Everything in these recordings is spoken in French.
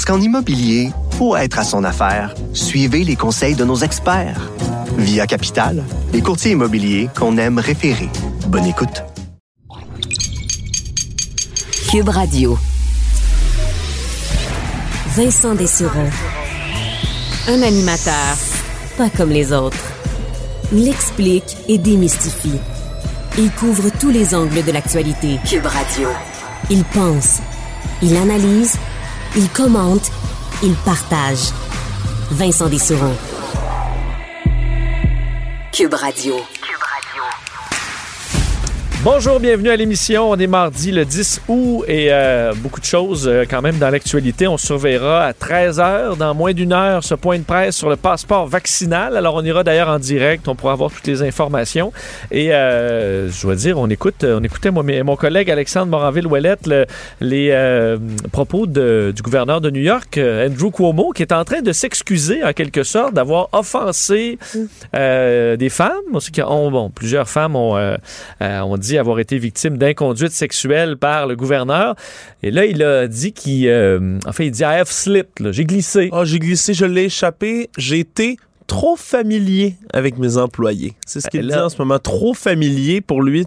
Parce qu'en immobilier, pour être à son affaire, suivez les conseils de nos experts. Via Capital, les courtiers immobiliers qu'on aime référer. Bonne écoute. Cube Radio. Vincent Dessureau. Un animateur pas comme les autres. Il explique et démystifie. Il couvre tous les angles de l'actualité. Cube Radio. Il pense, il analyse, il commente, il partage. Vincent Dessureau. Cube Radio. Bonjour, bienvenue à l'émission. On est mardi le 10 août et euh, beaucoup de choses euh, quand même dans l'actualité. On surveillera à 13h, dans moins d'une heure, ce point de presse sur le passeport vaccinal. Alors on ira d'ailleurs en direct, on pourra avoir toutes les informations. Et euh, je dois dire, on écoute, on écoutait moi, mon collègue Alexandre Moranville-Ouellette les propos de, du gouverneur de New York, Andrew Cuomo, qui est en train de s'excuser en quelque sorte d'avoir offensé des femmes. bon, plusieurs femmes ont, ont dit avoir été victime d'inconduite sexuelle par le gouverneur. Et là, il a dit qu'il... Euh, en fait, il dit « I have slipped ». J'ai glissé. Oh, j'ai glissé, je l'ai échappé. J'ai été trop familier avec mes employés. C'est ce qu'il dit en ce moment. Trop familier pour lui.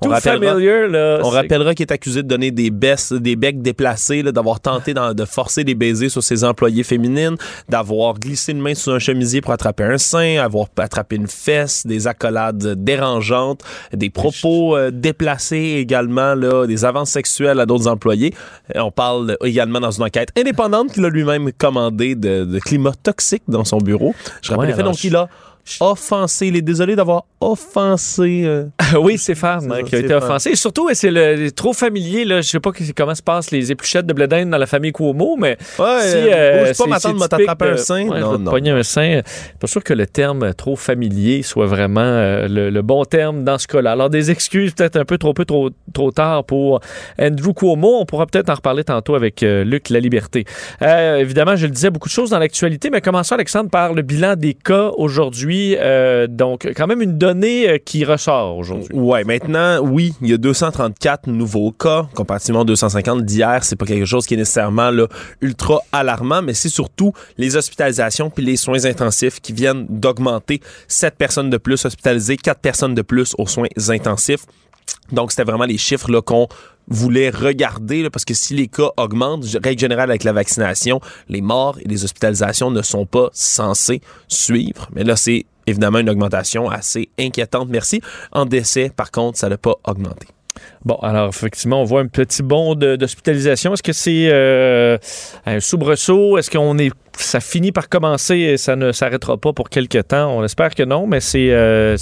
On rappellera, là, on rappellera qu'il est accusé de donner des, baisses, des becs déplacés, d'avoir tenté de forcer des baisers sur ses employés féminines, d'avoir glissé une main sous un chemisier pour attraper un sein, avoir attrapé une fesse, des accolades dérangeantes, des propos euh, déplacés également, là, des avances sexuelles à d'autres employés. Euh, on parle également dans une enquête indépendante qu'il a lui-même commandé de, de, climat toxique dans son bureau. Je ouais, donc il a offensé. Il est désolé d'avoir offensé. Euh, oui, c'est femme qui a été offensé. Et surtout, c'est le, trop familier. Là, je sais pas comment se passent les épluchettes de blé dans la famille Cuomo, mais ouais, si, euh, bouge pas m'attendre de t'attraper un sein. Ouais, non, non. un sein. Pas sûr que le terme trop familier soit vraiment euh, le, bon terme dans ce cas-là. Alors, des excuses peut-être un peu trop peu trop, trop tard pour Andrew Cuomo. On pourra peut-être en reparler tantôt avec Luc La Liberté. évidemment, je le disais, beaucoup de choses dans l'actualité, mais commençons, Alexandre, par le bilan des cas aujourd'hui. Donc, quand même une donnée euh, qui ressort aujourd'hui. Ouais, maintenant, oui, il y a 234 nouveaux cas, comparativement aux 250 d'hier. C'est pas quelque chose qui est nécessairement ultra alarmant, mais c'est surtout les hospitalisations puis les soins intensifs qui viennent d'augmenter. 7 personnes de plus hospitalisées, 4 personnes de plus aux soins intensifs. Donc, c'était vraiment les chiffres là, qu'on voulait regarder, parce que si les cas augmentent, règle générale avec la vaccination, les morts et les hospitalisations ne sont pas censés suivre. Mais là, c'est évidemment une augmentation assez inquiétante. Merci. En décès, par contre, ça n'a pas augmenté. Bon, alors effectivement, on voit un petit bond d'hospitalisation. Est-ce que c'est euh, un soubresaut? Est-ce qu'on est ça finit par commencer et ça ne s'arrêtera pas pour quelques temps. On espère que non, mais c'est euh,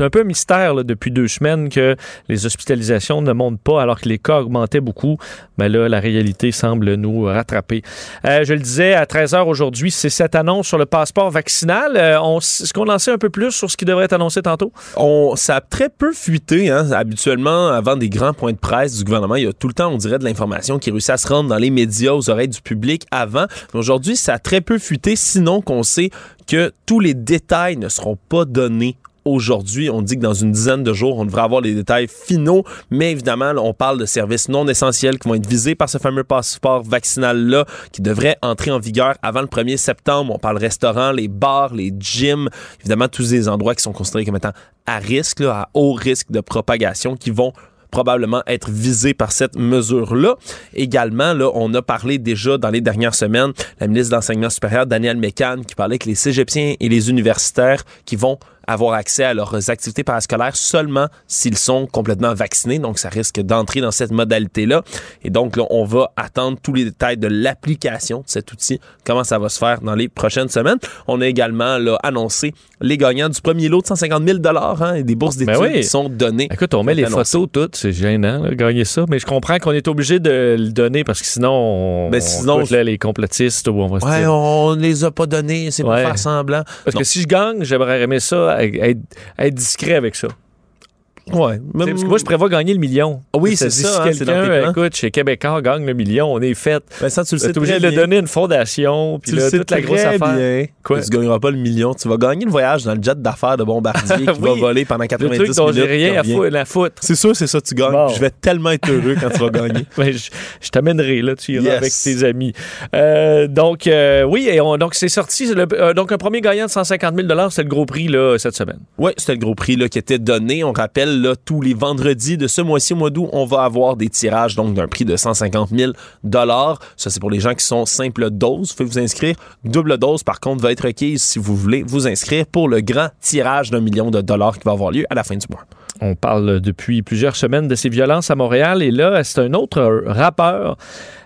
un peu un mystère depuis deux semaines que les hospitalisations ne montent pas alors que les cas augmentaient beaucoup. Mais là, la réalité semble nous rattraper. Euh, je le disais, à 13h aujourd'hui, c'est cette annonce sur le passeport vaccinal. Euh, Est-ce qu'on en sait un peu plus sur ce qui devrait être annoncé tantôt? On, ça a très peu fuité. Hein. Habituellement, avant des grands points de presse du gouvernement, il y a tout le temps, on dirait, de l'information qui réussit à se rendre dans les médias, aux oreilles du public avant. Aujourd'hui, ça a très peu fuité, sinon qu'on sait que tous les détails ne seront pas donnés aujourd'hui. On dit que dans une dizaine de jours, on devrait avoir les détails finaux, mais évidemment, on parle de services non essentiels qui vont être visés par ce fameux passeport vaccinal-là, qui devrait entrer en vigueur avant le 1er septembre. On parle restaurants, les bars, les gyms, évidemment, tous les endroits qui sont considérés comme étant à risque, à haut risque de propagation, qui vont probablement être visé par cette mesure-là. Également, là, on a parlé déjà dans les dernières semaines, la ministre de l'Enseignement supérieur, Danielle Mécan, qui parlait que les cégeptiens et les universitaires qui vont avoir accès à leurs activités parascolaires seulement s'ils sont complètement vaccinés. Donc, ça risque d'entrer dans cette modalité-là. Et donc, là, on va attendre tous les détails de l'application de cet outil, comment ça va se faire dans les prochaines semaines. On a également là, annoncé les gagnants du premier lot de 150 000 hein, et des bourses d'études Ben oui. qui sont données. Écoute, on met les Annoncé. photos toutes, c'est gênant, là, gagner ça, mais je comprends qu'on est obligé de le donner parce que sinon, on, Ben, sinon, écoute, là, les complotistes, on va se Ouais, dire- on les a pas donnés, c'est pour faire semblant. Parce Non. que si je gagne, j'aimerais aimer ça, être, être discret avec ça. Ouais. Sais, Parce que moi, je prévois gagner le million. Oui, Ça c'est ça, hein, Si tes quelqu'un, écoute, chez Québécois, gagne le million, on est fait. Ben, ça, tu le Tu sais es obligé de le donner une fondation, puis Tu le là, sais toute la grosse affaire. bien. Quoi? Tu gagneras pas le million. Tu vas gagner le voyage dans le jet d'affaires de Bombardier qui va Oui. voler pendant Le 90 truc dont minutes. rien à la foutre. C'est sûr, c'est ça, tu gagnes. Bon. Je vais tellement être heureux quand tu vas gagner. Ben, je, je t'amènerai, là, tu iras Yes. avec tes amis. Euh, donc, euh, oui, et on- donc c'est sorti. le- euh, donc, un premier gagnant de 150 000 c'est le gros prix, là, cette semaine. Oui, c'était le gros prix là, qui était donné. On rappelle, tous les vendredis de ce mois-ci, au mois d'août, on va avoir des tirages donc d'un prix de 150 000 Ça, c'est pour les gens qui sont simple dose. Vous pouvez vous inscrire. Double dose, par contre, va être requise si vous voulez vous inscrire pour le grand tirage d'un million de dollars qui va avoir lieu à la fin du mois. On parle depuis plusieurs semaines de ces violences à Montréal et là, c'est un autre rappeur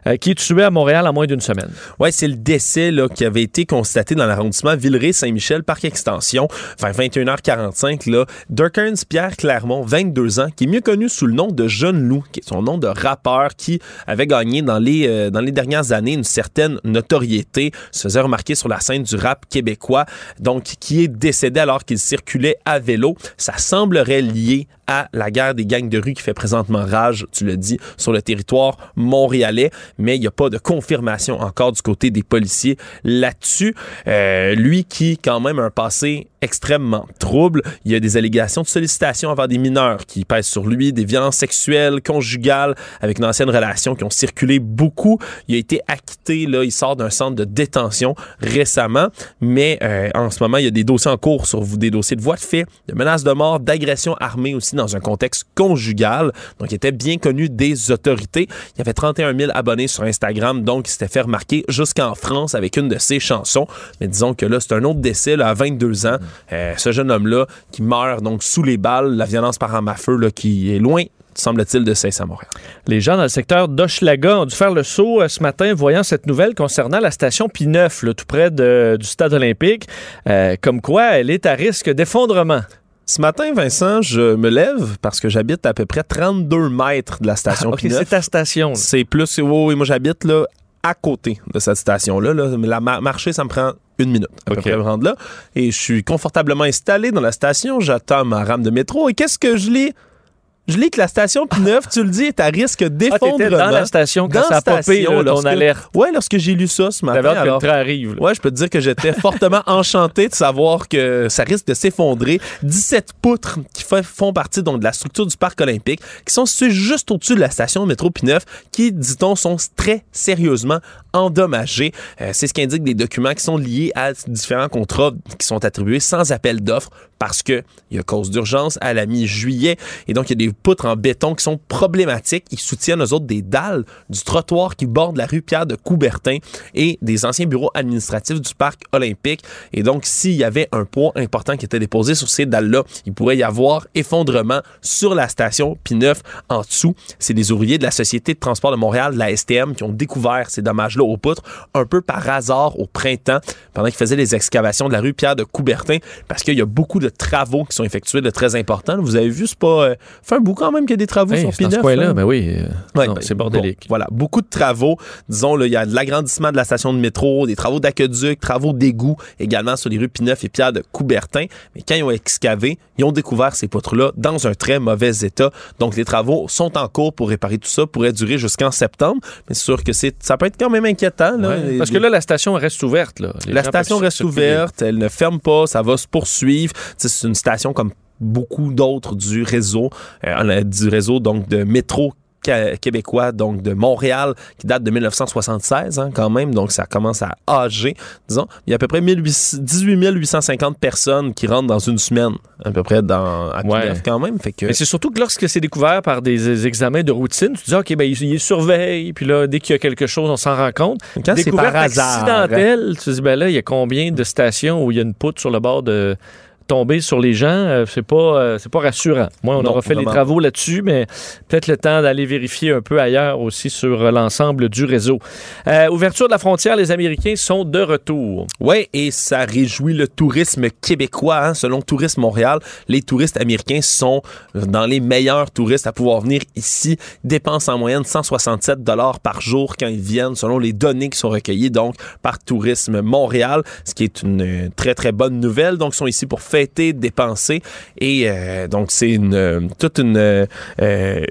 euh, qui est tué à Montréal en moins d'une semaine. Ouais, c'est le décès là, qui avait été constaté dans l'arrondissement Villeray-Saint-Michel, parc extension, vers 21h45. Là, Durkins Pierre Clermont, 22 ans, qui est mieux connu sous le nom de Jeune Loup, qui est son nom de rappeur qui avait gagné dans les, euh, dans les dernières années une certaine notoriété, se faisait remarquer sur la scène du rap québécois, donc qui est décédé alors qu'il circulait à vélo. Ça semblerait lié à la guerre des gangs de rue qui fait présentement rage, tu le dis, sur le territoire montréalais, mais il n'y a pas de confirmation encore du côté des policiers là-dessus. Euh, lui qui, quand même, a un passé extrêmement trouble. Il y a des allégations de sollicitation envers des mineurs qui pèsent sur lui, des violences sexuelles, conjugales, avec une ancienne relation qui ont circulé beaucoup. Il a été acquitté, là, il sort d'un centre de détention récemment, mais euh, en ce moment, il y a des dossiers en cours sur des dossiers de voie de fait, de menaces de mort, d'agression armée aussi dans un contexte conjugal. Donc, il était bien connu des autorités. Il y avait 31 000 abonnés sur Instagram, donc il s'était fait remarquer jusqu'en France avec une de ses chansons. Mais disons que là, c'est un autre décès là, à 22 ans. Euh, ce jeune homme-là qui meurt donc sous les balles, la violence par arme à feu là, qui est loin semble-t-il, de cesse à Montréal. Les gens dans le secteur d'Hochelaga ont dû faire le saut euh, ce matin, voyant cette nouvelle concernant la station P9, là, tout près de- du stade olympique, euh, comme quoi elle est à risque d'effondrement. Ce matin, Vincent, je me lève parce que j'habite à peu près 32 mètres de la station Ah, P9. c'est ta station. C'est plus. Oui, oui, moi j'habite là à côté de cette station-là. Là. La mar- marcher, ça me prend une minute à peu près me rendre là. Et je suis confortablement installé dans la station. J'attends ma rame de métro. Et qu'est-ce que je lis? Je lis que la station P9, tu le dis, est à risque Ah, d'effondrement. t'étais dans la station quand Dans ça a popé, là, ton lorsque- alerte. Ouais, lorsque j'ai lu ça ce matin. T'avais hâte que le train arrive. là. Ouais, je peux te dire que j'étais fortement enchanté de savoir que ça risque de s'effondrer. 17 poutres qui font partie donc de la structure du parc olympique, qui sont situées juste au-dessus de la station de métro P9, qui, dit-on, sont très sérieusement endommagées. Euh, C'est ce qu'indiquent des documents qui sont liés à différents contrats qui sont attribués sans appel d'offres parce que il y a cause d'urgence à la mi-juillet et donc il y a des poutres en béton qui sont problématiques. Ils soutiennent aux autres des dalles du trottoir qui borde la rue Pierre de Coubertin et des anciens bureaux administratifs du parc olympique. Et donc s'il y avait un poids important qui était déposé sur ces dalles-là, il pourrait y avoir effondrement sur la station P9 en dessous. C'est des ouvriers de la Société de transport de Montréal, la STM, qui ont découvert ces dommages-là aux poutres un peu par hasard au printemps pendant qu'ils faisaient les excavations de la rue Pierre de Coubertin parce qu'il y a beaucoup de travaux qui sont effectués de très importants. Vous avez vu, c'est pas. euh, fait un bout quand même qu'il y a des travaux Hey, sur P9. ce coin-là, hein. ben oui. euh, Ouais, ben, c'est bordélique. bon, voilà, beaucoup de travaux. Disons, là, il y a de l'agrandissement de la station de métro, des travaux d'aqueduc, travaux d'égout, également sur les rues P9 et Pierre de Coubertin. Mais quand ils ont excavé, ils ont découvert ces poutres-là dans un très mauvais état. Donc, les travaux sont en cours pour réparer tout ça, pourraient durer jusqu'en septembre. Mais c'est sûr que c'est, ça peut être quand même inquiétant. Là. Ouais, Et- parce que là, la station reste ouverte. Là. La station reste ouverte, elle ne ferme pas, ça va se poursuivre. C'est une station comme beaucoup d'autres du réseau, euh, du réseau donc de métro québécois, donc de Montréal, qui date de 1976 hein, quand même, donc ça commence à âger, disons. Il y a à peu près 1800 18 850 personnes qui rentrent dans une semaine, à peu près dans, à Ouais. Quand même. Fait que, Mais c'est surtout que lorsque c'est découvert par des examens de routine, tu te dis, OK, ben, il, il surveille, puis là, dès qu'il y a quelque chose, on s'en rend compte. quand c'est par hasard, accidentelle, tu te dis, ben là, il y a combien de stations où il y a une poutre sur le bord de retomber sur les gens, euh, c'est pas, euh, c'est pas rassurant. Moi, on Non, aura fait vraiment. les travaux là-dessus, mais peut-être le temps d'aller vérifier un peu ailleurs aussi sur euh, l'ensemble du réseau. Ouverture de la frontière, les Américains sont de retour. Oui, et ça réjouit le tourisme québécois. hein. Selon Tourisme Montréal, les touristes américains sont dans les meilleurs touristes à pouvoir venir ici, dépensent en moyenne 167 dollars par jour quand ils viennent, selon les données qui sont recueillies donc par Tourisme Montréal, ce qui est une très très bonne nouvelle. Donc, ils sont ici pour fêter, dépenser, et euh, donc c'est une toute une euh,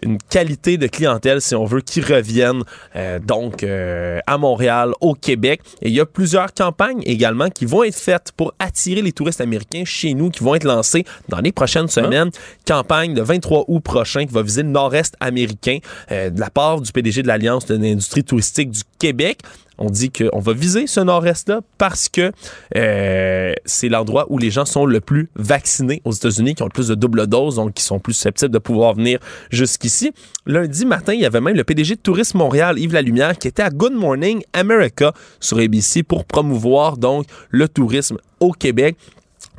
une qualité de clientèle, si on veut, qui reviennent euh, donc à Montréal, au Québec. Et il y a plusieurs campagnes également qui vont être faites pour attirer les touristes américains chez nous, qui vont être lancées dans les prochaines semaines. Campagne de 23 août prochain qui va viser le nord-est américain de la part du PDG de l'Alliance de l'industrie touristique du Québec. On dit qu'on va viser ce nord-est-là parce que euh, c'est l'endroit où les gens sont le plus vaccinés aux États-Unis, qui ont le plus de double dose, donc qui sont plus susceptibles de pouvoir venir jusqu'ici. Lundi matin, il y avait même le PDG de Tourisme Montréal, Yves Lalumière, qui était à Good Morning America sur ABC pour promouvoir donc le tourisme au Québec.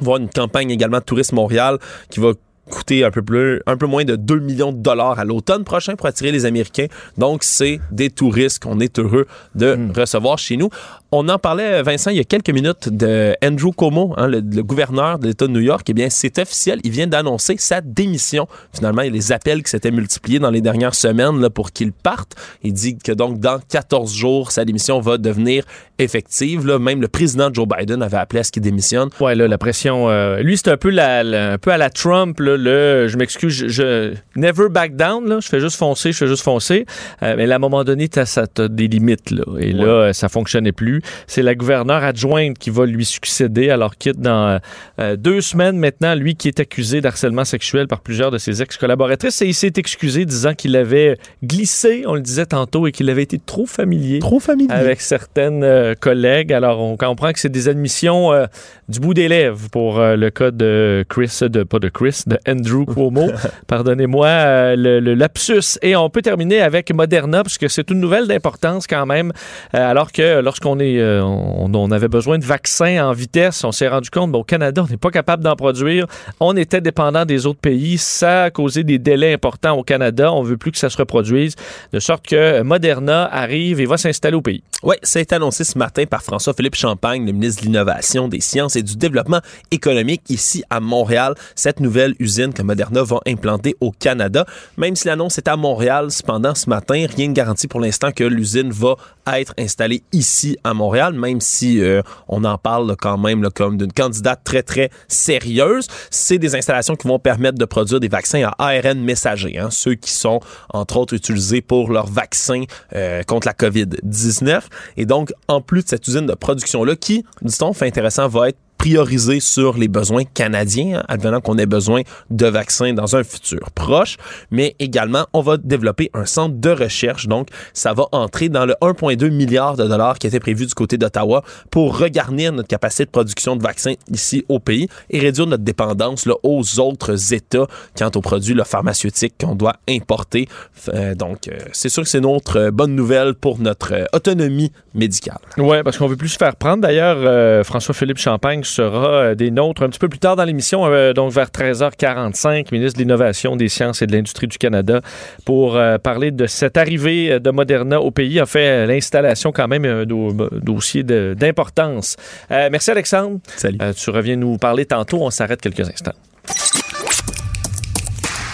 Avoir une campagne également Tourisme Montréal qui va coûter un peu plus, un peu moins de 2 millions de dollars à l'automne prochain pour attirer les Américains. Donc, c'est des touristes qu'on est heureux de recevoir chez nous. On en parlait, Vincent, il y a quelques minutes de Andrew Cuomo, hein, le, le gouverneur de l'État de New York. Eh bien, c'est officiel. Il vient d'annoncer sa démission. Finalement, il y a les appels qui s'étaient multipliés dans les dernières semaines là, pour qu'il parte. Il dit que donc, dans 14 jours, sa démission va devenir effective. Là, même le président Joe Biden avait appelé à ce qu'il démissionne. Ouais, là, la pression. euh, lui, c'est un peu la, la- un peu à la Trump, là, le je m'excuse, je, je- never back down, là, je fais juste foncer, je fais juste foncer. Euh, mais là, à un moment donné, t'as, ça, t'as des limites, là. Et là, ça fonctionnait plus. C'est la gouverneure adjointe qui va lui succéder, alors quitte dans euh, euh, deux semaines maintenant, lui qui est accusé d'harcèlement sexuel par plusieurs de ses ex-collaboratrices. Et il s'est excusé disant qu'il avait glissé, on le disait tantôt, et qu'il avait été trop familier Trop familier. avec certaines euh, collègues. Alors, on comprend que c'est des admissions euh, du bout des lèvres pour le cas de Chris, de pas de Chris, de Andrew Cuomo. Pardonnez-moi le, le lapsus. Et on peut terminer avec Moderna, parce que c'est une nouvelle d'importance quand même. Alors que lorsqu'on est, euh, on, avait besoin de vaccins en vitesse, on s'est rendu compte, ben, au Canada, on n'est pas capable d'en produire. On était dépendant des autres pays. Ça a causé des délais importants au Canada. On veut plus que ça se reproduise. De sorte que Moderna arrive et va s'installer au pays. Oui, ça a été annoncé ce matin par François-Philippe Champagne, le ministre de l'Innovation, des Sciences et du Développement économique ici à Montréal. Cette nouvelle usine que Moderna va implanter au Canada. Même si l'annonce est à Montréal, cependant, ce matin, rien ne garantit pour l'instant que l'usine va être installée ici à Montréal, même si euh, on en parle quand même comme d'une candidate très, très sérieuse. C'est des installations qui vont permettre de produire des vaccins à ARN messager, hein, ceux qui sont, entre autres, utilisés pour leurs vaccins euh, contre la COVID-19. Et donc, en plus de cette usine de production-là, qui, dit-on, fait intéressant, va être priorisée sur les besoins canadiens, hein, advenant qu'on ait besoin de vaccins dans un futur proche, mais également, on va développer un centre de recherche, donc ça va entrer dans le 1,2 milliard de dollars qui était prévu du côté d'Ottawa pour regarnir notre capacité de production de vaccins ici au pays et réduire notre dépendance aux autres États quant aux produits pharmaceutiques qu'on doit importer. Euh, donc, euh, c'est sûr que c'est notre euh, bonne nouvelle pour notre euh, autonomie médicale. Oui, parce qu'on veut plus se faire prendre. D'ailleurs, François-Philippe Champagne sera euh, des nôtres un petit peu plus tard dans l'émission, euh, donc vers 13h45, ministre de l'Innovation, des Sciences et de l'Industrie du Canada, pour euh, parler de cette arrivée de Moderna au pays. En fait, l'installation, quand même, un do- dossier d'importance. Euh, merci, Alexandre. Salut. Euh, tu reviens nous parler tantôt. On s'arrête quelques instants.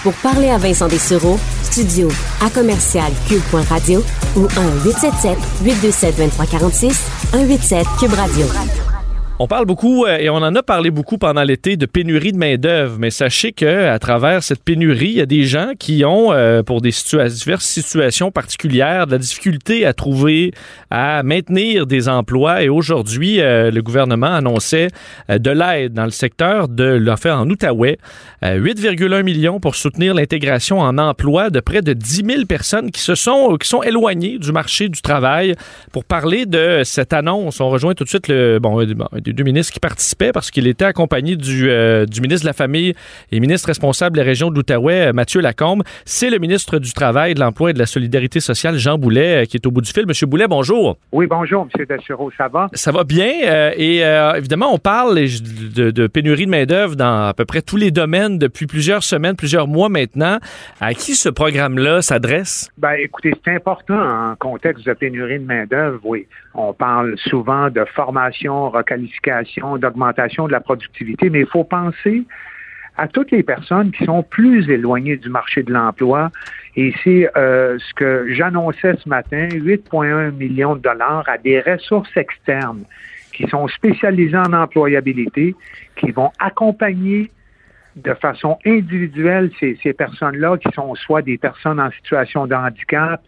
Pour parler à Vincent Dessureau, studio à commercial cube.radio ou 1-877-827-2346, 187 Cube Radio. On parle beaucoup euh, et on en a parlé beaucoup pendant l'été de pénurie de main-d'œuvre, mais sachez que à travers cette pénurie, il y a des gens qui ont, euh, pour des diverses situations particulières, de la difficulté à trouver, à maintenir des emplois. Et aujourd'hui, euh, le gouvernement annonçait de l'aide dans le secteur de l'affaire en Outaouais, euh, 8,1 millions pour soutenir l'intégration en emploi de près de 10 000 personnes qui se sont, qui sont éloignées du marché du travail. Pour parler de cette annonce, on rejoint tout de suite le, bon, des deux ministres qui participaient parce qu'il était accompagné du, euh, du ministre de la Famille et ministre responsable de la région de l'Outaouais, Mathieu Lacombe. C'est le ministre du Travail, de l'Emploi et de la Solidarité sociale, Jean Boulet, qui est au bout du fil. Monsieur Boulet, bonjour. Oui, bonjour, M. Dessureau, ça va? Ça va bien. et évidemment, on parle de, de pénurie de main-d'œuvre dans à peu près tous les domaines depuis plusieurs semaines, plusieurs mois maintenant. À qui ce programme-là s'adresse? Ben, écoutez, c'est important en contexte de pénurie de main-d'œuvre, oui. On parle souvent de formation, requalification, d'augmentation de la productivité, mais il faut penser à toutes les personnes qui sont plus éloignées du marché de l'emploi. Et c'est euh, ce que j'annonçais ce matin, 8,1 millions de dollars à des ressources externes qui sont spécialisées en employabilité, qui vont accompagner de façon individuelle ces, ces personnes-là qui sont soit des personnes en situation de handicap,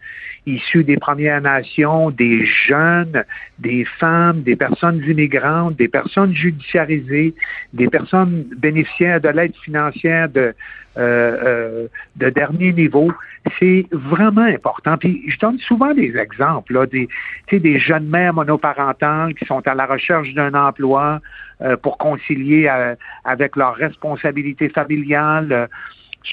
issues des Premières Nations, des jeunes, des femmes, des personnes immigrantes, des personnes judiciarisées, des personnes bénéficiaires de l'aide financière de, euh, euh, de dernier niveau. C'est vraiment important. Puis je donne souvent des exemples, là, des, des jeunes mères monoparentales qui sont à la recherche d'un emploi euh, pour concilier avec leurs responsabilités familiales.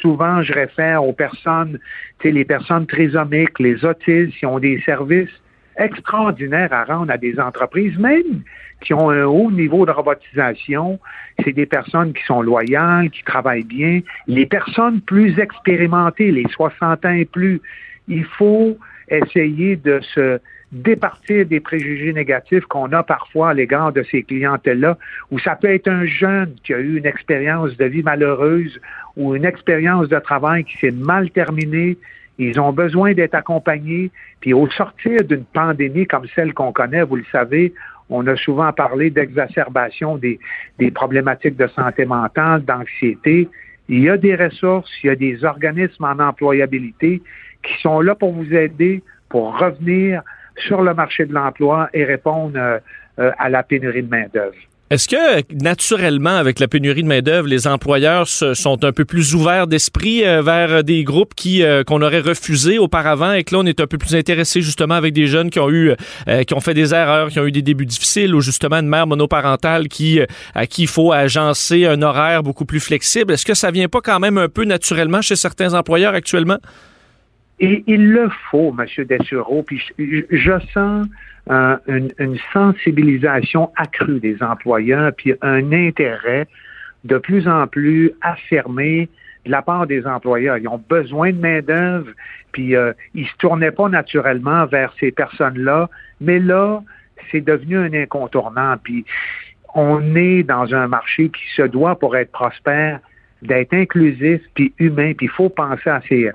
Souvent, je réfère aux personnes, les personnes trisomiques, les autistes, qui ont des services extraordinaires à rendre à des entreprises, même qui ont un haut niveau de robotisation. C'est des personnes qui sont loyales, qui travaillent bien. Les personnes plus expérimentées, les 60 ans et plus, il faut essayer de se départir des préjugés négatifs qu'on a parfois à l'égard de ces clientèles-là, où ça peut être un jeune qui a eu une expérience de vie malheureuse ou une expérience de travail qui s'est mal terminée. Ils ont besoin d'être accompagnés. Puis au sortir d'une pandémie comme celle qu'on connaît, vous le savez, on a souvent parlé d'exacerbation des, des problématiques de santé mentale, d'anxiété. Il y a des ressources, il y a des organismes en employabilité qui sont là pour vous aider, pour revenir sur le marché de l'emploi et répondre euh, euh, à la pénurie de main-d'œuvre. Est-ce que naturellement, avec la pénurie de main-d'œuvre, les employeurs sont un peu plus ouverts d'esprit euh, vers des groupes qui qu'on aurait refusés auparavant et que là on est un peu plus intéressé justement avec des jeunes qui ont eu qui ont fait des erreurs, qui ont eu des débuts difficiles ou justement une mère monoparentale qui à qui il faut agencer un horaire beaucoup plus flexible? Est-ce que ça vient pas quand même un peu naturellement chez certains employeurs actuellement? Et il le faut, M. Dessureau, puis je, sens euh, une, sensibilisation accrue des employeurs, puis un intérêt de plus en plus affirmé de la part des employeurs. Ils ont besoin de main-d'œuvre, puis euh, ils se tournaient pas naturellement vers ces personnes-là, mais là, c'est devenu un incontournant. Puis on est dans un marché qui se doit, pour être prospère, d'être inclusif puis humain. Puis il faut penser à ces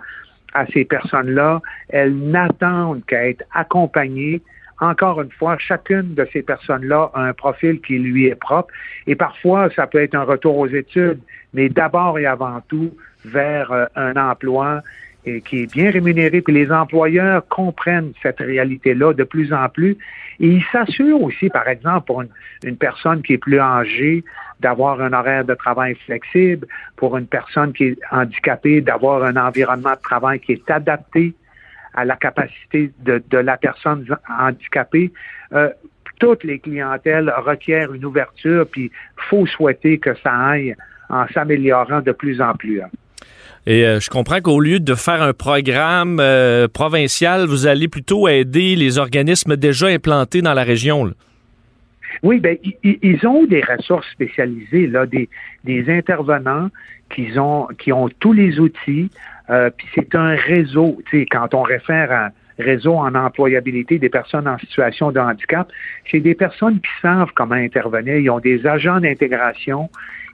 à ces personnes-là. Elles n'attendent qu'à être accompagnées. Encore une fois, chacune de ces personnes-là a un profil qui lui est propre. Et parfois, ça peut être un retour aux études, mais d'abord et avant tout vers euh, un emploi et qui est bien rémunéré. Puis les employeurs comprennent cette réalité-là de plus en plus. Et ils s'assurent aussi, par exemple, pour une, personne qui est plus âgée, d'avoir un horaire de travail flexible, pour une personne qui est handicapée, d'avoir un environnement de travail qui est adapté à la capacité de, de la personne handicapée. Euh, toutes les clientèles requièrent une ouverture, puis faut souhaiter que ça aille en s'améliorant de plus en plus. Hein. Et euh, je comprends qu'au lieu de faire un programme euh, provincial, vous allez plutôt aider les organismes déjà implantés dans la région. Oui, ben ils ont des ressources spécialisées, là, des, des intervenants qui ont qui ont tous les outils. Euh, puis c'est un réseau. Tu quand on réfère à réseau en employabilité des personnes en situation de handicap, c'est des personnes qui savent comment intervenir. Ils ont des agents d'intégration.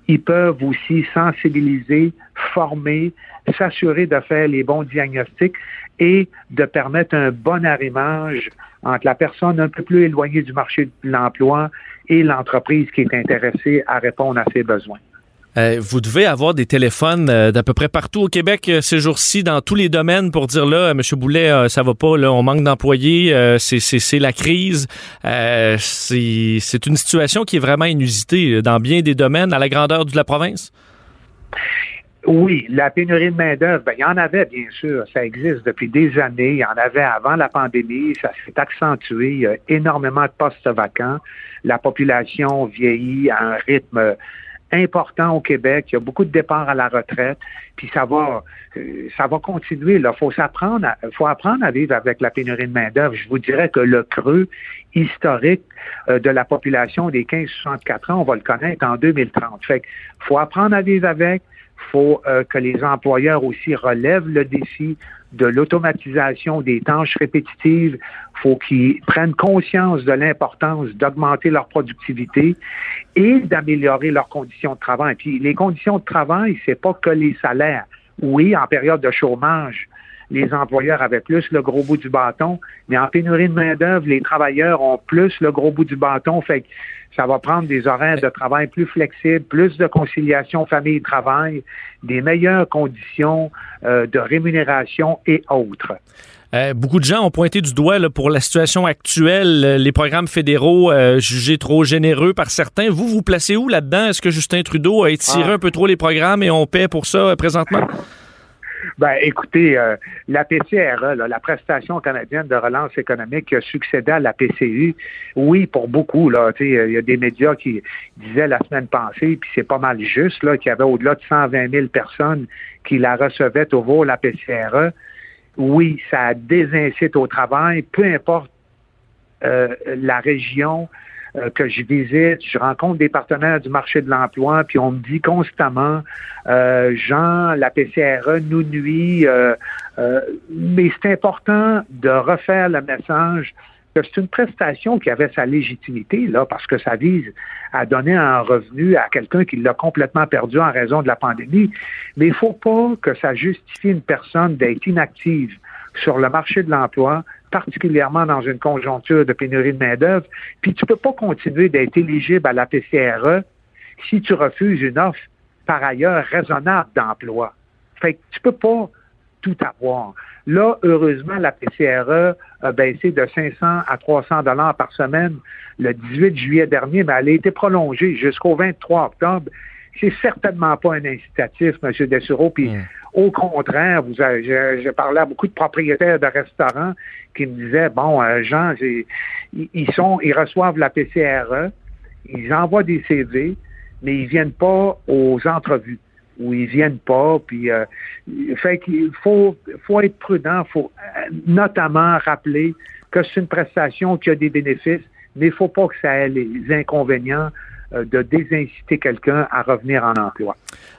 Ils peuvent aussi sensibiliser, former, s'assurer de faire les bons diagnostics et de permettre un bon arrimage entre la personne un peu plus éloignée du marché de l'emploi et l'entreprise qui est intéressée à répondre à ses besoins. Euh, vous devez avoir des téléphones euh, d'à peu près partout au Québec euh, ces jours-ci, dans tous les domaines, pour dire là, M. Boulet, ça va pas, là, on manque d'employés, c'est la crise. c'est une situation qui est vraiment inusitée dans bien des domaines à la grandeur de la province? Oui, la pénurie de main-d'œuvre, ben, il y en avait, bien sûr. Ça existe depuis des années. Il y en avait avant la pandémie. Ça s'est accentué. Il y a énormément de postes vacants. La population vieillit à un rythme important au Québec. Il y a beaucoup de départs à la retraite. Puis ça va, euh, ça va continuer. Il faut s'apprendre, faut apprendre à vivre avec la pénurie de main d'œuvre. Je vous dirais que le creux historique euh, de la population des 15-64 ans, on va le connaître en 2030. Fait faut apprendre à vivre avec. Faut euh, que les employeurs aussi relèvent le défi de l'automatisation des tâches répétitives. faut qu'ils prennent conscience de l'importance d'augmenter leur productivité et d'améliorer leurs conditions de travail. Puis les conditions de travail, c'est pas que les salaires. Oui, en période de chômage, les employeurs avaient plus le gros bout du bâton, mais en pénurie de main-d'œuvre, les travailleurs ont plus le gros bout du bâton. Fait que ça va prendre des horaires de travail plus flexibles, plus de conciliation famille-travail, des meilleures conditions euh, de rémunération et autres. Euh, beaucoup de gens ont pointé du doigt pour la situation actuelle, euh, les programmes fédéraux jugés trop généreux par certains. Vous, vous placez où là-dedans? Est-ce que Justin Trudeau a étiré ah. un peu trop les programmes et on paie pour ça présentement? Ben, écoutez, euh, la PCRE, la prestation canadienne de relance économique qui a succédé à la PCU, oui, pour beaucoup, là, il y a des médias qui disaient la semaine passée, puis c'est pas mal juste, là, qu'il y avait au-delà de 120 000 personnes qui la recevaient au vaut la PCRE. Oui, ça désincite au travail, peu importe euh, la région, euh, que je visite, je rencontre des partenaires du marché de l'emploi, puis on me dit constamment, euh, Jean, la PCRE nous nuit, euh, euh, mais c'est important de refaire le message que c'est une prestation qui avait sa légitimité, là, parce que ça vise à donner un revenu à quelqu'un qui l'a complètement perdu en raison de la pandémie. Mais il ne faut pas que ça justifie une personne d'être inactive sur le marché de l'emploi, particulièrement dans une conjoncture de pénurie de main-d'œuvre. Puis tu peux pas continuer d'être éligible à la PCRE si tu refuses une offre par ailleurs raisonnable d'emploi. Fait que tu peux pas tout avoir. Là, heureusement, la PCRE a baissé de 500 à 300 dollars par semaine le 18 juillet dernier, mais elle a été prolongée jusqu'au 23 octobre. C'est certainement pas un incitatif, M. Dessureau. Puis au contraire, vous j'ai parlé à beaucoup de propriétaires de restaurants qui me disaient bon, euh, Jean, ils sont, ils reçoivent la PCRE, ils envoient des CV, mais ils viennent pas aux entrevues ou ils viennent pas. Puis, euh, fait qu'il faut, faut être prudent. faut euh, notamment rappeler que c'est une prestation qui a des bénéfices, mais il faut pas que ça ait les inconvénients de désinciter quelqu'un à revenir en emploi.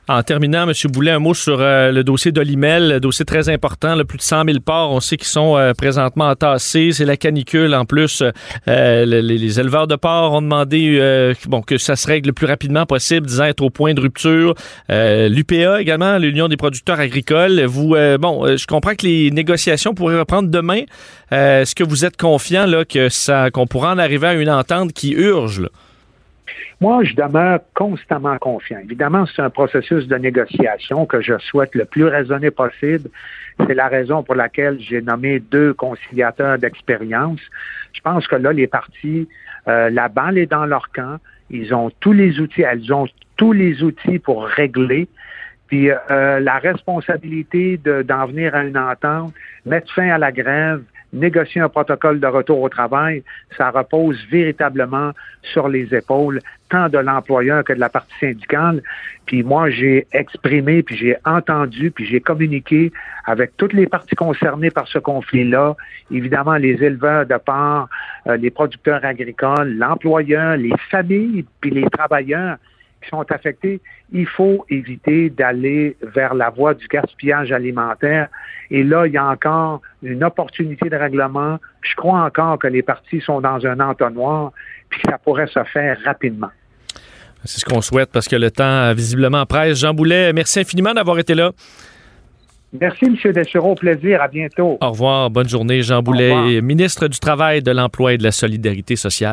En terminant, M. Boulet, un mot sur euh, le dossier d'Olimel, dossier très important, plus de 100 000 ports, on sait qu'ils sont euh, présentement entassés, c'est la canicule en plus. les, éleveurs de porcs ont demandé bon, que ça se règle le plus rapidement possible, disant être au point de rupture. L'UPA également, l'Union des producteurs agricoles. Vous, bon, je comprends que les négociations pourraient reprendre demain. Est-ce que vous êtes confiant qu'on pourra en arriver à une entente qui urge? Moi, je demeure constamment confiant. Évidemment, c'est un processus de négociation que je souhaite le plus raisonné possible. C'est la raison pour laquelle j'ai nommé deux conciliateurs d'expérience. Je pense que là, les partis, euh, la balle est dans leur camp. Ils ont tous les outils, elles ont tous les outils pour régler. Puis euh, la responsabilité d'en venir à une entente, mettre fin à la grève, négocier un protocole de retour au travail, ça repose véritablement sur les épaules tant de l'employeur que de la partie syndicale. Puis moi, j'ai exprimé, puis j'ai entendu, puis j'ai communiqué avec toutes les parties concernées par ce conflit-là. Évidemment, les éleveurs de porc, euh, les producteurs agricoles, l'employeur, les familles, puis les travailleurs sont affectés, il faut éviter d'aller vers la voie du gaspillage alimentaire. Et là, il y a encore une opportunité de règlement. Je crois encore que les partis sont dans un entonnoir, puis ça pourrait se faire rapidement. C'est ce qu'on souhaite parce que le temps visiblement presse. Jean Boulet, merci infiniment d'avoir été là. Merci, M. Deschereaux. Plaisir. À bientôt. Au revoir. Bonne journée, Jean Boulet, ministre du Travail, de l'Emploi et de la Solidarité sociale.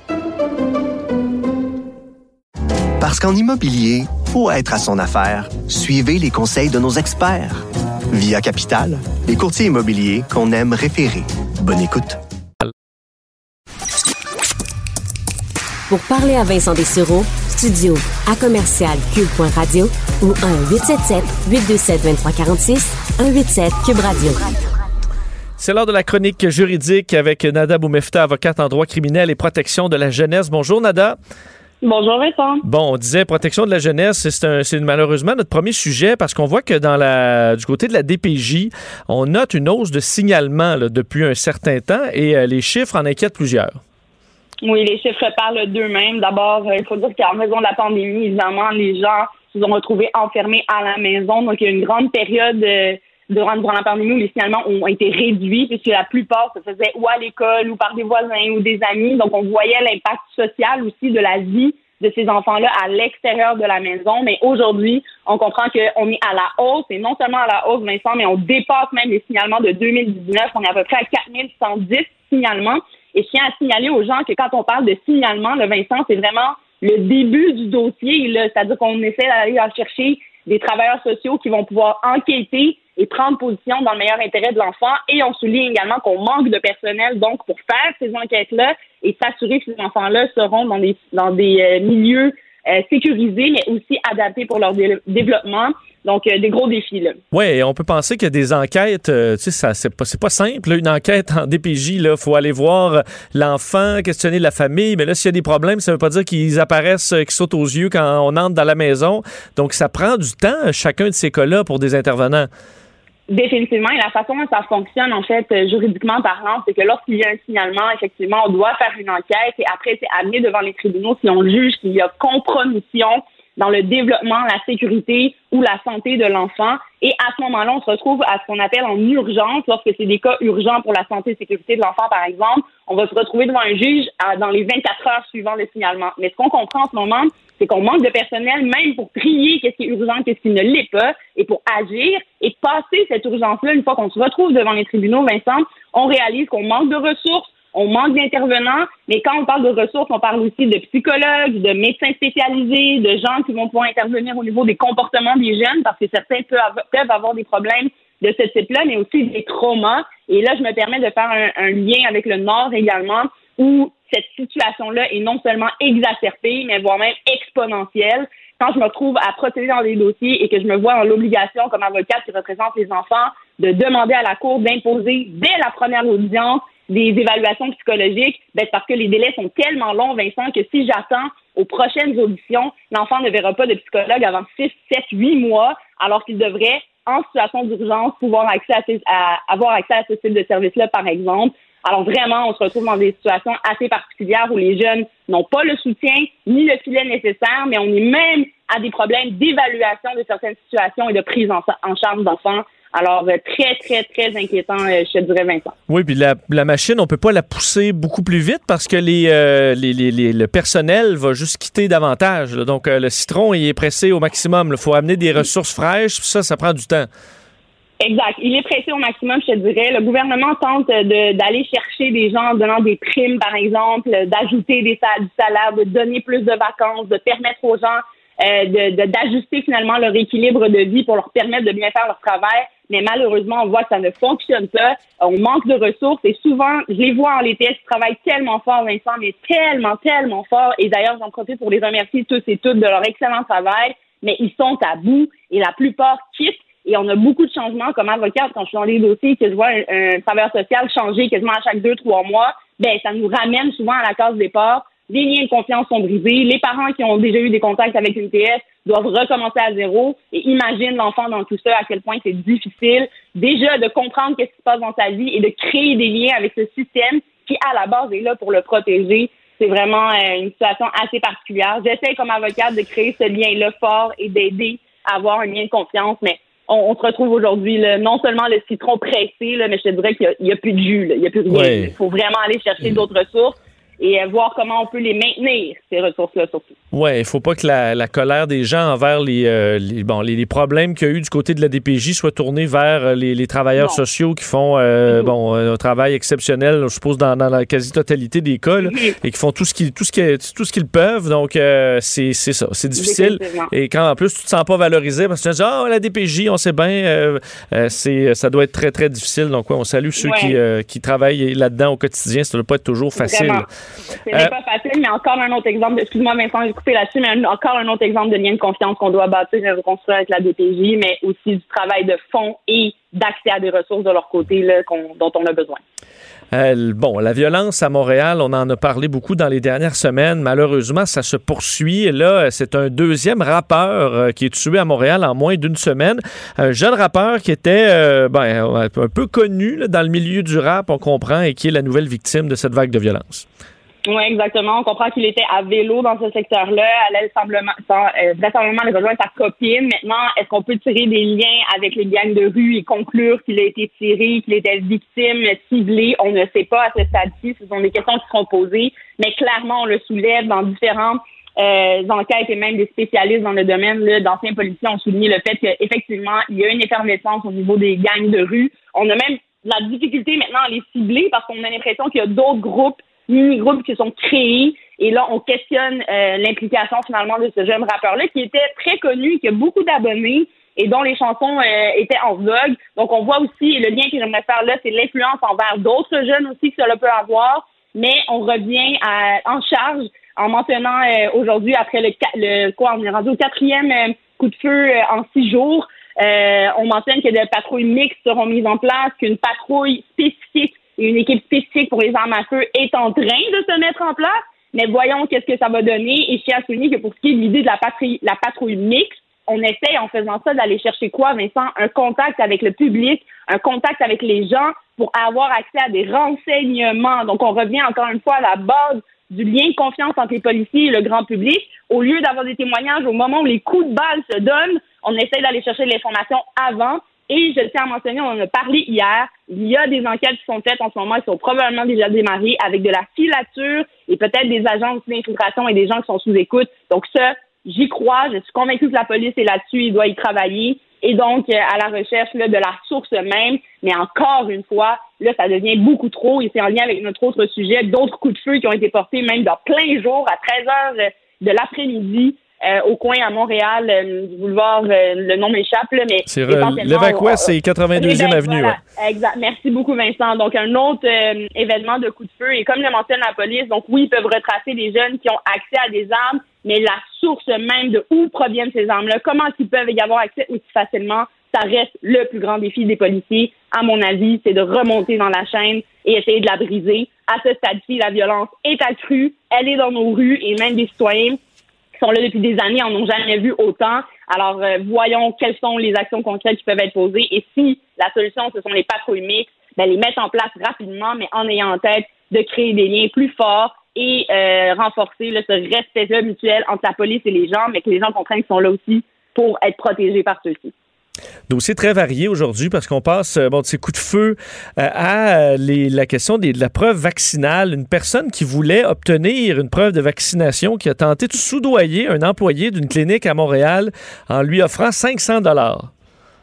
Parce qu'en immobilier, pour être à son affaire, suivez les conseils de nos experts. Via Capital, les courtiers immobiliers qu'on aime référer. Bonne écoute. Pour parler à Vincent Dessureau, studio à commercial cube.radio ou 1-877-827-2346, 187 Cube Radio. C'est l'heure de la chronique juridique avec Nada Boumefta, avocate en droit criminel et protection de la jeunesse. Bonjour Nada. Bonjour Vincent. Bon, on disait protection de la jeunesse, c'est un- malheureusement notre premier sujet parce qu'on voit que dans la du côté de la DPJ, on note une hausse de signalement là, depuis un certain temps et euh, les chiffres en inquiètent plusieurs. Oui, les chiffres parlent d'eux-mêmes. D'abord, euh, il faut dire qu'en raison de la pandémie, évidemment, les gens se sont retrouvés enfermés à la maison. Donc, il y a une grande période euh, durant, la pandémie où les signalements ont été réduits, puisque la plupart se faisaient ou à l'école ou par des voisins ou des amis. Donc, on voyait l'impact social aussi de la vie de ces enfants-là à l'extérieur de la maison. Mais aujourd'hui, on comprend qu'on est à la hausse, et non seulement à la hausse, Vincent, mais on dépasse même les signalements de 2019. On est à peu près à 4110 signalements. Et je tiens à signaler aux gens que quand on parle de signalement, le Vincent, c'est vraiment le début du dossier. C'est-à-dire qu'on essaie d'aller chercher des travailleurs sociaux qui vont pouvoir enquêter et prendre position dans le meilleur intérêt de l'enfant. Et on souligne également qu'on manque de personnel, donc, pour faire ces enquêtes-là et s'assurer que ces enfants-là seront dans des, dans des euh, milieux euh, sécurisés, mais aussi adaptés pour leur dé- développement. Donc, euh, des gros défis, là. Oui, on peut penser que des enquêtes, euh, tu sais, ça, c'est pas, pas simple. là, une enquête en DPJ, là, faut aller voir euh, l'enfant, questionner la famille. Mais là, s'il y a des problèmes, ça veut pas dire qu'ils apparaissent, euh, qu'ils sautent aux yeux quand on entre dans la maison. Donc, ça prend du temps, chacun de ces cas-là, pour des intervenants. Définitivement. Et la façon dont ça fonctionne, en fait, euh, juridiquement parlant, c'est que lorsqu'il y a un signalement, effectivement, on doit faire une enquête et après, c'est amené devant les tribunaux si on juge qu'il y a compromission dans le développement, la sécurité ou la santé de l'enfant. Et à ce moment-là, on se retrouve à ce qu'on appelle en urgence, lorsque c'est des cas urgents pour la santé et sécurité de l'enfant, par exemple, on va se retrouver devant un juge dans les 24 heures suivant le signalement. Mais ce qu'on comprend en ce moment, c'est qu'on manque de personnel même pour trier qu'est-ce qui est urgent, qu'est-ce qui ne l'est pas, et pour agir et passer cette urgence-là, une fois qu'on se retrouve devant les tribunaux, Vincent, on réalise qu'on manque de ressources, on manque d'intervenants, mais quand on parle de ressources, on parle aussi de psychologues, de médecins spécialisés, de gens qui vont pouvoir intervenir au niveau des comportements des jeunes, parce que certains peuvent avoir, des problèmes de ce type-là, mais aussi des traumas. Et là, je me permets de faire un, un lien avec le Nord également, où cette situation-là est non seulement exacerbée, mais voire même exponentielle. Quand je me trouve à procéder dans des dossiers et que je me vois dans l'obligation, comme avocate qui représente les enfants, de demander à la Cour d'imposer dès la première audience des évaluations psychologiques, ben, c'est parce que les délais sont tellement longs, Vincent, que si j'attends aux prochaines auditions, l'enfant ne verra pas de psychologue avant 6, 7, 8 mois, alors qu'il devrait, en situation d'urgence, pouvoir accès à ces- à- avoir accès à ce type de service-là, par exemple. Alors vraiment, on se retrouve dans des situations assez particulières où les jeunes n'ont pas le soutien ni le filet nécessaire, mais on est même à des problèmes d'évaluation de certaines situations et de prise en, en charge d'enfants. Alors, euh, très, très, très inquiétant, euh, je te dirais, Vincent. Oui, puis la, la machine, on peut pas la pousser beaucoup plus vite parce que les, euh, les- les- les- le personnel va juste quitter davantage. là. Donc, euh, le citron, il est pressé au maximum. Il faut amener des ressources fraîches, ça, ça prend du temps. Exact. Il est pressé au maximum, je te dirais. Le gouvernement tente de- d'aller chercher des gens en donnant des primes, par exemple, d'ajouter des du salaire, de donner plus de vacances, de permettre aux gens euh, de- de- d'ajuster finalement leur équilibre de vie pour leur permettre de bien faire leur travail. Mais malheureusement, on voit que ça ne fonctionne pas. On manque de ressources et souvent, je les vois en LTS qui travaillent tellement fort, Vincent, mais tellement, tellement fort. Et d'ailleurs, j'en profite pour les remercier tous et toutes de leur excellent travail. Mais ils sont à bout et la plupart quittent et on a beaucoup de changements comme avocate quand je suis dans les dossiers que je vois un, un travailleur social changer quasiment à chaque deux, trois mois. Ben, ça nous ramène souvent à la case départ. Les liens de confiance sont brisés. Les parents qui ont déjà eu des contacts avec une TS doivent recommencer à zéro. Et imagine l'enfant dans tout ça, à quel point c'est difficile déjà de comprendre qu'est-ce qui se passe dans sa vie et de créer des liens avec ce système qui, à la base, est là pour le protéger. C'est vraiment euh, une situation assez particulière. J'essaie comme avocate de créer ce lien-là fort et d'aider à avoir un lien de confiance, mais on, on se retrouve aujourd'hui non seulement le citron pressé, là, mais je te dirais qu'il n'y a, plus de jus, là. il n'y a plus rien. Ouais. Il faut vraiment aller chercher d'autres ressources. Et euh, voir comment on peut les maintenir, ces ressources-là surtout. Oui, il faut pas que la, la, colère des gens envers les, euh, les bon, les, les, problèmes qu'il y a eu du côté de la DPJ soit tournée vers euh, les, les travailleurs non. sociaux qui font euh, bon, un travail exceptionnel, je suppose, dans, dans la quasi-totalité des cas, là, et qui font tout ce qu'ils tout ce qu'ils tout ce qu'ils peuvent. Donc, euh, c'est ça. C'est difficile. Et quand en plus tu te sens pas valorisé parce que tu te dis Ah, oh, la DPJ, on sait bien, c'est ça doit être très, très difficile. Donc, ouais, on salue ceux ouais. qui, qui travaillent là-dedans au quotidien. Ça doit pas être toujours facile. Vraiment. Ce n'est pas facile, mais encore un autre exemple. Excuse-moi, Vincent, j'ai coupé là-dessus, mais encore un autre exemple de lien de confiance qu'on doit bâtir et reconstruire avec la DPJ, mais aussi du travail de fond et d'accès à des ressources de leur côté là, dont on a besoin. Euh, bon, la violence à Montréal, on en a parlé beaucoup dans les dernières semaines. Malheureusement, ça se poursuit. Et là, c'est un deuxième rappeur euh, qui est tué à Montréal en moins d'une semaine. Un jeune rappeur qui était euh, ben, un peu connu là, dans le milieu du rap, on comprend, et qui est la nouvelle victime de cette vague de violence. Oui, exactement. On comprend qu'il était à vélo dans ce secteur-là, allait simplement, euh, vraisemblablement rejoindre sa copine. Maintenant, est-ce qu'on peut tirer des liens avec les gangs de rue et conclure qu'il a été tiré, qu'il était victime, ciblé? On ne sait pas à ce stade-ci. Ce sont des questions qui seront posées, mais clairement, on le soulève dans différentes euh, enquêtes et même des spécialistes dans le domaine, d'anciens policiers ont souligné le fait qu'effectivement, il y a une effervescence au niveau des gangs de rue. On a même la difficulté maintenant à les cibler parce qu'on a l'impression qu'il y a d'autres groupes mini-groupes qui sont créés. Et là, on questionne euh, l'implication finalement de ce jeune rappeur-là qui était très connu, qui a beaucoup d'abonnés et dont les chansons euh, étaient en vogue. Donc, on voit aussi, le lien que j'aimerais faire là, c'est l'influence envers d'autres jeunes aussi que cela peut avoir. Mais on revient en charge en mentionnant euh, aujourd'hui, après le, le quoi, on est rendu au quatrième coup de feu en six jours. on mentionne que des patrouilles mixtes seront mises en place, qu'une patrouille spécifique une équipe spécifique pour les armes à feu est en train de se mettre en place. Mais voyons qu'est-ce que ça va donner. Et je tiens à souligner que pour ce qui est de l'idée de la patrouille, la patrouille mixte, on essaye en faisant ça d'aller chercher quoi, Vincent? Un contact avec le public, un contact avec les gens pour avoir accès à des renseignements. Donc, on revient encore une fois à la base du lien de confiance entre les policiers et le grand public. Au lieu d'avoir des témoignages au moment où les coups de balle se donnent, on essaie d'aller chercher l'information avant et je tiens à mentionner, on en a parlé hier, il y a des enquêtes qui sont faites en ce moment, qui sont probablement déjà démarrées avec de la filature et peut-être des agents d'infiltration et des gens qui sont sous écoute. Donc ça, j'y crois, je suis convaincue que la police est là-dessus, il doit y travailler. Et donc, euh, à la recherche là, de la source même, mais encore une fois, là, ça devient beaucoup trop et c'est en lien avec notre autre sujet, d'autres coups de feu qui ont été portés même dans plein jour à 13 heures de l'après-midi euh, au coin à Montréal, euh, du boulevard, euh, le nom m'échappe, mais c'est c'est 82e avenue. Voilà, ouais. Exact. Merci beaucoup, Vincent. Donc, un autre événement de coup de feu. Et comme le mentionne la police, donc oui, ils peuvent retracer les jeunes qui ont accès à des armes, mais la source même de où proviennent ces armes-là, comment ils peuvent y avoir accès aussi facilement, ça reste le plus grand défi des policiers, à mon avis, c'est de remonter dans la chaîne et essayer de la briser. À ce stade-ci, la violence est accrue, elle est dans nos rues et même des citoyens sont là depuis des années, en ont jamais vu autant. Alors, euh, voyons quelles sont les actions concrètes qui peuvent être posées. Et si la solution, ce sont les patrouilles mixtes, ben, les mettre en place rapidement, mais en ayant en tête de créer des liens plus forts et euh, renforcer là, ce respect mutuel entre la police et les gens, mais que les gens comprennent qu'ils sont là aussi pour être protégés par ceux-ci. Dossier très varié aujourd'hui parce qu'on passe euh, de ces coups de feu euh, à euh, la question de la preuve vaccinale. Une personne qui voulait obtenir une preuve de vaccination qui a tenté de soudoyer un employé d'une clinique à Montréal en lui offrant 500 dollars.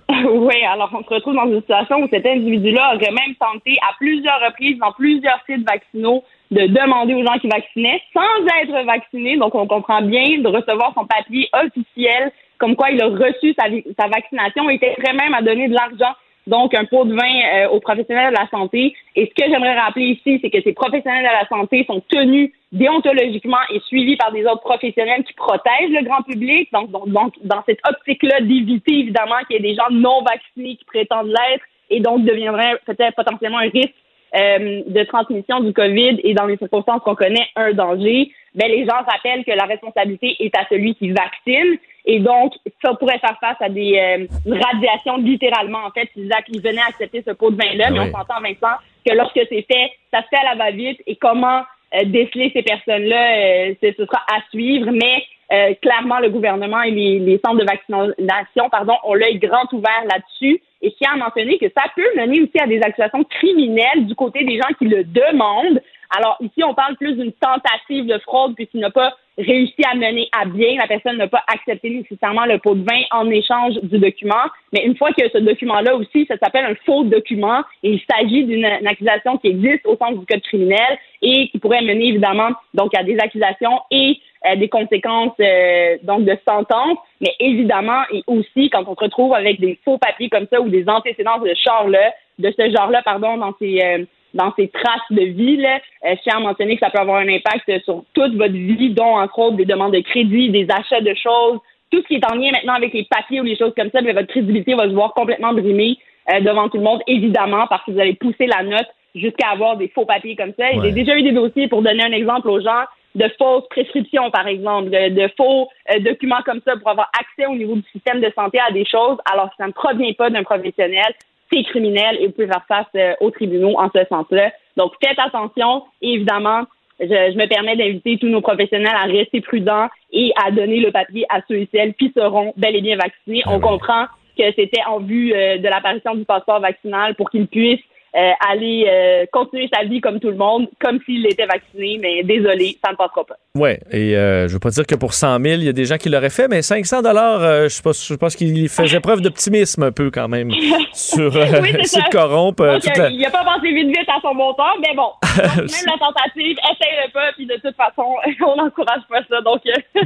Oui, alors on se retrouve dans une situation où cet individu-là aurait même tenté à plusieurs reprises dans plusieurs sites vaccinaux de demander aux gens qui vaccinaient sans être vaccinés, donc on comprend bien, de recevoir son papier officiel comme quoi il a reçu sa, sa vaccination et était prêt même à donner de l'argent, donc un pot de vin euh, aux professionnels de la santé. Et ce que j'aimerais rappeler ici, c'est que ces professionnels de la santé sont tenus déontologiquement et suivis par des autres professionnels qui protègent le grand public. Donc, donc, donc dans cette optique-là, d'éviter évidemment qu'il y ait des gens non vaccinés qui prétendent l'être et donc deviendraient peut-être potentiellement un risque euh, de transmission du COVID et dans les circonstances qu'on connaît, un danger, ben, les gens rappellent que la responsabilité est à celui qui vaccine. Et donc, ça pourrait faire face à des euh, radiations littéralement. En fait, ils, ils venaient accepter ce pot de vin-là, ah mais on s'entend maintenant que lorsque c'est fait, ça se fait à la va-vite et comment euh, déceler ces personnes-là, euh, ce sera à suivre. Mais euh, clairement, le gouvernement et les, les, centres de vaccination pardon, ont l'œil grand ouvert là-dessus. Et je tiens à mentionner que ça peut mener aussi à des accusations criminelles du côté des gens qui le demandent. Alors ici, on parle plus d'une tentative de fraude puisqu'il n'a pas réussi à mener à bien. La personne n'a pas accepté nécessairement le pot de vin en échange du document. Mais une fois que ce document-là aussi, ça s'appelle un faux document et il s'agit d'une accusation qui existe au sens du code criminel et qui pourrait mener évidemment donc à des accusations et euh, des conséquences euh, donc de sentence. Mais évidemment, et aussi quand on se retrouve avec des faux papiers comme ça ou des antécédents de genre-là, de ce genre-là, pardon, dans ces euh, dans ces traces de vie, là, euh, je tiens à mentionner que ça peut avoir un impact sur toute votre vie, dont entre autres des demandes de crédit, des achats de choses, tout ce qui est en lien maintenant avec les papiers ou les choses comme ça, mais votre crédibilité va se voir complètement brimée euh, devant tout le monde, évidemment, parce que vous allez pousser la note jusqu'à avoir des faux papiers comme ça. Y a déjà eu des dossiers, pour donner un exemple aux gens, de fausses prescriptions, par exemple, de, faux euh, documents comme ça pour avoir accès au niveau du système de santé à des choses, alors que ça ne provient pas d'un professionnel c'est criminel et vous pouvez faire face euh, aux tribunaux en ce sens-là. Donc, faites attention et évidemment, je, me permets d'inviter tous nos professionnels à rester prudents et à donner le papier à ceux et celles qui seront bel et bien vaccinés. On comprend que c'était en vue euh, de l'apparition du passeport vaccinal pour qu'ils puissent euh, aller euh, continuer sa vie comme tout le monde, comme s'il était vacciné, mais désolé, ça ne passera pas. Oui, et euh, je veux pas dire que pour 100 000, il y a des gens qui l'auraient fait, mais 500 dollars, je pense, je pense qu'il faisait preuve d'optimisme un peu quand même sur oui, essayer de corrompre. Il n'a pas pensé vite vite à son montant, mais bon, même la tentative, essaye-le pas, puis de toute façon, on n'encourage pas ça. Donc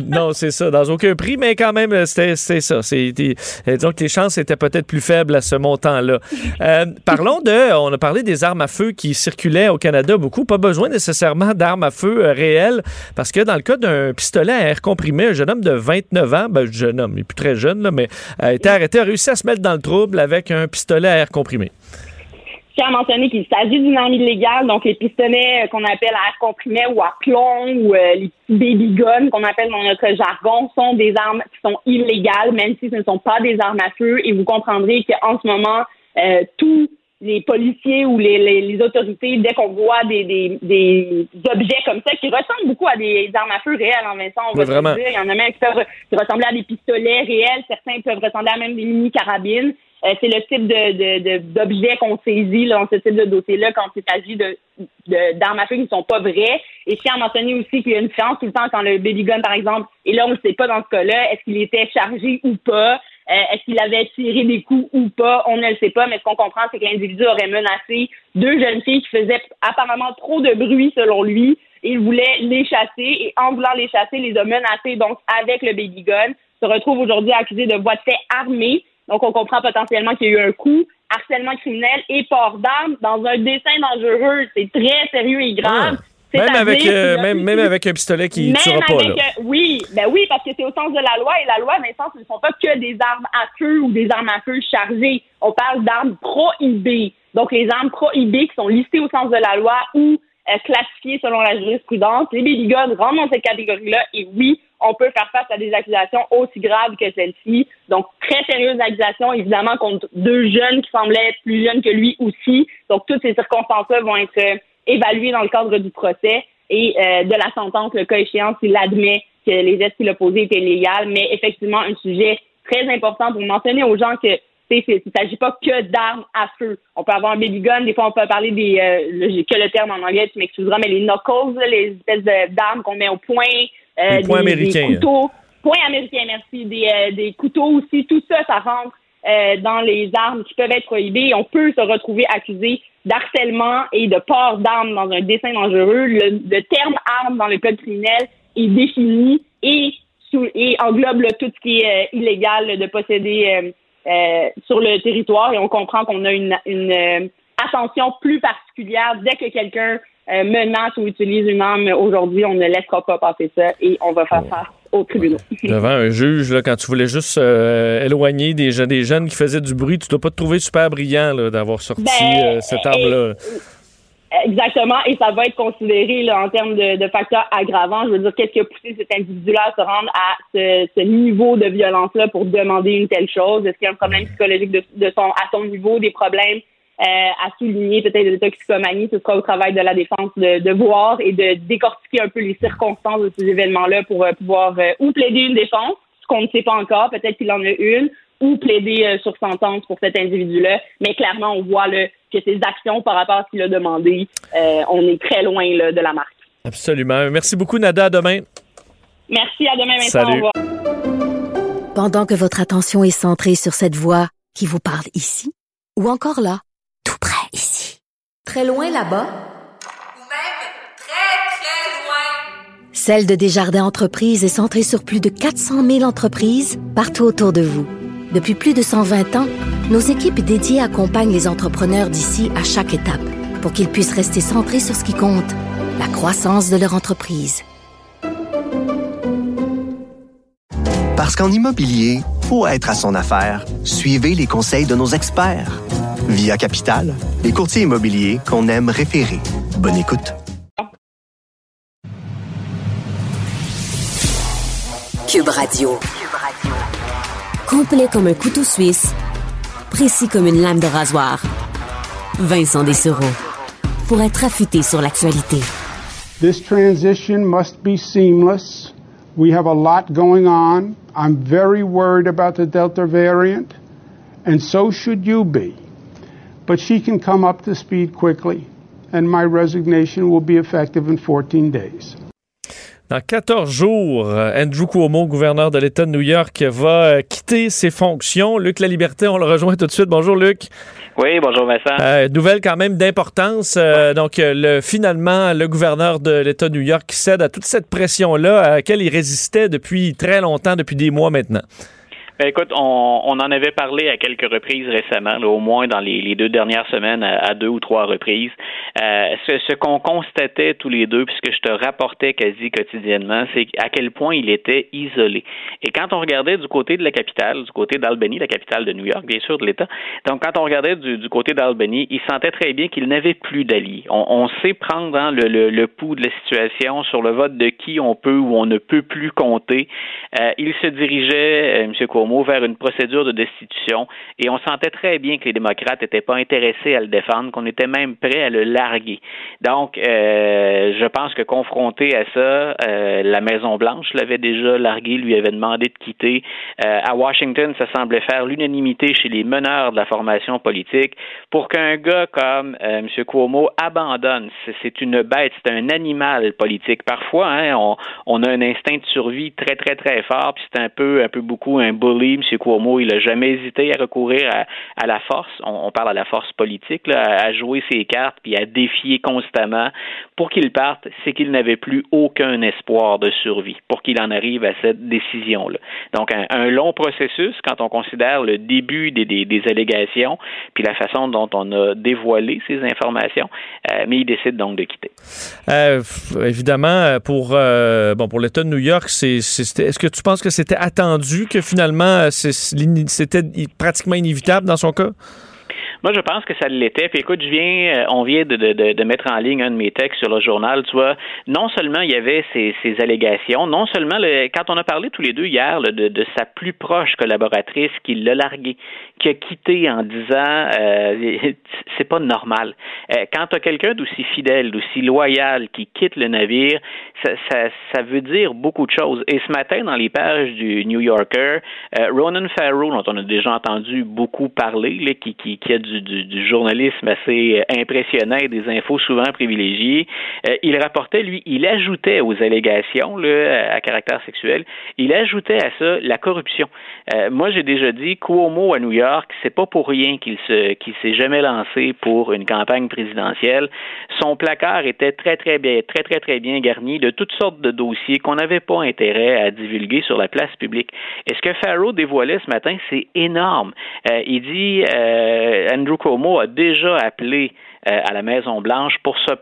non, c'est ça, dans aucun prix, mais quand même, c'était ça. Donc les chances étaient peut-être plus faibles à ce montant-là. parlons de, on a parlé des armes à feu qui circulaient au Canada beaucoup. Pas besoin nécessairement d'armes à feu euh, réelles, parce que dans le cas d'un pistolet à air comprimé, un jeune homme de 29 ans, ben, jeune homme, il est plus très jeune, là, mais a été arrêté, a réussi à se mettre dans le trouble avec un pistolet à air comprimé. Je tiens à mentionner qu'il s'agit d'une arme illégale, donc les pistolets euh, qu'on appelle à air comprimé ou à plomb ou euh, les baby guns qu'on appelle dans notre jargon sont des armes qui sont illégales, même si ce ne sont pas des armes à feu. Et vous comprendrez qu'en ce moment, tout les policiers ou les, les, autorités, dès qu'on voit des, des, des, objets comme ça qui ressemblent beaucoup à des armes à feu réelles, en Vincent, on va vraiment. dire. Il y en a même qui peuvent ressembler à des pistolets réels, certains peuvent ressembler à même des mini-carabines. Euh, c'est le type de, d'objets qu'on saisit dans ce type de dossier-là quand il s'agit de, d'armes à feu qui ne sont pas vraies. Et je tiens à mentionner aussi qu'il y a une différence tout le temps quand le baby gun, par exemple, et là, on ne sait pas dans ce cas-là, est-ce qu'il était chargé ou pas. Euh, est-ce qu'il avait tiré des coups ou pas? On ne le sait pas, mais ce qu'on comprend, c'est que l'individu aurait menacé deux jeunes filles qui faisaient apparemment trop de bruit selon lui. Il voulait les chasser et en voulant les chasser, les a menacés donc avec le baby gun. Se retrouve aujourd'hui accusé de voie de fait armée. Donc on comprend potentiellement qu'il y a eu un coup, harcèlement criminel et port d'armes dans un dessin dangereux. C'est très sérieux et grave. Ah. Même avec, euh, même, même avec un pistolet qui ne tuera pas. Là. oui, ben oui, parce que c'est au sens de la loi et la loi, Vincent, ce ne sont pas que des armes à feu ou des armes à feu chargées. On parle d'armes prohibées. Donc, les armes prohibées qui sont listées au sens de la loi ou euh, classifiées selon la jurisprudence. Les baby guns rentrent dans cette catégorie-là et oui, on peut faire face à des accusations aussi graves que celle-ci. Donc, très sérieuses accusations, évidemment, contre deux jeunes qui semblaient être plus jeunes que lui aussi. Donc, toutes ces circonstances-là vont être évalué dans le cadre du procès et euh, de la sentence, le cas échéant, s'il admet que les gestes qu'il a posés étaient légaux, mais effectivement un sujet très important pour mentionner aux gens que il ne s'agit pas que d'armes à feu. On peut avoir un baby gun, des fois on peut parler des, euh, que le terme en anglais, tu m'excuseras, mais les knuckles, les espèces d'armes qu'on met au point, euh, des, américains. des couteaux, point américain, merci, des, euh, des couteaux aussi, tout ça, ça rentre euh, dans les armes qui peuvent être prohibées. On peut se retrouver accusé d'harcèlement et de port d'armes dans un dessin dangereux. Le, terme arme dans le code criminel est défini et, et englobe tout ce qui est euh, illégal de posséder euh, euh, sur le territoire et on comprend qu'on a une, une attention plus particulière dès que quelqu'un menace ou utilise une arme aujourd'hui, on ne laissera pas passer ça et on va faire face aux tribunaux. Devant un juge, là, quand tu voulais juste éloigner des, des jeunes qui faisaient du bruit, tu dois pas te trouver super brillant d'avoir sorti ben, cette arme-là. Exactement, et ça va être considéré là, en termes de, de, facteurs aggravants. Je veux dire, qu'est-ce qui a poussé cet individu-là à se rendre à ce, ce niveau de violence-là pour demander une telle chose? Est-ce qu'il y a un problème psychologique de, de son, à son niveau, des problèmes euh, à souligner, peut-être de toxicomanie? Ce sera au travail de la défense de, de, voir et de décortiquer un peu les circonstances de ces événements-là pour euh, pouvoir euh, ou plaider une défense, ce qu'on ne sait pas encore, peut-être qu'il en a une, ou plaider euh, sur sentence pour cet individu-là. Mais clairement, on voit là, que ses actions par rapport à ce qu'il a demandé, euh, on est très loin là, de la marque. Absolument. Merci beaucoup, Nada. À demain. Merci. À demain, Vincent. Salut. Au revoir. Pendant que votre attention est centrée sur cette voix qui vous parle ici, ou encore là, tout près ici, très loin là-bas, Ou même très, très loin. Celle de Desjardins Entreprises est centrée sur plus de 400 000 entreprises partout autour de vous. Depuis plus de 120 ans, nos équipes dédiées accompagnent les entrepreneurs d'ici à chaque étape pour qu'ils puissent rester centrés sur ce qui compte, la croissance de leur entreprise. Parce qu'en immobilier, pour être à son affaire, suivez les conseils de nos experts. Via Capital, les courtiers immobiliers qu'on aime référer. Bonne écoute. Cube Radio. Complet comme un couteau suisse, précis comme une lame de rasoir. Vincent Dessereau. Pour être affûté sur l'actualité. This transition must be seamless. We have a lot going on. I'm very worried about the Delta variant, and so should you be. But she can come up to speed quickly, and my resignation will be effective in 14 days. Dans 14 jours, Andrew Cuomo, gouverneur de l'État de New York, va quitter ses fonctions. Luc La Liberté, on le rejoint tout de suite. Bonjour, Luc. Oui, bonjour Vincent. Euh, nouvelle quand même d'importance. Euh, donc, euh, le, finalement, le gouverneur de l'État de New York cède à toute cette pression-là à laquelle il résistait depuis très longtemps, depuis des mois maintenant. Ben, écoute, on, on en avait parlé à quelques reprises récemment, là, au moins dans les, les deux dernières semaines, à, deux ou trois reprises. Euh, ce ce qu'on constatait tous les deux, puisque je te rapportais quasi quotidiennement, c'est à quel point il était isolé. Et quand on regardait du côté de la capitale, du côté d'Albany, la capitale de New York, bien sûr, de l'État, donc quand on regardait du, du côté d'Albany, il sentait très bien qu'il n'avait plus d'alliés. On, on sait prendre hein, le, le, le pouls de la situation sur le vote de qui on peut ou on ne peut plus compter. Euh, il se dirigeait, euh, M. Cuomo, vers une procédure de destitution et on sentait très bien que les démocrates n'étaient pas intéressés à le défendre, qu'on était même prêt à le larguer. Donc, euh, je pense que confronté à ça, euh, la Maison-Blanche l'avait déjà largué, lui avait demandé de quitter. Euh, à Washington, ça semblait faire l'unanimité chez les meneurs de la formation politique pour qu'un gars comme M. Cuomo abandonne. C'est- une bête, c'est un animal politique. Parfois, hein, on, a un instinct de survie très, très, très fort, puis c'est un peu, un peu beaucoup un M. Cuomo, il a jamais hésité à recourir à, la force. On, parle à la force politique, à jouer ses cartes puis à défier constamment. Pour qu'il parte, c'est qu'il n'avait plus aucun espoir de survie pour qu'il en arrive à cette décision-là. Donc, un, long processus quand on considère le début des, allégations puis la façon dont on a dévoilé ces informations, euh, mais il décide donc de quitter. Euh, évidemment, pour, euh, bon, pour l'État de New York, c'est, est-ce que tu penses que c'était attendu que finalement euh, c'était pratiquement inévitable dans son cas? Moi, je pense que ça l'était. Puis écoute, je viens, euh, on vient de, de, de, mettre en ligne un de mes textes sur le journal. Tu vois, non seulement il y avait ces, ces allégations, non seulement le, quand on a parlé tous les deux hier de, de sa plus proche collaboratrice qui l'a largué, qui a quitté en disant euh, c'est pas normal. Euh, quand tu as quelqu'un d'aussi fidèle, d'aussi loyal qui quitte le navire, ça, ça, ça veut dire beaucoup de choses. Et ce matin, dans les pages du New Yorker, euh, Ronan Farrow, dont on a déjà entendu beaucoup parler, là, qui, qui, qui a du, du, journalisme assez euh, impressionnant et des infos souvent privilégiées, euh, il rapportait, lui, il ajoutait aux allégations là, à caractère sexuel, il ajoutait à ça la corruption. Euh, moi, j'ai déjà dit, Cuomo à New York, c'est pas pour rien qu'il se qu'il s'est jamais lancé pour une campagne présidentielle. Son placard était très très bien, très très très bien garni de toutes sortes de dossiers qu'on n'avait pas intérêt à divulguer sur la place publique. Et ce que Farrow dévoilait ce matin, c'est énorme. Il dit, Andrew Cuomo a déjà appelé à la Maison Blanche pour se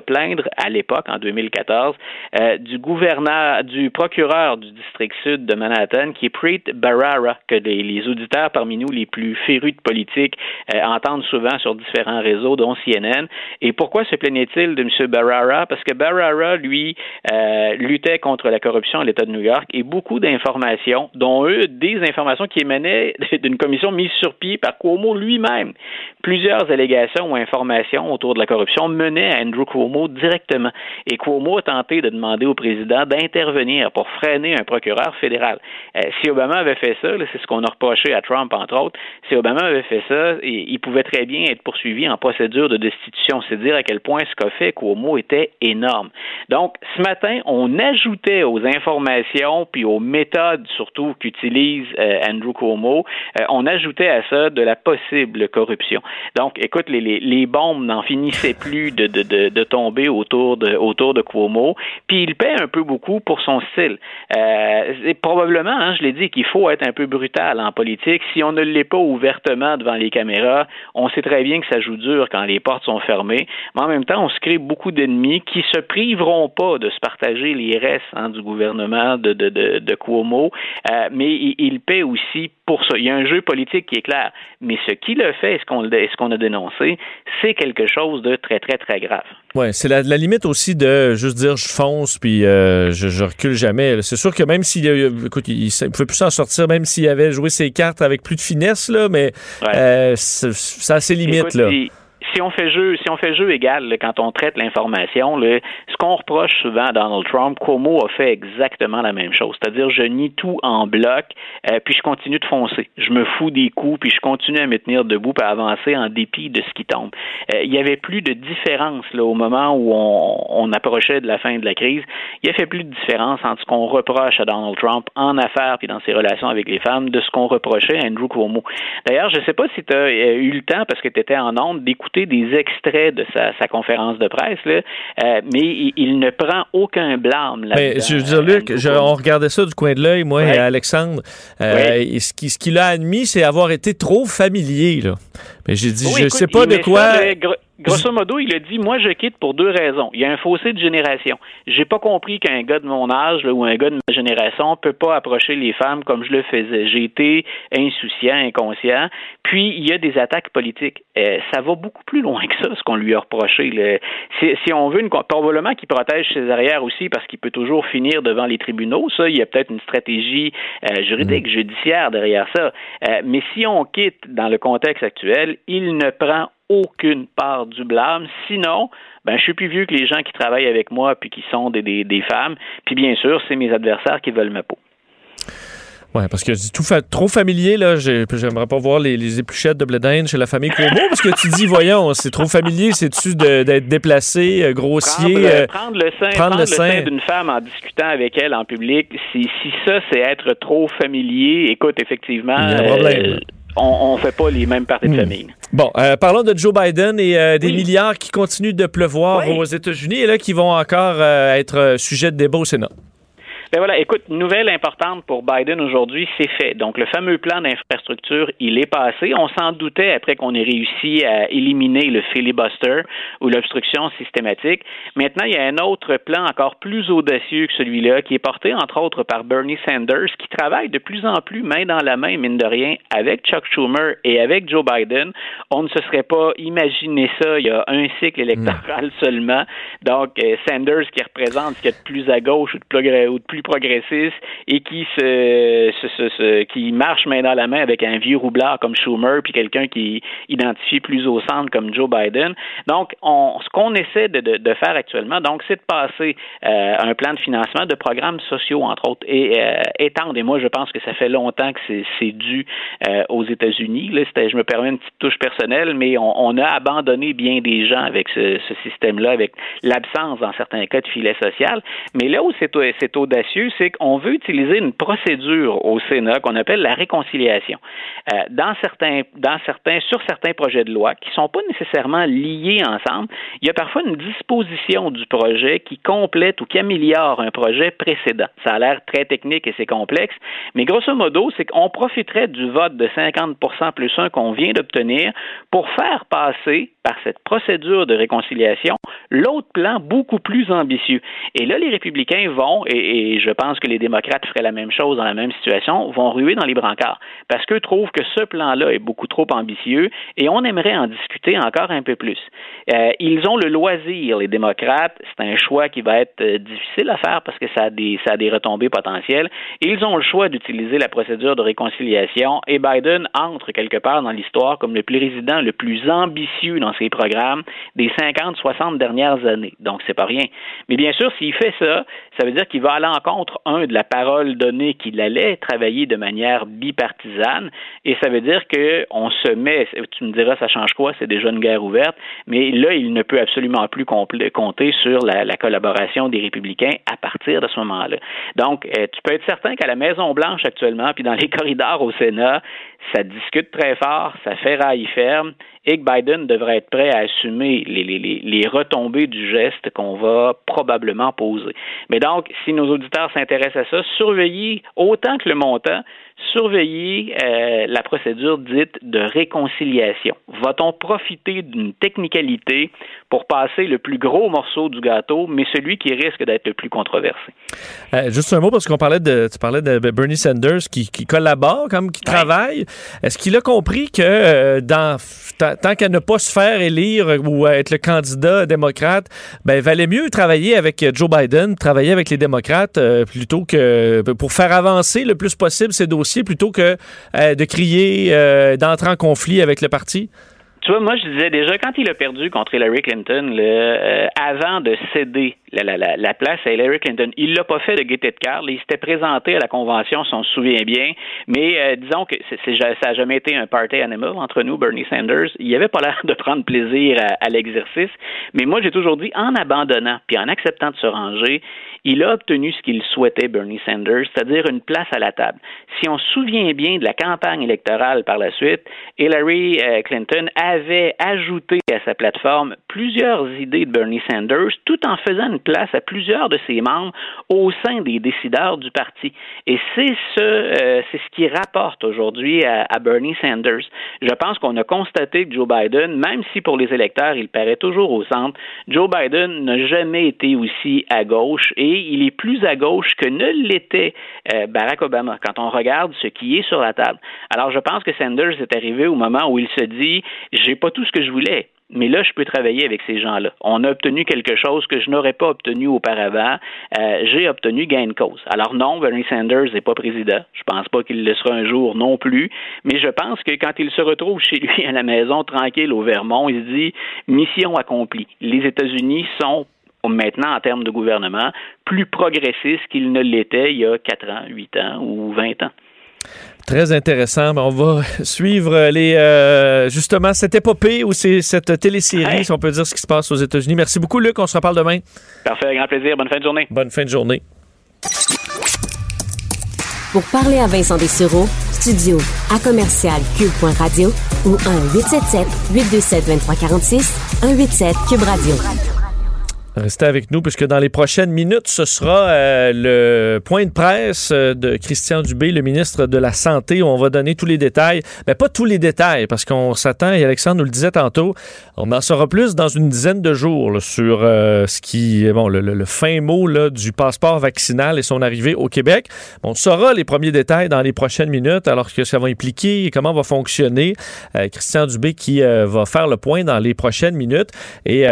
plaindre à l'époque en 2014 euh, du gouverneur du procureur du district sud de Manhattan qui est Preet Bharara que les, auditeurs parmi nous les plus férus de politique euh, entendent souvent sur différents réseaux dont CNN et pourquoi se plaignait-il de M. Bharara? Parce que Bharara lui euh, luttait contre la corruption à l'État de New York et beaucoup d'informations dont eux des informations qui émanaient d'une commission mise sur pied par Cuomo lui-même. Plusieurs allégations ou autour de la corruption menaient à Andrew Cuomo directement. Et Cuomo a tenté de demander au président d'intervenir pour freiner un procureur fédéral. Euh, si Obama avait fait ça, c'est ce qu'on a reproché à Trump, entre autres, si Obama avait fait ça, il pouvait très bien être poursuivi en procédure de destitution. C'est dire à quel point ce qu'a fait Cuomo était énorme. Donc, ce matin, on ajoutait aux informations puis aux méthodes surtout qu'utilise euh, Andrew Cuomo, euh, on ajoutait à ça de la possible corruption. Donc, écoute, les, les, bombes n'en finissaient plus de, de, de, tomber autour de, autour de Cuomo, puis il paie un peu beaucoup pour son style. Euh, probablement, hein, je l'ai dit, qu'il faut être un peu brutal en politique. Si on ne l'est pas ouvertement devant les caméras, on sait très bien que ça joue dur quand les portes sont fermées, mais en même temps, on se crée beaucoup d'ennemis qui se priveront pas de se partager les restes hein, du gouvernement de, de, de, Cuomo, euh, mais il, paie aussi pour ça. Il y a un jeu politique qui est clair, mais ce qui le fait, ce qu'on ce qu'on a dénoncé, c'est quelque chose de très, très, très grave. Oui, c'est la, la, limite aussi de juste dire je fonce puis euh, je, je, recule jamais. C'est sûr que même s'il écoute, il, il pouvait plus s'en sortir, même s'il avait joué ses cartes avec plus de finesse, là, mais euh, ça a ses limites. là si on fait jeu, si on fait jeu égal quand on traite l'information, ce qu'on reproche souvent à Donald Trump, Cuomo a fait exactement la même chose. C'est-à-dire, je nie tout en bloc, euh, puis je continue de foncer. Je me fous des coups, puis je continue à me tenir debout, puis à avancer en dépit de ce qui tombe. Euh, il y avait plus de différence là, au moment où on, on, approchait de la fin de la crise. Il y avait plus de différence entre ce qu'on reproche à Donald Trump en affaires puis dans ses relations avec les femmes de ce qu'on reprochait à Andrew Cuomo. D'ailleurs, je ne sais pas si tu as euh, eu le temps, parce que tu étais en onde, d'écouter des extraits de sa, conférence de presse, là, euh, mais il, ne prend aucun blâme. Là ben, je veux dire, Luc, on regardait ça du coin de l'œil, moi et Alexandre. Euh, ce qu'il a admis, c'est avoir été trop familier. Là. Mais j'ai dit, je ne sais pas de quoi. Grosso modo, il a dit Moi, je quitte pour deux raisons. Il y a un fossé de génération. J'ai pas compris qu'un gars de mon âge ou un gars de ma génération peut pas approcher les femmes comme je le faisais. J'ai été insouciant, inconscient. Puis, il y a des attaques politiques. Euh, ça va beaucoup plus loin que ça, ce qu'on lui a reproché. Si, on veut une. Probablement qu'il protège ses arrières aussi parce qu'il peut toujours finir devant les tribunaux. Ça, il y a peut-être une stratégie euh, juridique, mm. judiciaire derrière ça. Euh, mais si on quitte dans le contexte actuel, il ne prend aucune part du blâme. Sinon, ben, je suis plus vieux que les gens qui travaillent avec moi puis qui sont des, des, des femmes. Puis bien sûr, c'est mes adversaires qui veulent ma peau. Oui, parce que tout trop familier, là. J'aimerais pas voir les, les, épluchettes de blé chez la famille Cuomo, parce que tu dis, voyons, c'est trop familier, c'est-tu d'être déplacé, euh, grossier? Prendre, le, euh, prendre le sein, sein? d'une femme en discutant avec elle en public, si, si ça, c'est être trop familier, écoute, effectivement. Il y a un problème. Euh, on ne fait pas les mêmes parties de hmm. famille. Bon, euh, parlons de Joe Biden et euh, des milliards qui continuent de pleuvoir aux États-Unis et là qui vont encore euh, être sujet de débat au Sénat. Ben voilà, écoute, nouvelle importante pour Biden aujourd'hui, c'est fait. Donc, le fameux plan d'infrastructure, il est passé. On s'en doutait après qu'on ait réussi à éliminer le filibuster ou l'obstruction systématique. Maintenant, il y a un autre plan encore plus audacieux que celui-là, qui est porté entre autres par Bernie Sanders, qui travaille de plus en plus main dans la main, mine de rien, avec Chuck Schumer et avec Joe Biden. On ne se serait pas imaginé ça il y a un cycle électoral seulement. Donc, euh, Sanders qui représente ce qu'il y a de plus à gauche ou de plus progressiste et qui se, qui marche main dans la main avec un vieux roublard comme Schumer puis quelqu'un qui identifie plus au centre comme Joe Biden. Donc, on, ce qu'on essaie de, de, faire actuellement, donc, c'est de passer euh, un plan de financement de programmes sociaux entre autres et euh, étendre. Et moi, je pense que ça fait longtemps que c'est dû euh, aux États-Unis. Là, je me permets une petite touche personnelle, mais on, a abandonné bien des gens avec ce, ce système-là, avec l'absence dans certains cas de filet social. Mais là où c'est audacieux c'est qu'on veut utiliser une procédure au Sénat qu'on appelle la réconciliation. Euh, dans certains, dans certains, sur certains projets de loi qui ne sont pas nécessairement liés ensemble, il y a parfois une disposition du projet qui complète ou qui améliore un projet précédent. Ça a l'air très technique et c'est complexe, mais grosso modo, c'est qu'on profiterait du vote de 50% plus 1 qu'on vient d'obtenir pour faire passer par cette procédure de réconciliation l'autre plan beaucoup plus ambitieux. Et là, les républicains vont, et, et je pense que les démocrates feraient la même chose dans la même situation, vont ruer dans les brancards parce qu'eux trouvent que ce plan-là est beaucoup trop ambitieux et on aimerait en discuter encore un peu plus. Euh, ils ont le loisir, les démocrates, c'est un choix qui va être euh, difficile à faire parce que ça a des, ça a des retombées potentielles. Ils ont le choix d'utiliser la procédure de réconciliation et Biden entre quelque part dans l'histoire comme le président le plus ambitieux dans ses programmes des 50-60 dernières années. Donc, c'est pas rien. Mais bien sûr, s'il fait ça, ça veut dire qu'il va à l'encontre, un, de la parole donnée qu'il allait travailler de manière bipartisane, et ça veut dire qu'on se met, tu me diras, ça change quoi, c'est déjà une guerre ouverte, mais là, il ne peut absolument plus compter sur la, collaboration des républicains à partir de ce moment-là. Donc, euh, tu peux être certain qu'à la Maison-Blanche actuellement, puis dans les corridors au Sénat, ça discute très fort, ça fait rail ferme, et que Biden devrait être prêt à assumer les, les, les retombées du geste qu'on va probablement poser. Mais donc, si nos auditeurs s'intéressent à ça, surveillez autant que le montant, surveiller euh, la procédure dite de réconciliation. Va-t-on profiter d'une technicalité pour passer le plus gros morceau du gâteau, mais celui qui risque d'être le plus controversé? Euh, juste un mot, parce qu'on parlait de, tu parlais de Bernie Sanders qui, qui collabore, comme qui travaille. Est-ce qu'il a compris que euh, dans, tant qu'à ne pas se faire élire ou être le candidat démocrate, ben, il valait mieux travailler avec Joe Biden, travailler avec les démocrates plutôt que pour faire avancer le plus possible ces dossiers plutôt que euh, de crier, euh, d'entrer en conflit avec le parti? Tu vois, moi, je disais déjà, quand il a perdu contre Hillary Clinton, euh, avant de céder la, place à Hillary Clinton, il l'a pas fait de gaieté de cœur. Il s'était présenté à la convention, si on se souvient bien, mais disons que ça n'a jamais été un party animal entre nous, Bernie Sanders. Il avait pas l'air de prendre plaisir à l'exercice, mais moi, j'ai toujours dit, en abandonnant, puis en acceptant de se ranger, il a obtenu ce qu'il souhaitait, Bernie Sanders, c'est-à-dire une place à la table. Si on se souvient bien de la campagne électorale par la suite, Hillary euh, Clinton avait ajouté à sa plateforme plusieurs idées de Bernie Sanders, tout en faisant une place à plusieurs de ses membres au sein des décideurs du parti. Et c'est ce, euh, ce qui rapporte aujourd'hui à, Bernie Sanders. Je pense qu'on a constaté que Joe Biden, même si pour les électeurs il paraît toujours au centre, Joe Biden n'a jamais été aussi à gauche il est plus à gauche que ne l'était euh, Barack Obama quand on regarde ce qui est sur la table. Alors je pense que Sanders est arrivé au moment où il se dit j'ai pas tout ce que je voulais. Mais là, je peux travailler avec ces gens-là. On a obtenu quelque chose que je n'aurais pas obtenu auparavant. Euh, j'ai obtenu gain de cause. Alors non, Bernie Sanders n'est pas président. Je pense pas qu'il le sera un jour non plus. Mais je pense que quand il se retrouve chez lui à la maison, tranquille au Vermont, il se dit mission accomplie. Les États-Unis sont maintenant en termes de gouvernement plus progressiste qu'il ne l'était il y a 4 ans, 8 ans ou 20 ans. Très intéressant. On va suivre les euh, justement cette épopée ou cette télésérie, si on peut dire ce qui se passe aux États-Unis. Merci beaucoup, Luc. On se reparle demain. Parfait, grand plaisir. Bonne fin de journée. Bonne fin de journée. Pour parler à Vincent Dessureau, studio à commercial cube.radio ou 1 877 827 2346 187 cube radio. Restez avec nous puisque dans les prochaines minutes, ce sera euh, le point de presse euh, de Christian Dubé, le ministre de la Santé, où on va donner tous les détails. Mais pas tous les détails parce qu'on s'attend, et Alexandre nous le disait tantôt, on en saura plus dans une dizaine de jours sur euh, ce qui est bon, le, fin mot là, du passeport vaccinal et son arrivée au Québec. On saura les premiers détails dans les prochaines minutes alors que ça va impliquer et comment va fonctionner. Christian Dubé qui va faire le point dans les prochaines minutes. Et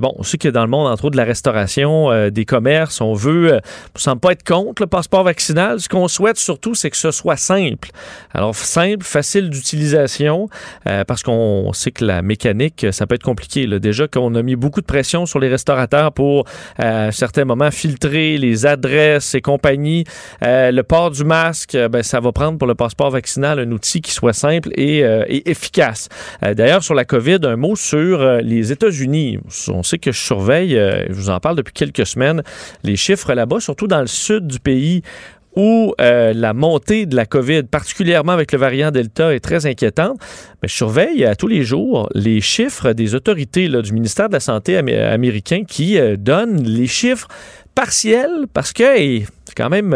bon, on sait dans le monde entre de la restauration, euh, des commerces. On veut, euh, on semble pas être contre le passeport vaccinal. Ce qu'on souhaite surtout, c'est que ce soit simple. Alors, simple, facile d'utilisation, euh, parce qu'on sait que la mécanique, ça peut être compliqué. Déjà qu'on a mis beaucoup de pression sur les restaurateurs pour, à certains moments, filtrer les adresses et compagnie. le port du masque, ben, ça va prendre pour le passeport vaccinal un outil qui soit simple et efficace. D'ailleurs, sur la COVID, un mot sur les États-Unis. On sait que je surveille euh, je vous en parle depuis quelques semaines, les chiffres là-bas, surtout dans le sud du pays, où euh, la montée de la COVID, particulièrement avec le variant Delta, est très inquiétante. Mais je surveille à tous les jours les chiffres des autorités du ministère de la Santé américain qui euh, donnent les chiffres partiels parce que c'est quand même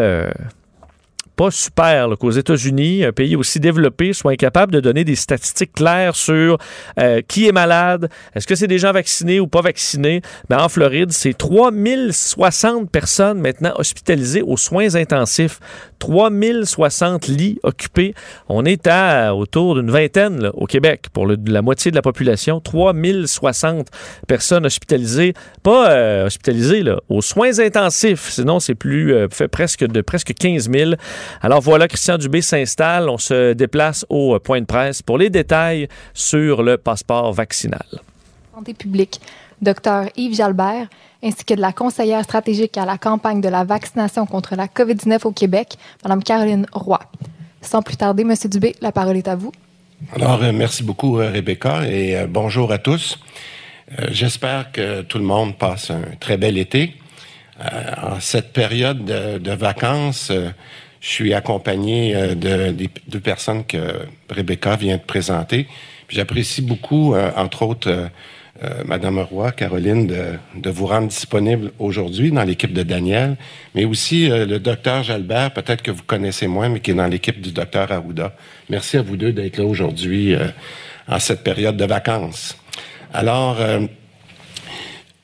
pas super qu'aux États-Unis, un pays aussi développé, soit incapable de donner des statistiques claires sur euh, qui est malade, est-ce que c'est des gens vaccinés ou pas vaccinés. Ben, en Floride, c'est 3060 personnes maintenant hospitalisées aux soins intensifs. 3060 lits occupés. On est à autour d'une vingtaine là, au Québec pour la moitié de la population. 3060 personnes hospitalisées, pas euh, hospitalisées, là, aux soins intensifs. Sinon, c'est plus euh, fait presque de presque 15 000. Alors voilà, Christian Dubé s'installe. On se déplace au euh, point de presse pour les détails sur le passeport vaccinal. santé publique, Dr Yves Jalbert, ainsi que de la conseillère stratégique à la campagne de la vaccination contre la COVID-19 au Québec, Mme Caroline Roy. Sans plus tarder, M. Dubé, la parole est à vous. Alors, euh, merci beaucoup, euh, Rebecca, et euh, bonjour à tous. Euh, J'espère que tout le monde passe un très bel été. Euh, en cette période de, de vacances, euh, je suis accompagné euh, de, deux personnes que Rebecca vient de présenter. J'apprécie beaucoup, euh, entre autres, euh, euh, Madame Roy, Caroline, de, de vous rendre disponible aujourd'hui dans l'équipe de Daniel, mais aussi le docteur Jalbert, peut-être que vous connaissez moins, mais qui est dans l'équipe du docteur Arruda. Merci à vous deux d'être là aujourd'hui en cette période de vacances. Alors,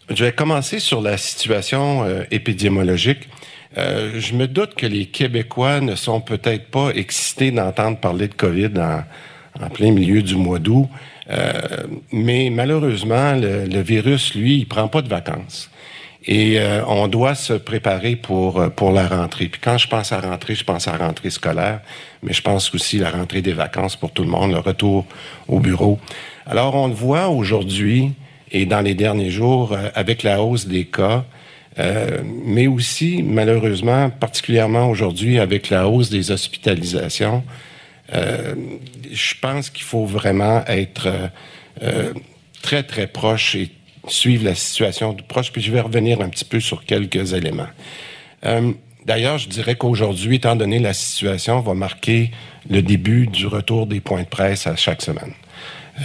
je vais commencer sur la situation épidémiologique. Euh, je me doute que les Québécois ne sont peut-être pas excités d'entendre parler de COVID en, en plein milieu du mois d'août, euh, mais malheureusement, le, le virus, lui, il prend pas de vacances. Et euh, on doit se préparer pour, euh, pour la rentrée. Puis quand je pense à rentrée, je pense à rentrée scolaire, mais je pense aussi à la rentrée des vacances pour tout le monde, le retour au bureau. Alors on le voit aujourd'hui et dans les derniers jours euh, avec la hausse des cas, euh, mais aussi malheureusement, particulièrement aujourd'hui avec la hausse des hospitalisations. Euh, je pense qu'il faut vraiment être euh, euh, très, très proche et suivre la situation de proche. Puis je vais revenir un petit peu sur quelques éléments. Euh, D'ailleurs, je dirais qu'aujourd'hui, étant donné la situation, va marquer le début du retour des points de presse à chaque semaine.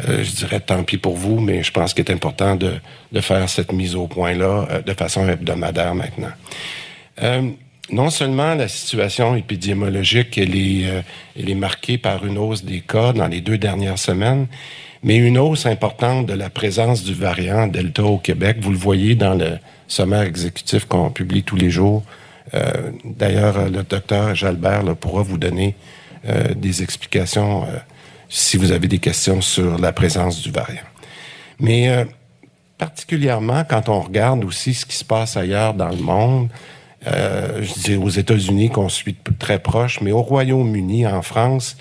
Euh, je dirais tant pis pour vous, mais je pense qu'il est important de, de faire cette mise au point-là euh, de façon hebdomadaire maintenant. Euh, non seulement la situation épidémiologique, elle est, euh, elle est marquée par une hausse des cas dans les deux dernières semaines, mais une hausse importante de la présence du variant Delta au Québec. Vous le voyez dans le sommaire exécutif qu'on publie tous les jours. Euh, D'ailleurs, le docteur Jalbert là, pourra vous donner des explications si vous avez des questions sur la présence du variant. Mais euh, particulièrement quand on regarde aussi ce qui se passe ailleurs dans le monde, euh, je dis aux États-Unis qu'on suit très proche, mais au Royaume-Uni, en France,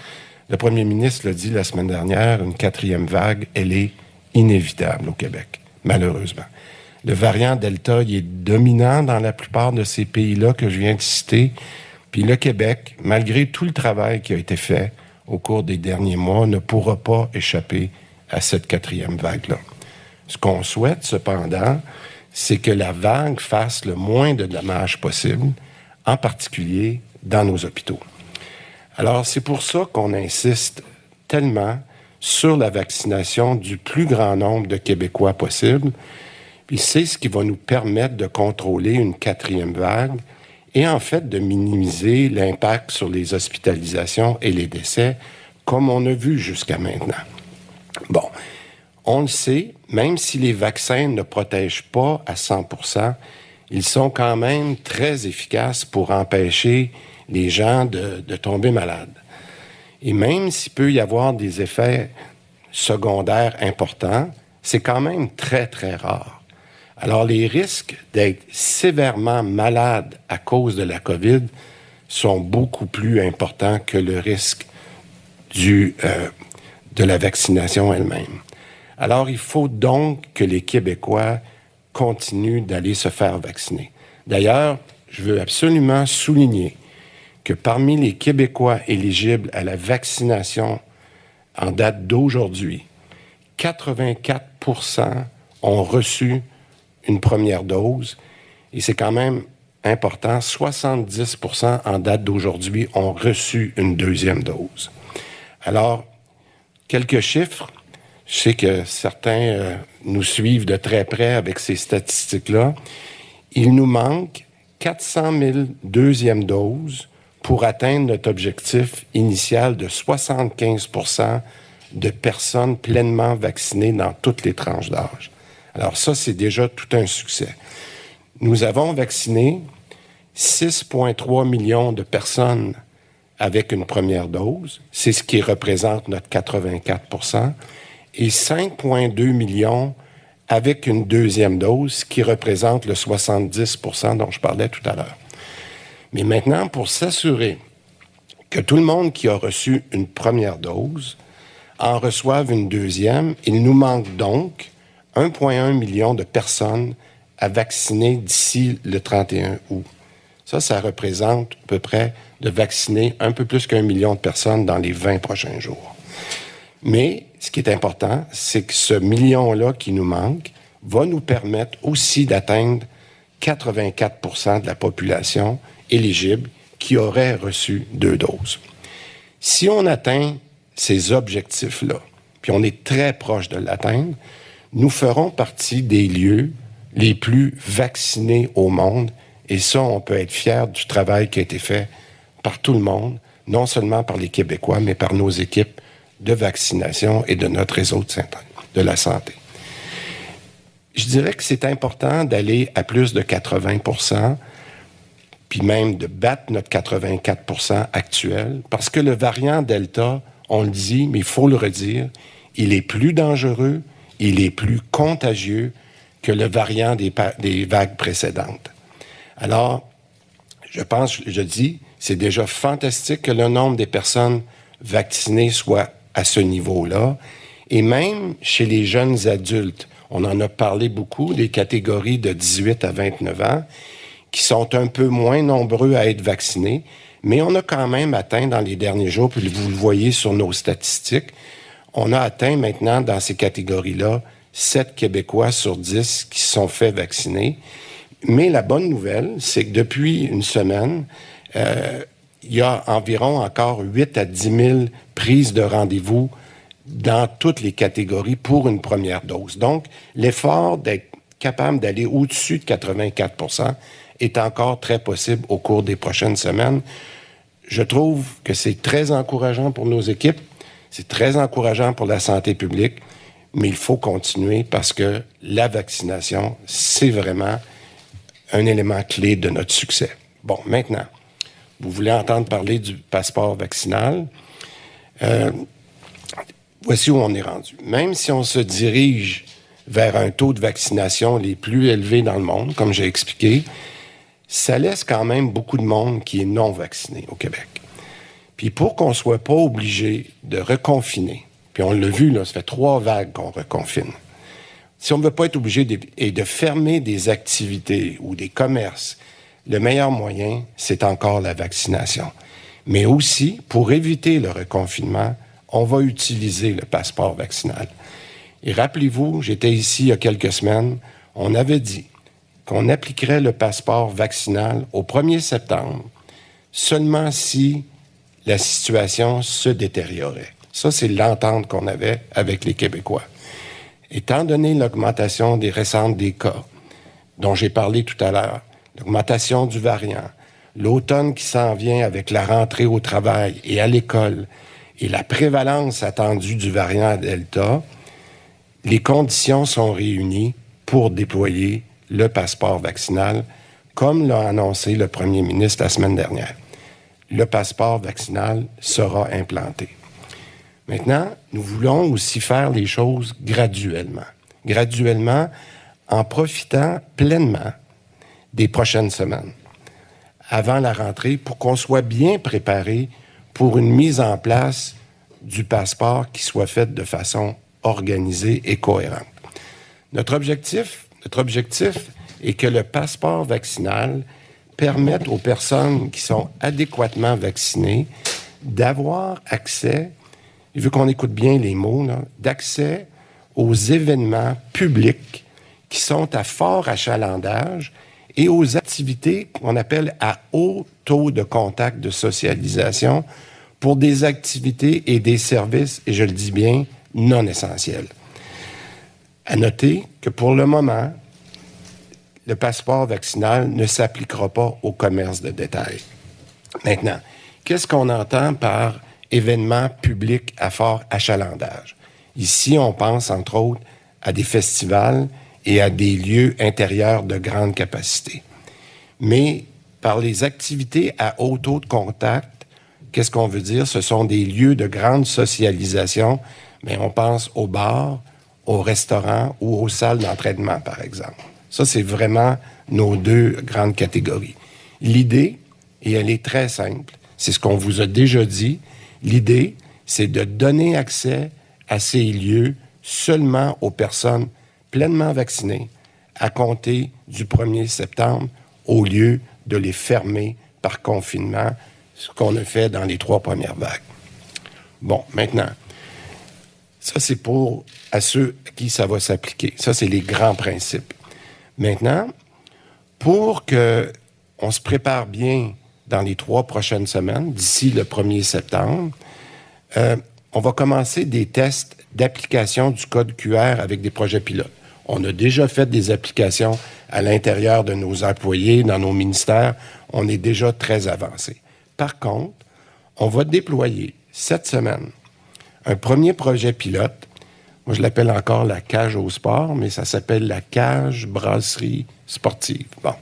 le premier ministre l'a dit la semaine dernière, une quatrième vague, elle est inévitable au Québec, malheureusement. Le variant Delta, il est dominant dans la plupart de ces pays-là que je viens de citer. Puis le Québec, malgré tout le travail qui a été fait au cours des derniers mois, ne pourra pas échapper à cette quatrième vague-là. Ce qu'on souhaite, cependant, c'est que la vague fasse le moins de dommages possible, en particulier dans nos hôpitaux. Alors, c'est pour ça qu'on insiste tellement sur la vaccination du plus grand nombre de Québécois possible. Puis c'est ce qui va nous permettre de contrôler une quatrième vague et en fait de minimiser l'impact sur les hospitalisations et les décès, comme on a vu jusqu'à maintenant. Bon, on le sait, même si les vaccins ne protègent pas à 100% ils sont quand même très efficaces pour empêcher les gens de, tomber malades. Et même s'il peut y avoir des effets secondaires importants, c'est quand même très, très rare. Alors, les risques d'être sévèrement malade à cause de la COVID sont beaucoup plus importants que le risque euh, de la vaccination elle-même. Alors, il faut donc que les Québécois continuent d'aller se faire vacciner. D'ailleurs, je veux absolument souligner que parmi les Québécois éligibles à la vaccination en date d'aujourd'hui, 84% ont reçu une première dose et c'est quand même important, 70% en date d'aujourd'hui ont reçu une deuxième dose. Alors, quelques chiffres. Je sais que certains euh, nous suivent de très près avec ces statistiques-là. Il nous manque 400 000 deuxièmes doses pour atteindre notre objectif initial de 75% de personnes pleinement vaccinées dans toutes les tranches d'âge. Alors ça, c'est déjà tout un succès. Nous avons vacciné 6,3 millions de personnes avec une première dose, c'est ce qui représente notre 84% et 5,2 millions avec une deuxième dose, qui représente le 70% dont je parlais tout à l'heure. Mais maintenant, pour s'assurer que tout le monde qui a reçu une première dose en reçoive une deuxième, il nous manque donc 1,1 million de personnes à vacciner d'ici le 31 août. Ça, ça représente à peu près de vacciner un peu plus qu'un million de personnes dans les 20 prochains jours. Mais ce qui est important, c'est que ce million-là qui nous manque va nous permettre aussi d'atteindre 84% de la population éligible qui aurait reçu deux doses. Si on atteint ces objectifs-là, puis on est très proche de l'atteindre, nous ferons partie des lieux les plus vaccinés au monde. Et ça, on peut être fier du travail qui a été fait par tout le monde, non seulement par les Québécois, mais par nos équipes de vaccination et de notre réseau de, de la santé. Je dirais que c'est important d'aller à plus de 80% puis même de battre notre 84% actuel, parce que le variant Delta, on le dit, mais il faut le redire, il est plus dangereux, il est plus contagieux que le variant des, vagues précédentes. Alors, je pense, je dis, c'est déjà fantastique que le nombre des personnes vaccinées soit à ce niveau-là. Et même chez les jeunes adultes, on en a parlé beaucoup, des catégories de 18 à 29 ans, qui sont un peu moins nombreux à être vaccinés, mais on a quand même atteint dans les derniers jours, puis vous le voyez sur nos statistiques, on a atteint maintenant dans ces catégories-là 7 Québécois sur 10 qui sont fait vacciner. Mais la bonne nouvelle, c'est que depuis une semaine, euh, il y a environ encore 8 à 10 000 prises de rendez-vous dans toutes les catégories pour une première dose. Donc, l'effort d'être capable d'aller au-dessus de 84% est encore très possible au cours des prochaines semaines. Je trouve que c'est très encourageant pour nos équipes, c'est très encourageant pour la santé publique, mais il faut continuer parce que la vaccination, c'est vraiment un élément clé de notre succès. Bon, maintenant, vous voulez entendre parler du passeport vaccinal. Euh, voici où on est rendu. Même si on se dirige vers un taux de vaccination les plus élevés dans le monde, comme j'ai expliqué, ça laisse quand même beaucoup de monde qui est non vacciné au Québec. Puis pour qu'on ne soit pas obligé de reconfiner, puis on l'a vu, là, ça fait trois vagues qu'on reconfine. Si on ne veut pas être obligé et de fermer des activités ou des commerces, le meilleur moyen, c'est encore la vaccination. Mais aussi, pour éviter le reconfinement, on va utiliser le passeport vaccinal. Et rappelez-vous, j'étais ici il y a quelques semaines, on avait dit qu'on appliquerait le passeport vaccinal au 1er septembre seulement si la situation se détériorait. Ça, c'est l'entente qu'on avait avec les Québécois. Étant donné l'augmentation des récentes des cas, dont j'ai parlé tout à l'heure, l'augmentation du variant, l'automne qui s'en vient avec la rentrée au travail et à l'école, et la prévalence attendue du variant Delta, les conditions sont réunies pour déployer le passeport vaccinal, comme l'a annoncé le premier ministre la semaine dernière. Le passeport vaccinal sera implanté. Maintenant, nous voulons aussi faire les choses graduellement. Graduellement, en profitant pleinement des prochaines semaines, avant la rentrée, pour qu'on soit bien préparé pour une mise en place du passeport qui soit faite de façon organisée et cohérente. Notre objectif, notre objectif est que le passeport vaccinal permette aux personnes qui sont adéquatement vaccinées d'avoir accès, veut qu'on écoute bien les mots, d'accès aux événements publics qui sont à fort achalandage et aux activités qu'on appelle à haut taux de contact de socialisation pour des activités et des services, et je le dis bien, non essentiels. À noter que pour le moment, le passeport vaccinal ne s'appliquera pas au commerce de détail. Maintenant, qu'est-ce qu'on entend par événement public à fort achalandage? Ici, on pense entre autres à des festivals et à des lieux intérieurs de grande capacité. Mais par les activités à haut taux de contact, qu'est-ce qu'on veut dire? Ce sont des lieux de grande socialisation, mais on pense aux bars, aux restaurants ou aux salles d'entraînement, par exemple. Ça, c'est vraiment nos deux grandes catégories. L'idée, et elle est très simple, c'est ce qu'on vous a déjà dit, l'idée, c'est de donner accès à ces lieux seulement aux personnes pleinement vaccinées à compter du 1er septembre au lieu de les fermer par confinement, ce qu'on a fait dans les trois premières vagues. Bon, maintenant, ça c'est pour à ceux à qui ça va s'appliquer. Ça c'est les grands principes. Maintenant, pour que on se prépare bien dans les trois prochaines semaines, d'ici le 1er septembre, euh, on va commencer des tests d'application du code QR avec des projets pilotes. On a déjà fait des applications à l'intérieur de nos employés, dans nos ministères. On est déjà très avancé. Par contre, on va déployer cette semaine un premier projet pilote. Moi, je l'appelle encore la cage au sport, mais ça s'appelle la cage brasserie sportive. Bon.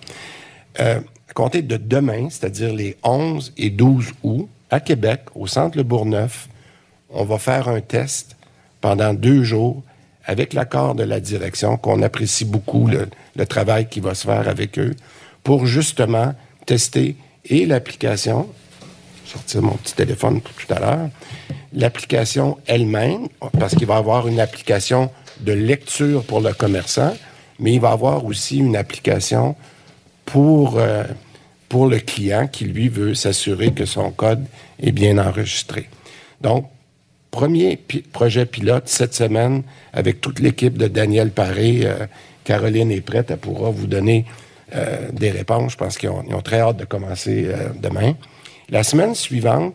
Euh, à de demain, c'est-à-dire les 11 et 12 août, à Québec, au Centre Le Bourgneuf, on va faire un test pendant deux jours avec l'accord de la direction, qu'on apprécie beaucoup le, travail qui va se faire avec eux, pour justement tester et l'application, sortir mon petit téléphone tout à l'heure, l'application elle-même, parce qu'il va y avoir une application de lecture pour le commerçant, mais il va y avoir aussi une application pour, euh, pour le client qui, lui, veut s'assurer que son code est bien enregistré. Donc, premier projet pilote cette semaine avec toute l'équipe de Daniel Paré. Euh, Caroline est prête, elle pourra vous donner euh, des réponses. Je pense qu'ils ont, très hâte de commencer demain. La semaine suivante,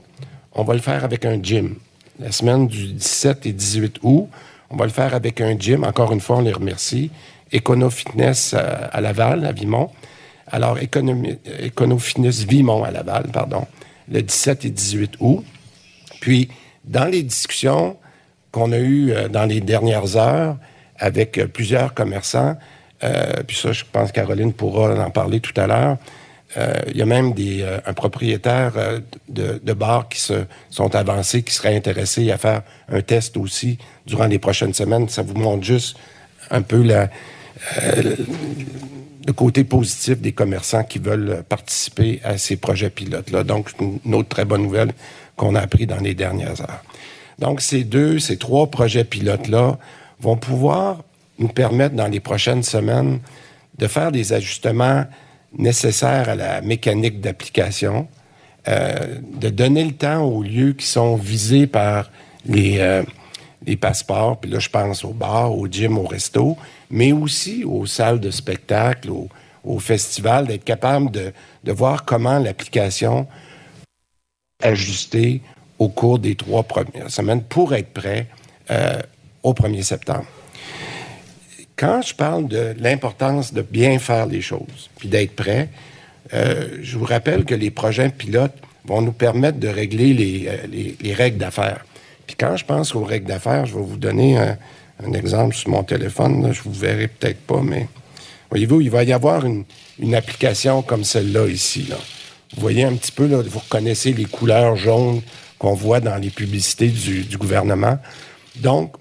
on va le faire avec un gym. La semaine du 17 et 18 août, on va le faire avec un gym. Encore une fois, on les remercie. Econo Fitness à, Laval, à Vimont. Alors, Econo Fitness Vimont à Laval, pardon, le 17 et 18 août. Puis, dans les discussions qu'on a eues euh, dans les dernières heures avec euh, plusieurs commerçants, euh, puis ça, je pense que Caroline pourra en parler tout à l'heure, il y a même des, un propriétaire de, de bars qui se sont avancés, qui seraient intéressés à faire un test aussi durant les prochaines semaines. Ça vous montre juste un peu le côté positif des commerçants qui veulent participer à ces projets pilotes-là. Donc, une autre très bonne nouvelle qu'on a appris dans les dernières heures. Donc, ces deux, ces trois projets pilotes-là vont pouvoir nous permettre dans les prochaines semaines de faire des ajustements nécessaires à la mécanique d'application, euh, de donner le temps aux lieux qui sont visés par les, euh, les passeports, puis là je pense aux bars, aux gyms, aux restos, mais aussi aux salles de spectacle, aux, au festivals, d'être capable de, de voir comment l'application ajusté au cours des trois premières semaines pour être prêt euh, au 1er septembre. Quand je parle de l'importance de bien faire les choses, puis d'être prêt, euh, je vous rappelle que les projets pilotes vont nous permettre de régler les, euh, les, règles d'affaires. Puis quand je pense aux règles d'affaires, je vais vous donner un, exemple sur mon téléphone. je vous verrai peut-être pas, mais voyez-vous, il va y avoir une, une application comme celle-là ici. Là. Vous voyez un petit peu, là, vous reconnaissez les couleurs jaunes qu'on voit dans les publicités du, gouvernement. Donc,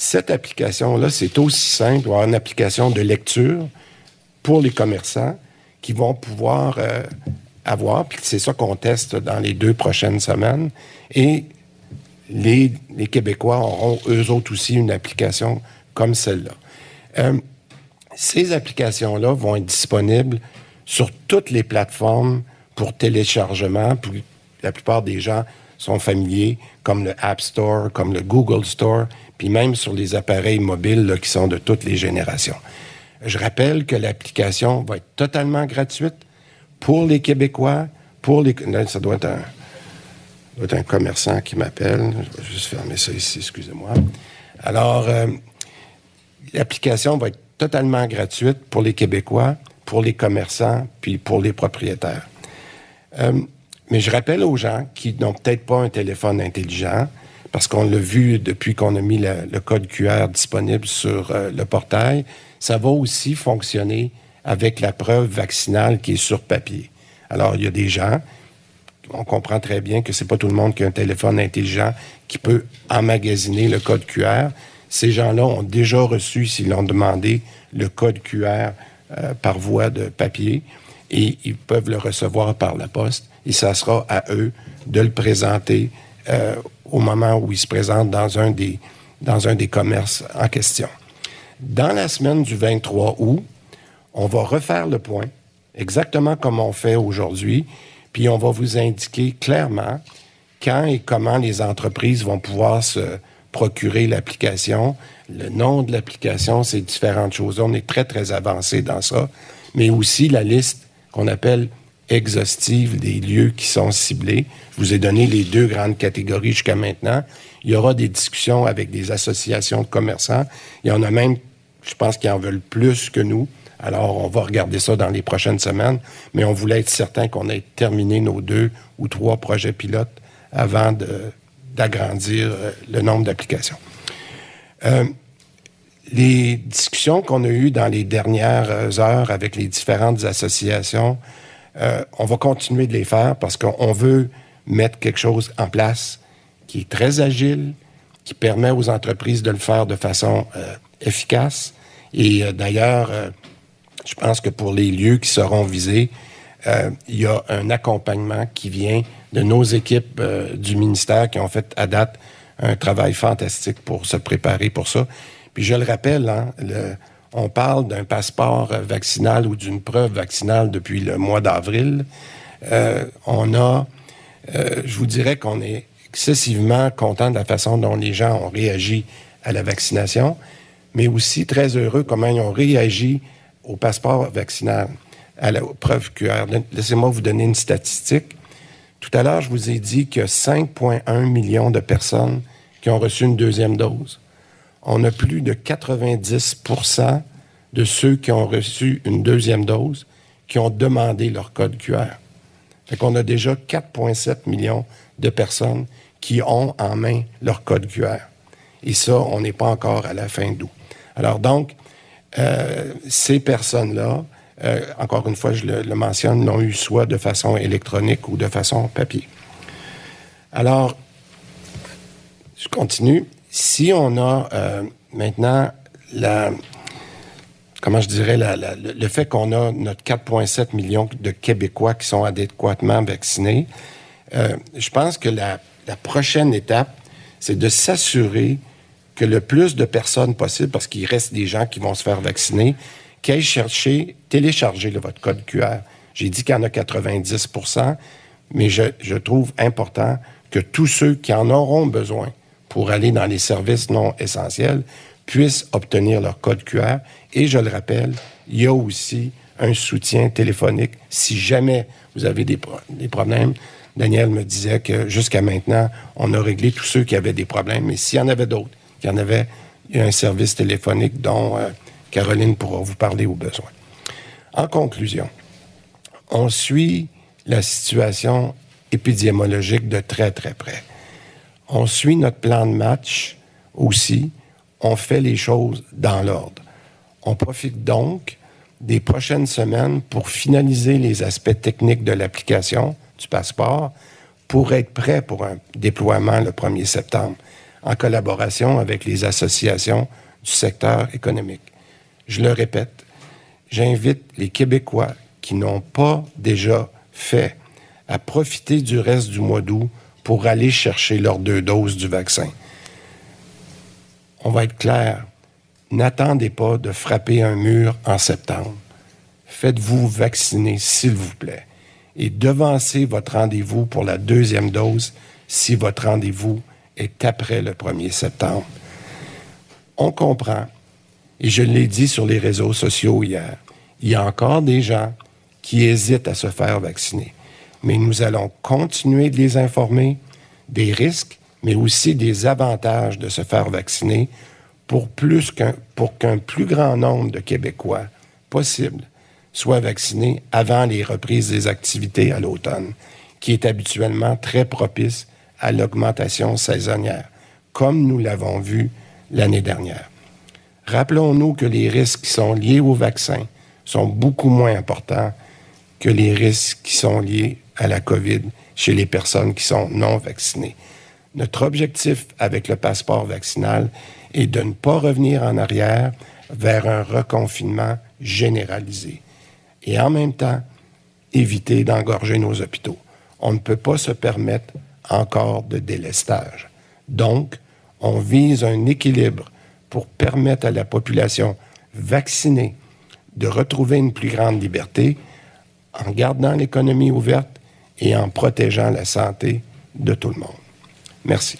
cette application-là, c'est aussi simple, une application de lecture pour les commerçants qui vont pouvoir euh, avoir, puis c'est ça qu'on teste dans les deux prochaines semaines, et les, Québécois auront eux autres aussi une application comme celle-là. Euh, ces applications-là vont être disponibles sur toutes les plateformes pour téléchargement. la plupart des gens sont familiers, comme le App Store, comme le Google Store, puis même sur les appareils mobiles qui sont de toutes les générations. Je rappelle que l'application va être totalement gratuite pour les Québécois, pour les... Ça doit être un, doit être un commerçant qui m'appelle. Je vais juste fermer ça ici, excusez-moi. Alors, euh, l'application va être totalement gratuite pour les Québécois, pour les commerçants, puis pour les propriétaires. Euh, mais je rappelle aux gens qui n'ont peut-être pas un téléphone intelligent, parce qu'on l'a vu depuis qu'on a mis le, code QR disponible sur euh, le portail, ça va aussi fonctionner avec la preuve vaccinale qui est sur papier. Alors, il y a des gens, on comprend très bien que c'est pas tout le monde qui a un téléphone intelligent qui peut emmagasiner le code QR. Ces gens-là ont déjà reçu, s'ils l'ont demandé, le code QR euh, par voie de papier et ils peuvent le recevoir par la poste et ça sera à eux de le présenter euh, au moment où ils se présentent dans un des, dans un des commerces en question. Dans la semaine du 23 août, on va refaire le point, exactement comme on fait aujourd'hui, puis on va vous indiquer clairement quand et comment les entreprises vont pouvoir se procurer l'application, le nom de l'application, c'est différentes choses. On est très, très avancé dans ça, mais aussi la liste qu'on appelle exhaustive des lieux qui sont ciblés. Je vous ai donné les deux grandes catégories jusqu'à maintenant. Il y aura des discussions avec des associations de commerçants. Il y en a même, je pense, qui en veulent plus que nous. Alors, on va regarder ça dans les prochaines semaines, mais on voulait être certain qu'on ait terminé nos deux ou trois projets pilotes avant d'agrandir euh, le nombre d'applications. Euh, les discussions qu'on a eues dans les dernières heures avec les différentes associations, euh, on va continuer de les faire parce qu'on veut mettre quelque chose en place qui est très agile, qui permet aux entreprises de le faire de façon euh, efficace. Et euh, d'ailleurs, je pense que pour les lieux qui seront visés, il y a un accompagnement qui vient de nos équipes du ministère qui ont fait à date un travail fantastique pour se préparer pour ça. Puis je le rappelle, hein, le, on parle d'un passeport vaccinal ou d'une preuve vaccinale depuis le mois d'avril. Euh, on a, euh, je vous dirais qu'on est excessivement content de la façon dont les gens ont réagi à la vaccination, mais aussi très heureux comment ils ont réagi au passeport vaccinal, à la preuve QR. Laissez-moi vous donner une statistique. Tout à l'heure, je vous ai dit que 5,1 millions de personnes qui ont reçu une deuxième dose on a plus de 90% de ceux qui ont reçu une deuxième dose qui ont demandé leur code QR. Fait qu'on a déjà 4,7 millions de personnes qui ont en main leur code QR. Et ça, on n'est pas encore à la fin d'août. Alors donc, euh, ces personnes-là, euh, encore une fois, je le, le mentionne, l'ont eu soit de façon électronique ou de façon papier. Alors, je continue si on a euh, maintenant la, je dirais, le, fait qu'on a notre 4,7 millions de Québécois qui sont adéquatement vaccinés, euh, je pense que la, prochaine étape, c'est de s'assurer que le plus de personnes possible, parce qu'il reste des gens qui vont se faire vacciner, qu'aillent chercher, télécharger votre code QR. J'ai dit qu'il y en a 90% mais je trouve important que tous ceux qui en auront besoin pour aller dans les services non essentiels puissent obtenir leur code QR. Et je le rappelle, il y a aussi un soutien téléphonique si jamais vous avez des, problèmes. Daniel me disait que jusqu'à maintenant, on a réglé tous ceux qui avaient des problèmes, mais s'il y en avait d'autres, qu'il y en avait, il y a un service téléphonique dont euh, Caroline pourra vous parler au besoin. En conclusion, on suit la situation épidémiologique de très, très près on suit notre plan de match aussi, on fait les choses dans l'ordre. On profite donc des prochaines semaines pour finaliser les aspects techniques de l'application du passeport pour être prêt pour un déploiement le 1er septembre, en collaboration avec les associations du secteur économique. Je le répète, j'invite les Québécois qui n'ont pas déjà fait à profiter du reste du mois d'août pour aller chercher leurs deux doses du vaccin. On va être clair, n'attendez pas de frapper un mur en septembre. Faites-vous vacciner, s'il vous plaît, et devancez votre rendez-vous pour la deuxième dose si votre rendez-vous est après le 1er septembre. On comprend, et je l'ai dit sur les réseaux sociaux hier, il y a encore des gens qui hésitent à se faire vacciner mais nous allons continuer de les informer des risques, mais aussi des avantages de se faire vacciner pour, plus qu'un, pour qu'un plus grand nombre de Québécois possible soient vaccinés avant les reprises des activités à l'automne. qui est habituellement très propice à l'augmentation saisonnière, comme nous l'avons vu l'année dernière. Rappelons-nous que les risques qui sont liés au vaccin sont beaucoup moins importants que les risques qui sont liés à la COVID chez les personnes qui sont non vaccinées. Notre objectif avec le passeport vaccinal est de ne pas revenir en arrière vers un reconfinement généralisé et en même temps éviter d'engorger nos hôpitaux. On ne peut pas se permettre encore de délestage. Donc, on vise un équilibre pour permettre à la population vaccinée de retrouver une plus grande liberté en gardant l'économie ouverte et en protégeant la santé de tout le monde. Merci.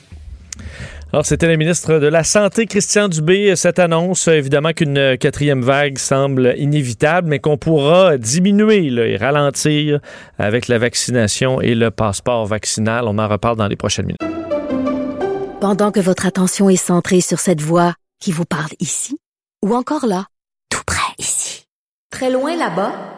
Alors, c'était le ministre de la Santé, Christian Dubé. Cette annonce, évidemment qu'une quatrième vague semble inévitable, mais qu'on pourra diminuer et ralentir avec la vaccination et le passeport vaccinal. On en reparle dans les prochaines minutes. Pendant que votre attention est centrée sur cette voix qui vous parle ici, ou encore là, tout près ici, très loin là-bas,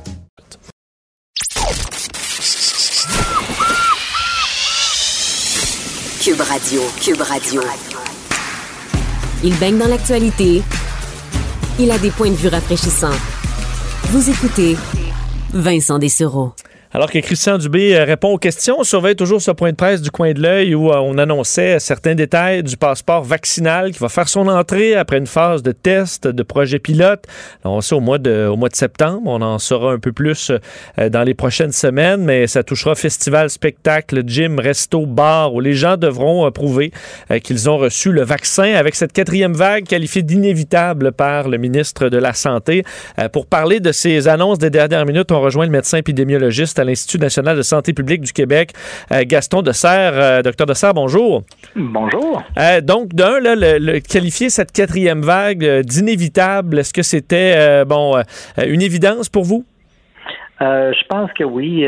Cube Radio. Cube Radio. Il baigne dans l'actualité. Il a des points de vue rafraîchissants. Vous écoutez Vincent Dessereau. Alors que Christian Dubé euh, répond aux questions, on surveille toujours ce point de presse du coin de l'œil où euh, on annonçait certains détails du passeport vaccinal qui va faire son entrée après une phase de test de projet pilote. on sait au mois de, au mois de septembre. On en saura un peu plus euh, dans les prochaines semaines, mais ça touchera festival, spectacle, gym, resto, bar où les gens devront prouver qu'ils ont reçu le vaccin avec cette quatrième vague qualifiée d'inévitable par le ministre de la Santé. Pour parler de ces annonces des dernières minutes, on rejoint le médecin épidémiologiste à l'Institut national de santé publique du Québec, euh, Gaston Dessert. Euh, docteur Dessert, bonjour. Bonjour. Euh, donc, d'un, le, qualifier cette quatrième vague d'inévitable, est-ce que c'était bon une évidence pour vous? je pense que oui.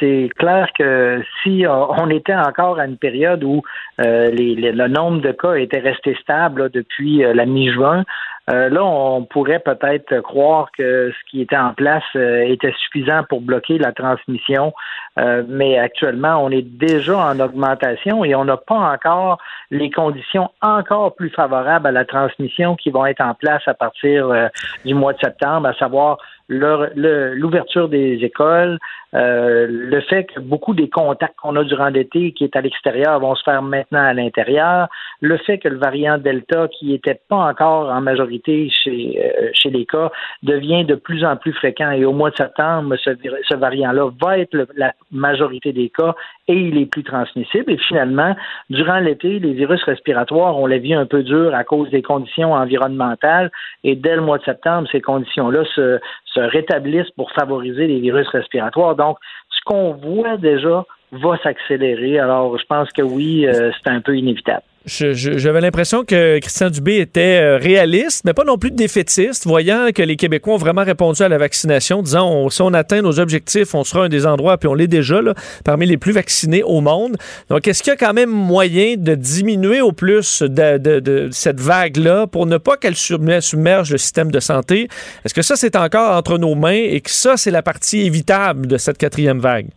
c'est clair que si on était encore à une période où le nombre de cas était resté stable depuis la mi-juin, euh, là, on pourrait peut-être croire que ce qui était en place euh, était suffisant pour bloquer la transmission, euh, mais actuellement, on est déjà en augmentation et on n'a pas encore les conditions encore plus favorables à la transmission qui vont être en place à partir du mois de septembre, à savoir l'ouverture des écoles, euh, le fait que beaucoup des contacts qu'on a durant l'été qui est à l'extérieur vont se faire maintenant à l'intérieur, le fait que le variant Delta, qui n'était pas encore en majorité chez, euh, chez les cas, devient de plus en plus fréquent et au mois de septembre, ce, variant-là va être la majorité des cas et il est plus transmissible. Et finalement, durant l'été, les virus respiratoires, on l'a vu un peu dur à cause des conditions environnementales et dès le mois de septembre, ces conditions-là se, se rétablissent pour favoriser les virus respiratoires. Donc, ce qu'on voit déjà va s'accélérer. Alors, je pense que oui, euh, c'est un peu inévitable. J'avais l'impression que Christian Dubé était euh, réaliste, mais pas non plus défaitiste, voyant que les Québécois ont vraiment répondu à la vaccination, disant si on atteint nos objectifs, on sera un des endroits, puis on l'est déjà, parmi les plus vaccinés au monde. Donc, est-ce qu'il y a quand même moyen de diminuer au plus de, cette vague-là pour ne pas qu'elle submerge le système de santé? Est-ce que ça, c'est encore entre nos mains et que ça, c'est la partie évitable de cette quatrième vague?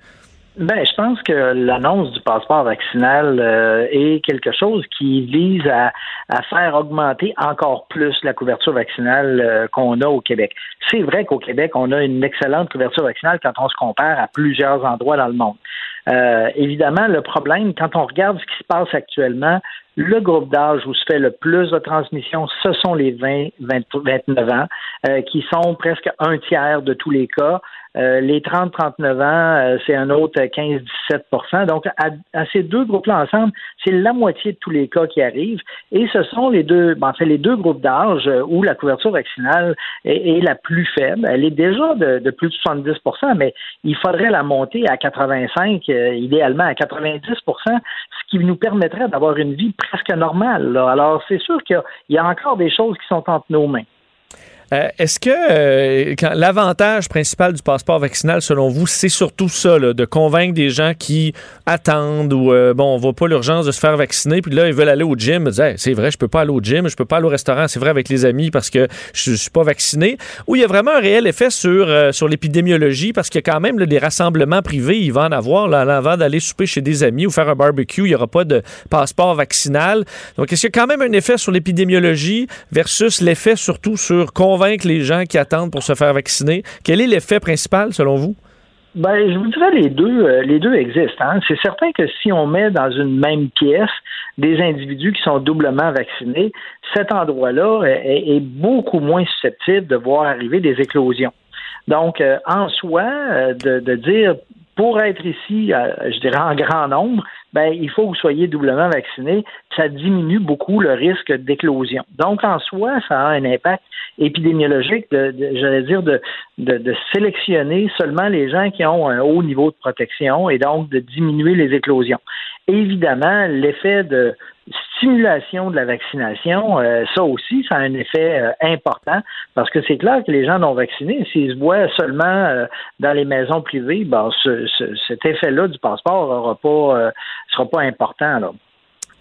Ben, je pense que l'annonce du passeport vaccinal euh, est quelque chose qui vise à, faire augmenter encore plus la couverture vaccinale euh, qu'on a au Québec. C'est vrai qu'au Québec, on a une excellente couverture vaccinale quand on se compare à plusieurs endroits dans le monde. Euh, évidemment, le problème, quand on regarde ce qui se passe actuellement, le groupe d'âge où se fait le plus de transmission, ce sont les 20, 29 ans, euh, qui sont presque un tiers de tous les cas. Euh, les 30-39 ans, euh, c'est un autre 15-17% Donc, à, ces deux groupes-là ensemble, c'est la moitié de tous les cas qui arrivent. Et ce sont les deux, ben, en fait, les deux groupes d'âge où la couverture vaccinale est, la plus faible. Elle est déjà de, plus de 70% mais il faudrait la monter à 85, idéalement à 90% ce qui nous permettrait d'avoir une vie presque normale. Alors, c'est sûr qu'il y a encore des choses qui sont entre nos mains. Euh, est-ce que euh, l'avantage principal du passeport vaccinal, selon vous, c'est surtout ça, de convaincre des gens qui attendent ou euh, bon, on voit pas l'urgence de se faire vacciner, puis là ils veulent aller au gym, disent c'est vrai, je peux pas aller au gym, je peux pas aller au restaurant, c'est vrai avec les amis parce que je, suis pas vacciné. Ou il y a vraiment un réel effet sur sur l'épidémiologie parce a quand même des rassemblements privés, il va en avoir là, avant d'aller souper chez des amis ou faire un barbecue, il y aura pas de passeport vaccinal. Donc est-ce qu'il y a quand même un effet sur l'épidémiologie versus l'effet surtout sur convaincre les gens qui attendent pour se faire vacciner. Quel est l'effet principal selon vous? Ben, je vous dirais les deux, euh, les deux existent. Hein. C'est certain que si on met dans une même pièce des individus qui sont doublement vaccinés, cet endroit-là est, beaucoup moins susceptible de voir arriver des éclosions. Donc, euh, en soi, euh, de, dire pour être ici, je dirais en grand nombre, ben, il faut que vous soyez doublement vacciné. Ça diminue beaucoup le risque d'éclosion. Donc, en soi, ça a un impact épidémiologique, de, j'allais dire, de, de, de, sélectionner seulement les gens qui ont un haut niveau de protection et donc de diminuer les éclosions. Évidemment, l'effet de stimulation de la vaccination, euh, ça aussi, ça a un effet euh, important parce que c'est clair que les gens non vaccinés, s'ils se voient seulement euh, dans les maisons privées, ben, ce, cet effet-là du passeport aura pas, sera pas important. Là.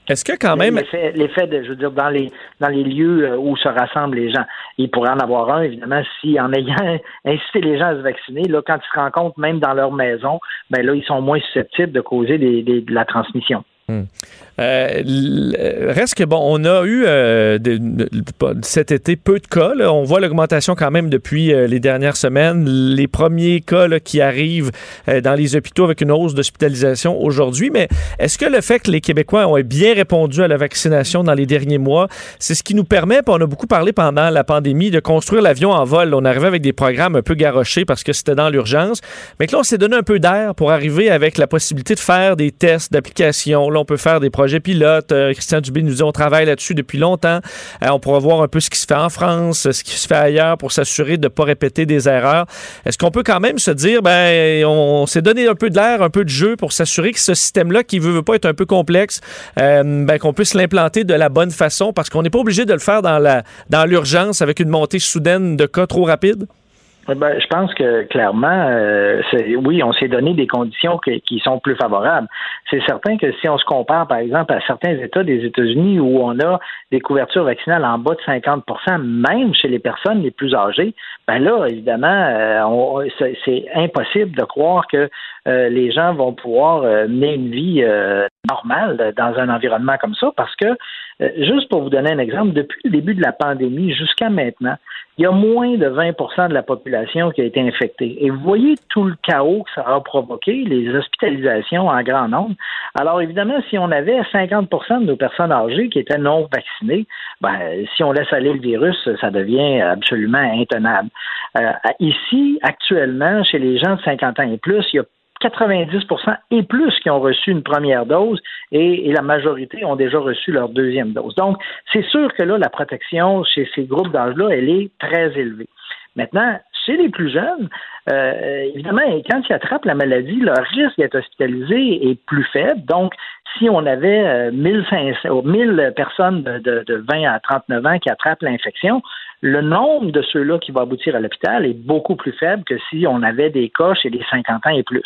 Est-ce que quand même. L'effet, de, je veux dire, dans les, dans les lieux où se rassemblent les gens. Il pourrait en avoir un, évidemment, si en ayant incité les gens à se vacciner, là, quand ils se rencontrent même dans leur maison, ben là, ils sont moins susceptibles de causer de la transmission. Hmm. Euh, reste que, bon, on a eu euh, cet été peu de cas. On voit l'augmentation quand même depuis euh, les dernières semaines. Les premiers cas qui arrivent dans les hôpitaux avec une hausse d'hospitalisation aujourd'hui. Mais est-ce que le fait que les Québécois ont bien répondu à la vaccination dans les derniers mois, c'est ce qui nous permet, on a beaucoup parlé pendant la pandémie, de construire l'avion en vol. On arrivait avec des programmes un peu garochés parce que c'était dans l'urgence. Mais que là, on s'est donné un peu d'air pour arriver avec la possibilité de faire des tests d'application. Là, on peut faire des projets pilotes. Euh, Christian Dubé nous dit on travaille là-dessus depuis longtemps. Euh, on pourra voir un peu ce qui se fait en France, ce qui se fait ailleurs pour s'assurer de ne pas répéter des erreurs. Est-ce qu'on peut quand même se dire ben on, s'est donné un peu de l'air, un peu de jeu pour s'assurer que ce système-là, qui veut, veut pas être un peu complexe, euh, ben, qu'on puisse l'implanter de la bonne façon? Parce qu'on n'est pas obligé de le faire dans dans l'urgence avec une montée soudaine de cas trop rapide? Eh ben, je pense que clairement, euh, oui, on s'est donné des conditions qui sont plus favorables. C'est certain que si on se compare, par exemple, à certains États des États-Unis où on a des couvertures vaccinales en bas de 50% même chez les personnes les plus âgées, ben là, évidemment, euh, c'est impossible de croire que euh, les gens vont pouvoir mener une vie normale dans un environnement comme ça, parce que, juste pour vous donner un exemple, depuis le début de la pandémie jusqu'à maintenant, il y a moins de 20% de la population qui a été infectée. Et vous voyez tout le chaos que ça a provoqué, les hospitalisations en grand nombre. Alors évidemment, si on avait 50% de nos personnes âgées qui étaient non vaccinées, ben, si on laisse aller le virus, ça devient absolument intenable. Euh, ici, actuellement, chez les gens de 50 ans et plus, il y a 90% et plus qui ont reçu une première dose et, la majorité ont déjà reçu leur deuxième dose. Donc, c'est sûr que là, la protection chez ces groupes d'âge-là, elle est très élevée. Maintenant, chez les plus jeunes, euh, évidemment, quand ils attrapent la maladie, leur risque d'être hospitalisé est plus faible. Donc, si on avait 1500, 1000 personnes de 20 à 39 ans qui attrapent l'infection, le nombre de ceux-là qui vont aboutir à l'hôpital est beaucoup plus faible que si on avait des cas chez les 50 ans et plus.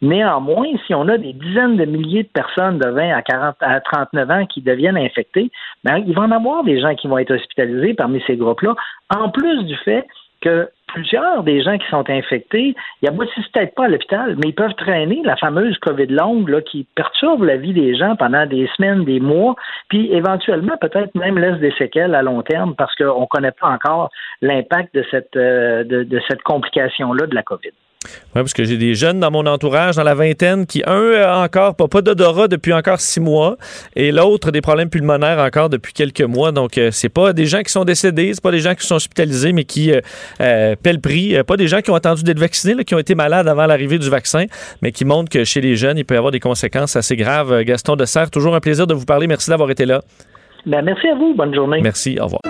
Néanmoins, si on a des dizaines de milliers de personnes de 20 à 40 à 39 ans qui deviennent infectées, ben, il va en avoir des gens qui vont être hospitalisés parmi ces groupes-là, en plus du fait que plusieurs des gens qui sont infectés, ils aboutissent peut-être pas à l'hôpital, mais ils peuvent traîner la fameuse COVID longue là, qui perturbe la vie des gens pendant des semaines, des mois, puis éventuellement peut-être même laisse des séquelles à long terme parce qu'on ne connaît pas encore l'impact de cette, euh, de, cette complication-là de la COVID. Oui, parce que j'ai des jeunes dans mon entourage, dans la vingtaine, qui, un, a encore pas, pas d'odorat depuis encore six mois, et l'autre, des problèmes pulmonaires encore depuis quelques mois. Donc, euh, c'est pas des gens qui sont décédés, c'est pas des gens qui sont hospitalisés, mais qui euh, euh, paient le prix. Euh, pas des gens qui ont attendu d'être vaccinés, là, qui ont été malades avant l'arrivée du vaccin, mais qui montrent que chez les jeunes, il peut y avoir des conséquences assez graves. Euh, Gaston Dessert, toujours un plaisir de vous parler. Merci d'avoir été là. Ben, merci à vous. Bonne journée. Merci. Au revoir.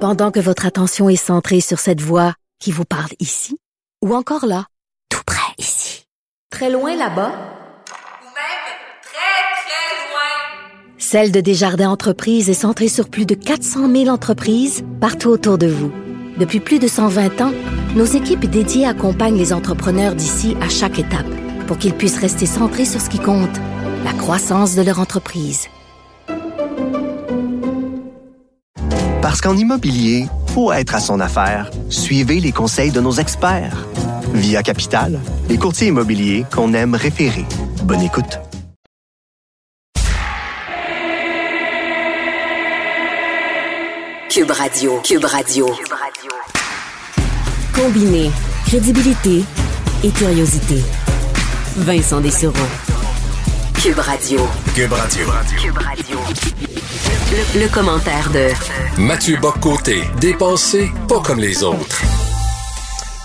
Pendant que votre attention est centrée sur cette voix qui vous parle ici, ou encore là, tout près ici, très loin là-bas, Ou même très, très loin. Celle de Desjardins Entreprises est centrée sur plus de 400 000 entreprises partout autour de vous. Depuis plus de 120 ans, nos équipes dédiées accompagnent les entrepreneurs d'ici à chaque étape pour qu'ils puissent rester centrés sur ce qui compte, la croissance de leur entreprise. Parce qu'en immobilier, pour être à son affaire, suivez les conseils de nos experts. Via Capital, les courtiers immobiliers qu'on aime référer. Bonne écoute. Cube Radio. Cube Radio. Combiné crédibilité et curiosité. Vincent Dessureau. Cube Radio. Cube Radio. Cube Radio. Le, le commentaire de Mathieu Boccoté, dépensé pas comme les autres.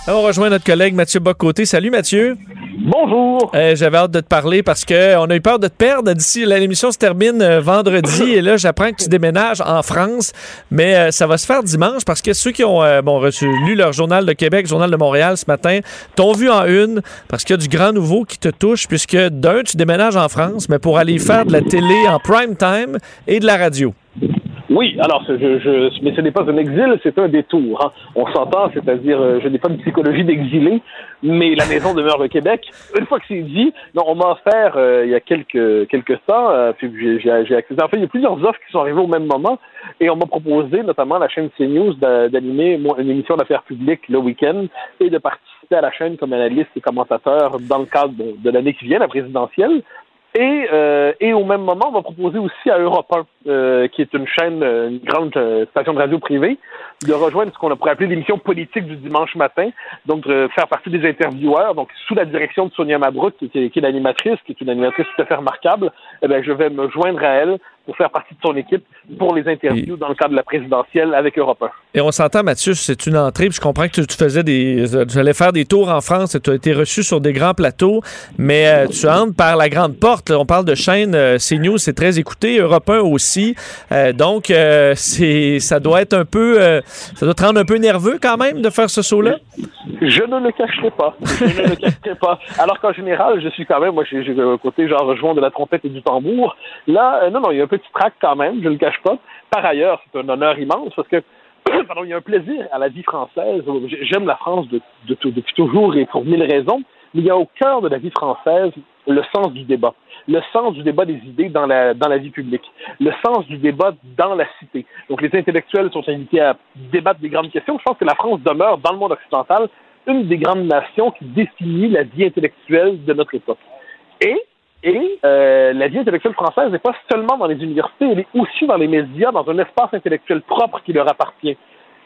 Alors, on rejoint notre collègue Mathieu Bocoté. Salut Mathieu. Bonjour. Euh, J'avais hâte de te parler parce que on a eu peur de te perdre d'ici. L'émission se termine euh, vendredi et là, j'apprends que tu déménages en France, mais euh, ça va se faire dimanche parce que ceux qui ont euh, bon, reçu, lu leur journal de Québec, journal de Montréal ce matin, t'ont vu en une parce qu'il y a du grand nouveau qui te touche puisque d'un, tu déménages en France, mais pour aller faire de la télé en prime time et de la radio. Oui, alors, je, je, mais ce n'est pas un exil, c'est un détour. hein. On s'entend, c'est-à-dire, euh, je n'ai pas une psychologie d'exilé, mais la maison demeure le Québec. Une fois que c'est dit, non, on m'a offert euh, il y a quelques quelques temps, euh, j'ai accédé. En fait, il y a plusieurs offres qui sont arrivées au même moment, et on m'a proposé, notamment la chaîne CNews, d'a- d'animer une émission d'affaires publiques le week-end et de participer à la chaîne comme analyste et commentateur dans le cadre de l'année qui vient, la présidentielle. Et, euh, et au même moment, on va proposer aussi à Europe 1, euh, qui est une chaîne, euh, une grande euh, station de radio privée, de rejoindre ce qu'on pourrait appeler l'émission politique du dimanche matin, donc de faire partie des intervieweurs, donc sous la direction de Sonia Mabrouk, qui, est- qui est l'animatrice, qui est une animatrice tout à fait remarquable. Eh bien, je vais me joindre à elle pour faire partie de son équipe pour les interviews dans le cadre de la présidentielle avec Europe 1. Et on s'entend, Mathieu, c'est une entrée. puis je comprends que tu, faisais des. euh, Tu allais faire des tours en France et tu as été reçu sur des grands plateaux, mais euh, tu entres par la grande porte. là. On parle de chaîne euh, CNews, c'est très écouté. Europe 1 aussi. Euh, donc, euh, c'est ça doit être un peu. euh, ça doit te rendre un peu nerveux quand même de faire ce saut-là? Je ne le cacherai pas. Je ne le cacherai pas. Alors qu'en général, je suis quand même, moi, j'ai un côté genre rejoint de la trompette et du tambour. Là, non, non, il y a un petit trac quand même, je ne le cache pas. Par ailleurs, c'est un honneur immense parce que, pardon, il y a un plaisir à la vie française. J'aime la France de, de- de- depuis toujours et pour mille raisons, mais il y a au cœur de la vie française le sens du débat. Le sens du débat des idées dans la, dans la vie publique. Le sens du débat dans la cité. Donc, les intellectuels sont invités à débattre des grandes questions. Je pense que la France demeure, dans le monde occidental, une des grandes nations qui définit la vie intellectuelle de notre époque. Et, et euh, la vie intellectuelle française n'est pas seulement dans les universités, elle est aussi dans les médias, dans un espace intellectuel propre qui leur appartient.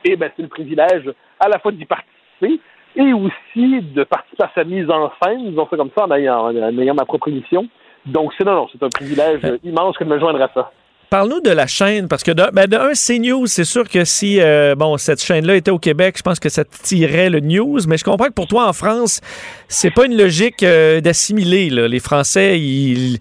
Et ben, c'est le privilège à la fois d'y participer et aussi de participer à sa mise en scène, disons ça comme ça, en ayant, en ayant ma propre émission. Donc, c'est non, non, c'est un privilège euh, immense que de me joindre à ça. Parle-nous de la chaîne, parce que de, ben un, CNews, c'est sûr que si euh, bon cette chaîne-là était au Québec, je pense que ça tirait le news, mais je comprends que pour toi en France, c'est pas une logique euh, d'assimiler. Les Français, ils,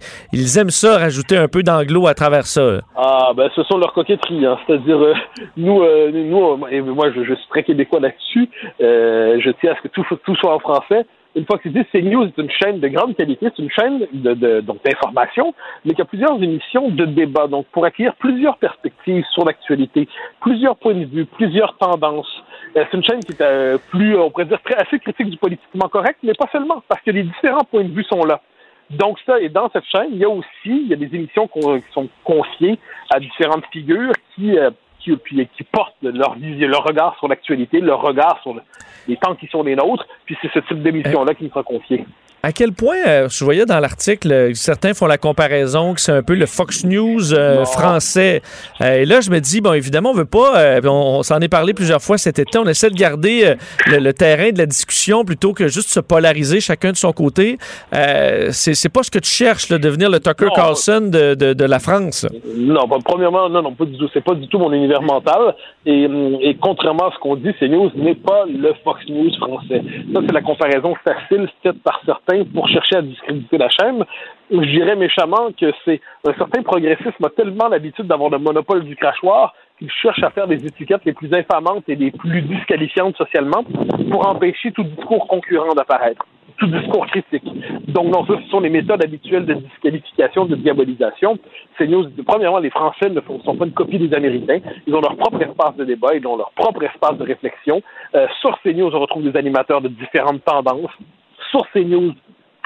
aiment ça, rajouter un peu d'anglo à travers ça. Ah, ben, ce sont leurs coquetteries. Hein. C'est-à-dire, euh, nous, euh, nous, et moi, je, suis très québécois là-dessus. Euh, je tiens à ce que tout soit en français. Une fois que c'est dit, CNews est une chaîne de grande qualité, c'est une chaîne de, de, donc d'information, mais qui a plusieurs émissions de débat, donc pour acquérir plusieurs perspectives sur l'actualité, plusieurs points de vue, plusieurs tendances. Euh, c'est une chaîne qui est euh, plus, on pourrait dire, très, assez critique du politiquement correct, mais pas seulement, parce que les différents points de vue sont là. Donc ça, et dans cette chaîne, il y a aussi il y a des émissions qui sont confiées à différentes figures qui, euh, qui, puis, qui portent leur, leur regard sur l'actualité, leur regard sur le- les temps qui sont les nôtres, puis c'est ce type d'émission-là qui nous sera confié. À quel point, euh, je voyais dans l'article, euh, certains font la comparaison que c'est un peu le Fox News euh, français. Et là, je me dis, bon, évidemment, on veut pas, on, on s'en est parlé plusieurs fois cet été, on essaie de garder le, le terrain de la discussion plutôt que juste se polariser chacun de son côté. C'est pas ce que tu cherches, là, devenir le Tucker Non. Carlson de, de, de la France. Non, bah, premièrement, non, non, pas du tout. C'est pas du tout mon univers mental. Et, hum, et contrairement à ce qu'on dit, CNews n'est pas le Fox News français. Ça, c'est la comparaison facile faite par certains pour chercher à discréditer la chaîne. Je dirais méchamment que c'est un certain progressisme a tellement l'habitude d'avoir le monopole du crachoir qu'il cherche à faire des étiquettes les plus infamantes et les plus disqualifiantes socialement pour empêcher tout discours concurrent d'apparaître tout discours critique. Donc, non, ce sont les méthodes habituelles de disqualification, de diabolisation. CNews, premièrement, les Français ne sont pas une copie des Américains. Ils ont leur propre espace de débat, ils ont leur propre espace de réflexion. Euh, sur CNews, on retrouve des animateurs de différentes tendances. Sur CNews,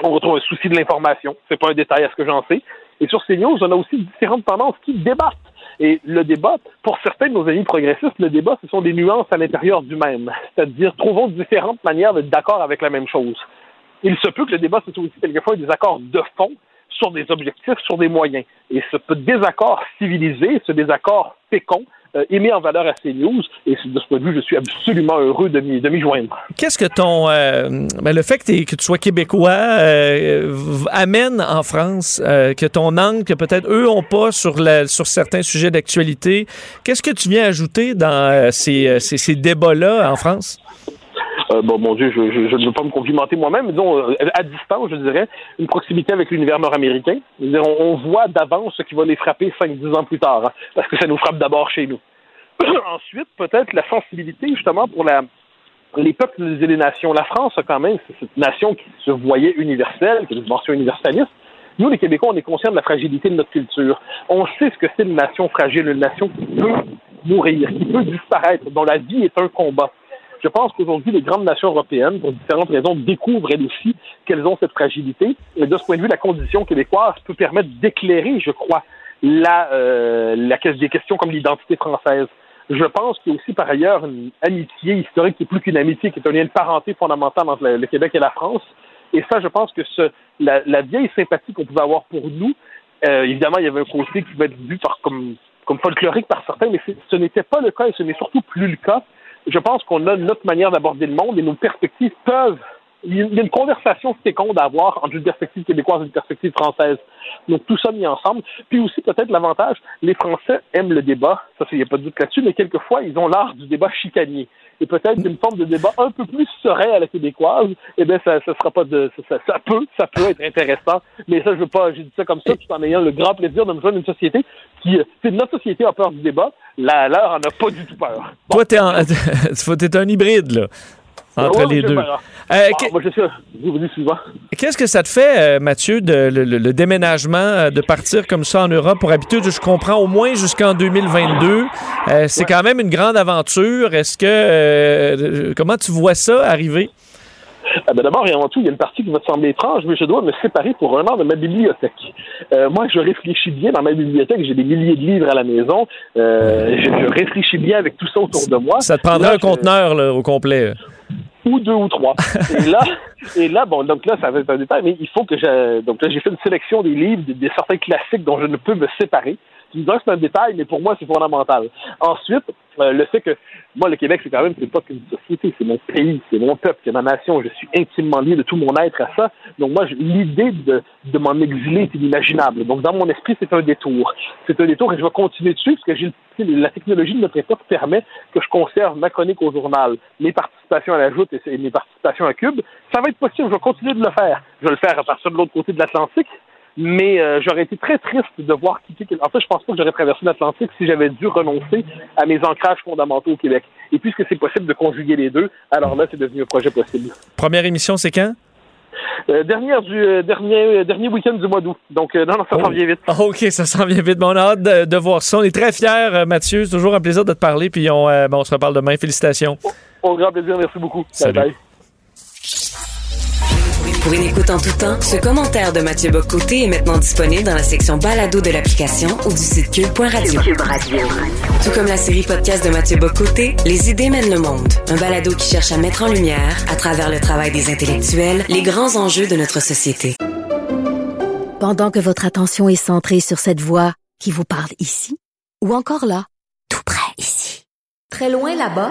on retrouve un souci de l'information. C'est pas un détail à ce que j'en sais. Et sur CNews, on a aussi différentes tendances qui débattent. Et le débat, pour certains de nos amis progressistes, le débat, ce sont des nuances à l'intérieur du même. C'est-à-dire, trouvons différentes manières d'être d'accord avec la même chose. Il se peut que le débat, ce soit aussi quelquefois des accords de fond sur des objectifs, sur des moyens. Et ce désaccord civilisé, ce désaccord fécond, euh, est mis en valeur à CNews. Et de ce point de vue, je suis absolument heureux de m'y de m'y joindre. Qu'est-ce que ton. euh, ben, le fait que, que tu sois québécois euh, amène en France, euh, que ton angle, que peut-être eux ont pas sur, la- sur certains sujets d'actualité, qu'est-ce que tu viens ajouter dans euh, ces, euh, ces- ces débats-là en France? Euh, bon, mon Dieu, je, ne veux pas me complimenter moi-même, mais disons, euh, à distance, je dirais, une proximité avec l'univers nord-américain. On, voit d'avance ce qui va les frapper 5-10 ans plus tard, hein, parce que ça nous frappe d'abord chez nous. Ensuite, peut-être la sensibilité, justement, pour la, les peuples et les nations. La France, quand même, c'est cette nation qui se voyait universelle, qui a une dimension universaliste. Nous, les Québécois, on est conscients de la fragilité de notre culture. On sait ce que c'est une nation fragile, une nation qui peut mourir, qui peut disparaître, dont la vie est un combat. Je pense qu'aujourd'hui, les grandes nations européennes, pour différentes raisons, découvrent elles aussi qu'elles ont cette fragilité. Et de ce point de vue, la condition québécoise peut permettre d'éclairer, je crois, la, euh, des questions comme l'identité française. Je pense qu'il y a aussi par ailleurs une amitié historique qui est plus qu'une amitié, qui est un lien de parenté fondamental entre le, Québec et la France. Et ça, je pense que la, vieille sympathie qu'on pouvait avoir pour nous, euh, évidemment, il y avait un côté qui pouvait être vu par, comme, folklorique par certains, mais ce n'était pas le cas et ce n'est surtout plus le cas. Je pense qu'on a notre manière d'aborder le monde et nos perspectives peuvent. Il y a une conversation féconde à avoir entre une perspective québécoise et une perspective française. Donc tout ça mis ensemble. Puis aussi peut-être l'avantage, les Français aiment le débat, ça il n'y a pas de doute là-dessus, mais quelquefois ils ont l'art du débat chicanier. Et peut-être une forme de débat un peu plus serein à la québécoise, eh bien ça, ça sera pas de ça, ça, peut, ça peut être intéressant. Mais ça je veux pas, j'ai dit ça comme ça, tout en ayant le grand plaisir de me joindre à une société qui, euh, c'est notre société a peur du débat, la leur en a pas du tout peur. Toi, t'es, en- t'es un hybride, là, entre les deux. Euh, Ah, suivant. Qu'est-ce que ça te fait, euh, Mathieu, de, le, le- le déménagement, euh, de partir comme ça en Europe? Pour habiter, je comprends, au moins jusqu'en 2022? Euh, c'est quand même une grande aventure. Est-ce que... euh, comment tu vois ça arriver? Ah ben D'abord et avant tout, il y a une partie qui va te sembler étrange, mais je dois me séparer pour un an de ma bibliothèque. Euh, moi, je réfléchis bien dans ma bibliothèque. J'ai des milliers de livres à la maison. Euh, je, je réfléchis bien avec tout ça autour de moi. Ça te prendrait Là, un je- conteneur là, au complet. Ou deux ou trois. et là, et là, bon, donc là, ça va être un détail, mais il faut que j'ai, donc là, j'ai fait une sélection des livres, des, des certains classiques dont je ne peux me séparer. Tu que c'est un détail, mais pour moi, c'est fondamental. Ensuite, euh, le fait que, moi, le Québec, c'est quand même, c'est pas qu'une société, c'est mon pays, c'est mon peuple, c'est ma nation. Je suis intimement lié de tout mon être à ça. Donc, moi, l'idée de, de m'en exiler est inimaginable. Donc, dans mon esprit, c'est un détour. C'est un détour et je vais continuer dessus parce que j'ai, la technologie de notre époque permet que je conserve ma chronique au journal, mes participations à la joute et mes participations à Cube. Ça va être possible, je vais continuer de le faire. Je vais le faire à partir de l'autre côté de l'Atlantique. Mais euh, j'aurais été très triste de voir quitter. En fait, je pense pas que j'aurais traversé l'Atlantique si j'avais dû renoncer à mes ancrages fondamentaux au Québec. Et puisque c'est possible de conjuguer les deux, alors là, c'est devenu un projet possible. Première émission, c'est quand? Euh, dernière du euh, dernier euh, dernier week-end du mois d'août. Donc non, non, ça s'en vient vite. Ah, OK, ça s'en vient vite. Bon, on a hâte de, de voir ça. On est très fiers, Mathieu. C'est toujours un plaisir de te parler. Puis on se reparle demain. Félicitations. Au grand plaisir, merci beaucoup. Salut. Bye bye. Pour une écoute en tout temps, ce commentaire de Mathieu Bocoté est maintenant disponible dans la section balado de l'application ou du site cube.radio. Tout comme la série podcast de Mathieu Bocoté, Les idées mènent le monde. Un balado qui cherche à mettre en lumière, à travers le travail des intellectuels, les grands enjeux de notre société. Pendant que votre attention est centrée sur cette voix qui vous parle ici, ou encore là, tout près ici, très loin là-bas,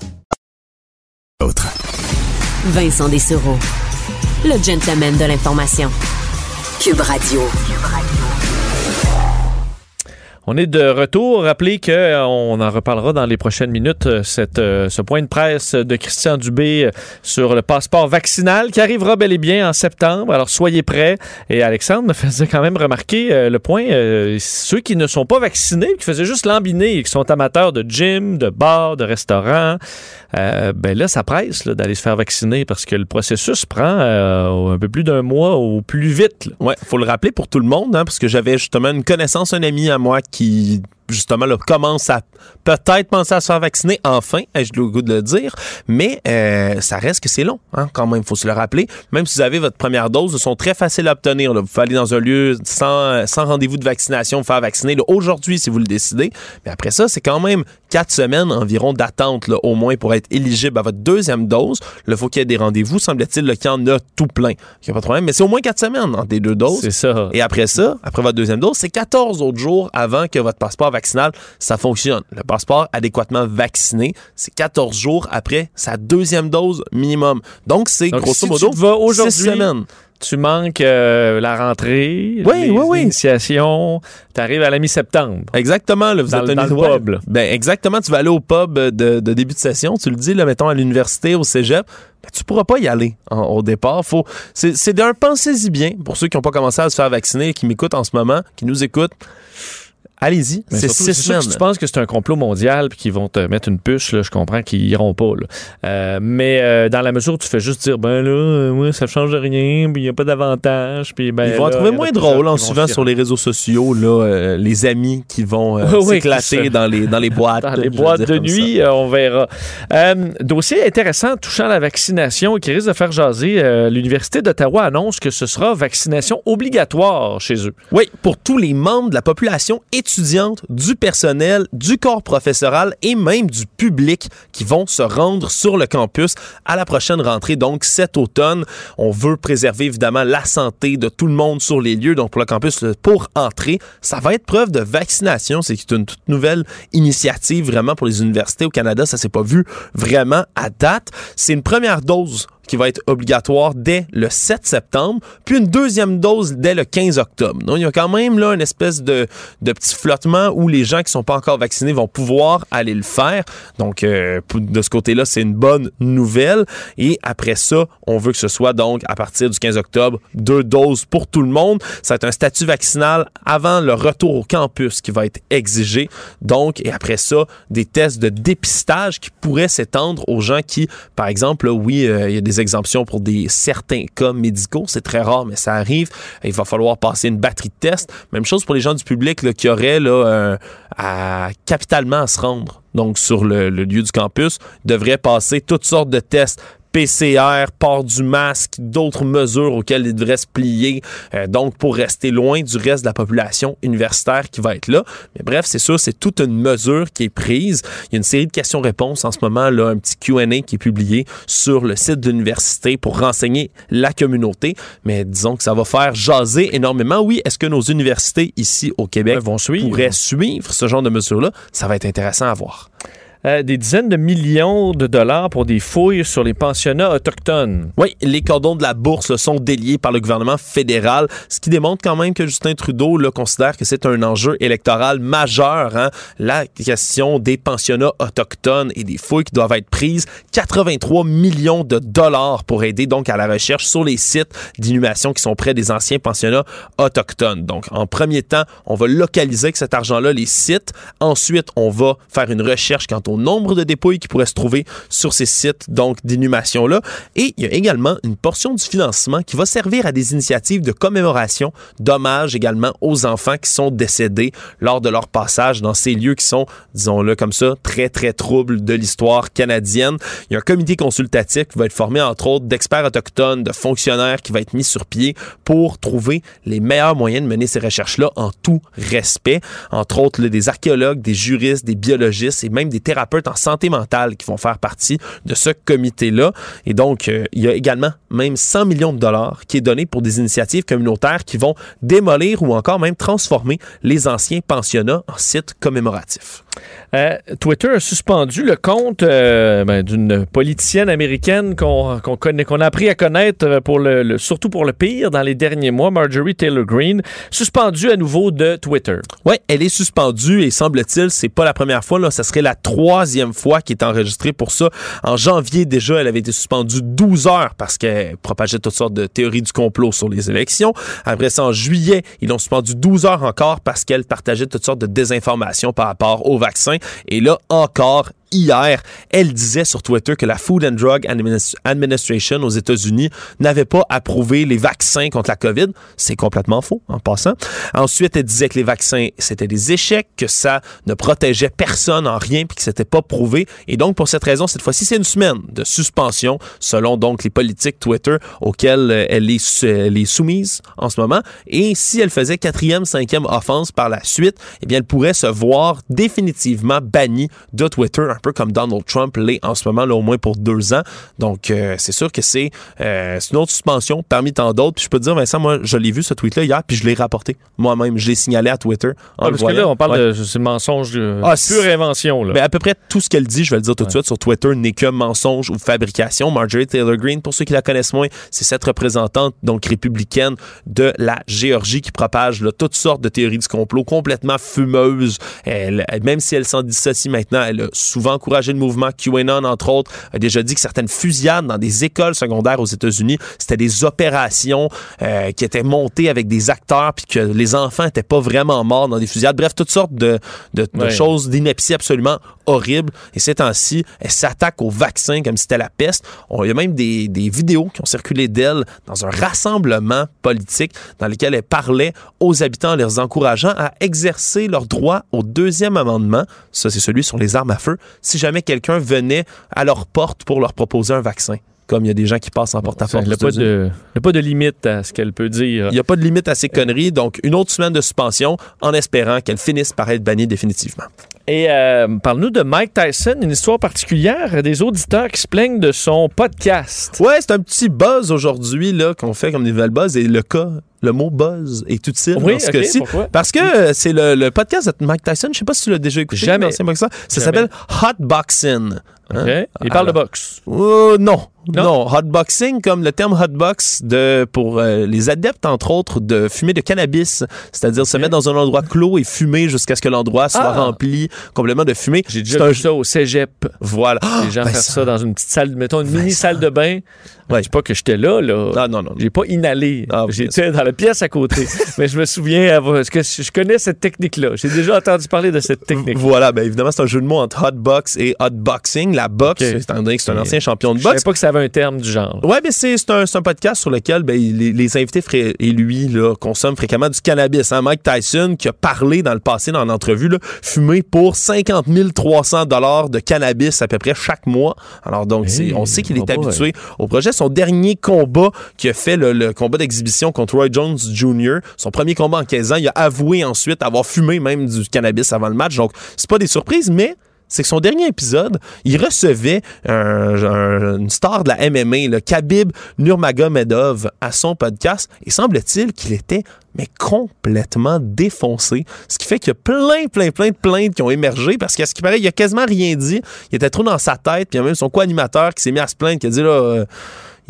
Vincent Dessereau, le gentleman de l'information. Cube Radio. On est de retour. Rappelez qu'on euh, en reparlera dans les prochaines minutes, euh, cette, euh, ce point de presse de Christian Dubé sur le passeport vaccinal qui arrivera bel et bien en septembre. Alors soyez prêts. Et Alexandre me faisait quand même remarquer le point, ceux qui ne sont pas vaccinés, qui faisaient juste lambiner et qui sont amateurs de gym, de bar, de restaurant, ben là, ça presse d'aller se faire vacciner parce que le processus prend un peu plus d'un mois ou plus vite. Là. Ouais, faut le rappeler pour tout le monde, hein, parce que j'avais justement une connaissance, un ami à moi qui justement là, commence à peut-être penser à se faire vacciner enfin, ai-je le goût de le dire, mais euh, ça reste que c'est long, hein, quand même, il faut se le rappeler. Même si vous avez votre première dose, elles sont très faciles à obtenir. Vous pouvez aller dans un lieu sans, sans rendez-vous de vaccination, vous faire vacciner aujourd'hui si vous le décidez. Mais après ça, c'est quand même quatre semaines environ d'attente au moins pour être éligible à votre deuxième dose. Il faut qu'il y ait des rendez-vous, semble-t-il qu'il y en a tout plein. Il n'y a pas de problème, mais c'est au moins quatre semaines entre les deux doses. C'est ça. Et après ça, après votre deuxième dose, c'est 14 autres jours avant que votre passeport vaccinal, ça fonctionne. Le passeport adéquatement vacciné, c'est 14 jours après sa deuxième dose minimum. Donc, c'est grosso modo aujourd'hui, semaines. Tu manques euh, la rentrée, oui, l'initiation, tu arrives à la mi-septembre. Exactement, là, vous dans, êtes dans le pub. Ben, exactement, tu vas aller au pub de, de, début de session, tu le dis, là, mettons à l'université, au cégep, ben, tu pourras pas y aller en, au départ. Faut, c'est, c'est d'un pensez-y bien, pour ceux qui n'ont pas commencé à se faire vacciner, qui m'écoutent en ce moment, qui nous écoutent Allez-y, c'est six semaines. Si tu penses que c'est un complot mondial puis qu'ils vont te mettre une puce, là, je comprends qu'ils iront pas. Là. Euh, mais euh, dans la mesure où tu fais juste dire, ben là, euh, ça change rien, puis il n'y a pas d'avantage. Puis ben, Ils vont là, trouver en a moins drôle en suivant sur les réseaux sociaux là, euh, les amis qui vont euh, Oui, s'éclater dans les, dans les boîtes. Dans les boîtes de nuit, euh, on verra. Euh, dossier intéressant touchant la vaccination et qui risque de faire jaser. euh, L'Université d'Ottawa annonce que ce sera vaccination obligatoire chez eux. Oui, pour tous les membres de la population étudiante, du personnel, du corps professoral et même du public qui vont se rendre sur le campus à la prochaine rentrée, donc cet automne. On veut préserver évidemment la santé de tout le monde sur les lieux. Donc pour le campus, pour entrer, ça va être preuve de vaccination. C'est une toute nouvelle initiative vraiment pour les universités au Canada. Ça s'est pas vu vraiment à date. C'est une première dose qui va être obligatoire dès le 7 septembre, puis une deuxième dose dès le 15 octobre. Donc, il y a quand même là une espèce de, de petit flottement où les gens qui sont pas encore vaccinés vont pouvoir aller le faire. Donc, euh, de ce côté-là, c'est une bonne nouvelle. Et après ça, on veut que ce soit donc à partir du 15 octobre, deux doses pour tout le monde. Ça va être un statut vaccinal avant le retour au campus qui va être exigé. Donc, et après ça, des tests de dépistage qui pourraient s'étendre aux gens qui, par exemple, là, oui, euh, il y a des exemptions pour des certains cas médicaux. C'est très rare, mais ça arrive. Il va falloir passer une batterie de tests. Même chose pour les gens du public qui auraient euh, à capitalement à se rendre donc sur le, le lieu du campus, devraient passer toutes sortes de tests PCR, port du masque, d'autres mesures auxquelles ils devraient se plier, euh, donc pour rester loin du reste de la population universitaire qui va être là. Mais bref, c'est sûr, c'est toute une mesure qui est prise. Il y a une série de questions-réponses en ce moment, là, un petit Q&A qui est publié sur le site de l'université pour renseigner la communauté. Mais disons que ça va faire jaser énormément. Oui, est-ce que nos universités ici au Québec vont suivre. pourraient suivre ce genre de mesures-là? Ça va être intéressant à voir. Euh, des dizaines de millions de dollars pour des fouilles sur les pensionnats autochtones. Oui, les cordons de la bourse sont déliés par le gouvernement fédéral, ce qui démontre quand même que Justin Trudeau là, considère que c'est un enjeu électoral majeur. Hein? La question des pensionnats autochtones et des fouilles qui doivent être prises. 83 millions de dollars pour aider donc à la recherche sur les sites d'inhumation qui sont près des anciens pensionnats autochtones. Donc, en premier temps, on va localiser avec cet argent-là les sites. Ensuite, on va faire une recherche quant au nombre de dépouilles qui pourraient se trouver sur ces sites donc d'inhumation-là. Et il y a également une portion du financement qui va servir à des initiatives de commémoration, d'hommage également aux enfants qui sont décédés lors de leur passage dans ces lieux qui sont, disons-le comme ça, très, très troubles de l'histoire canadienne. Il y a un comité consultatif qui va être formé, entre autres, d'experts autochtones, de fonctionnaires qui va être mis sur pied pour trouver les meilleurs moyens de mener ces recherches-là en tout respect. Entre autres, des archéologues, des juristes, des biologistes et même des thérapeutes en santé mentale qui vont faire partie de ce comité-là. Et donc, euh, il y a également même 100 millions de dollars qui est donné pour des initiatives communautaires qui vont démolir ou encore même transformer les anciens pensionnats en sites commémoratifs. Euh, Twitter a suspendu le compte euh, ben, d'une politicienne américaine qu'on a appris à connaître pour le, surtout pour le pire dans les derniers mois, Marjorie Taylor Greene, suspendue à nouveau de Twitter. Oui, elle est suspendue et semble-t-il, c'est pas la première fois. Là, ça serait la troisième fois qui est enregistrée pour ça. En janvier déjà, elle avait été suspendue 12 heures parce qu'elle propageait toutes sortes de théories du complot sur les élections. Après ça, en juillet, ils l'ont suspendue 12 heures encore parce qu'elle partageait toutes sortes de désinformations par rapport au vaccin. Et là, encore, hier, elle disait sur Twitter que la Food and Drug Adminis- Administration aux États-Unis n'avait pas approuvé les vaccins contre la COVID. C'est complètement faux, en passant. Ensuite, elle disait que les vaccins, c'était des échecs, que ça ne protégeait personne en rien, puis que c'était pas prouvé. Et donc, pour cette raison, cette fois-ci, c'est une semaine de suspension, selon donc les politiques Twitter auxquelles euh, elle est, elle est soumise en ce moment. Et si elle faisait quatrième, cinquième offense par la suite, eh bien, elle pourrait se voir définitivement bannie de Twitter, peu comme Donald Trump l'est en ce moment, là, au moins pour deux ans. Donc, euh, c'est sûr que c'est euh, une autre suspension parmi tant d'autres. Puis je peux te dire, Vincent, moi, je l'ai vu, ce tweet-là, hier, puis je l'ai rapporté moi-même. Je l'ai signalé à Twitter. en Ah, parce que là, on parle Ouais. de c'est mensonge, euh, Ah, pure invention. Là. Mais à peu près tout ce qu'elle dit, je vais le dire tout de suite, sur Twitter n'est que mensonge ou fabrication. Marjorie Taylor Greene, pour ceux qui la connaissent moins, c'est cette représentante donc républicaine de la Géorgie qui propage là, toutes sortes de théories du complot complètement fumeuses. Elle- même si elle s'en dissocie maintenant, elle a souvent encouragé le mouvement QAnon, entre autres, a déjà dit que certaines fusillades dans des écoles secondaires aux États-Unis, c'était des opérations euh, qui étaient montées avec des acteurs, puis que les enfants n'étaient pas vraiment morts dans des fusillades. Bref, toutes sortes de, de, de Ouais. choses d'ineptie absolument horribles. Et ces temps-ci, elle s'attaque au vaccin comme si c'était la peste. Il y a même des, des vidéos qui ont circulé d'elle dans un rassemblement politique dans lequel elle parlait aux habitants en les encourageant à exercer leur droit au deuxième amendement. Ça, c'est celui sur les armes à feu. Si jamais quelqu'un venait à leur porte pour leur proposer un vaccin. Comme il y a des gens qui passent en porte-à-porte. Il n'y a, pas de- pas limite à ce qu'elle peut dire. Il n'y a pas de limite à ces conneries. Donc, une autre semaine de suspension en espérant qu'elle finisse par être bannie définitivement. Et euh, parle-nous de Mike Tyson, une histoire particulière des auditeurs qui se plaignent de son podcast. Ouais, c'est un petit buzz aujourd'hui là qu'on fait comme des nouvelles buzz et le cas, le mot buzz est utile Oui, dans ce ok, cas-ci. Parce que euh, c'est le, le podcast de Mike Tyson. Je sais pas si tu l'as déjà écouté. Jamais. boxeur. Ça Jamais. s'appelle Hot Boxing. OK. Il parle de boxe. Euh, non. Non? non. Hotboxing, comme le terme hotbox de, pour euh, les adeptes, entre autres, de fumer de cannabis, c'est-à-dire se mettre dans un endroit clos et fumer jusqu'à ce que l'endroit soit Ah. rempli complètement de fumée. J'ai déjà un vu ça au cégep. Voilà. Les gens Ben, faire ça- ça dans une petite salle, mettons une mini Vincent. salle de bain. Je dis pas que j'étais là, là. Ah, non, non. J'ai pas inhalé. Ah, J'étais dans la pièce à côté. Mais je me souviens, que je connais cette technique-là? J'ai déjà entendu parler de cette technique. Voilà, ben évidemment, c'est un jeu de mots entre hotbox et hotboxing. La boxe, étant donné que c'est un ancien champion de Je savais boxe. pas que ça avait un terme du genre. Ouais, mais c'est c'est un, un podcast sur lequel ben, les, les invités et lui là, consomment fréquemment du cannabis. hein. Mike Tyson, qui a parlé dans le passé, dans l'entrevue, fumé pour 50 300 dollars de cannabis à peu près chaque mois. Alors donc, Hey, on sait qu'il est oh boy. habitué au projet. Son dernier combat qui a fait le, combat d'exhibition contre Roy Jones Jr., son premier combat en 15 ans, il a avoué ensuite avoir fumé même du cannabis avant le match. Donc, c'est pas des surprises, mais c'est que son dernier épisode, il recevait un- un- une star de la MMA, le Khabib Nurmagomedov, à son podcast. Et semble-t-il qu'il était mais complètement défoncé. Ce qui fait qu'il y a plein, plein, plein de plaintes qui ont émergé parce qu'à ce qui paraît, il a quasiment rien dit. Il était trop dans sa tête. Puis il y a même son co-animateur qui s'est mis à se plaindre, qui a dit là. euh,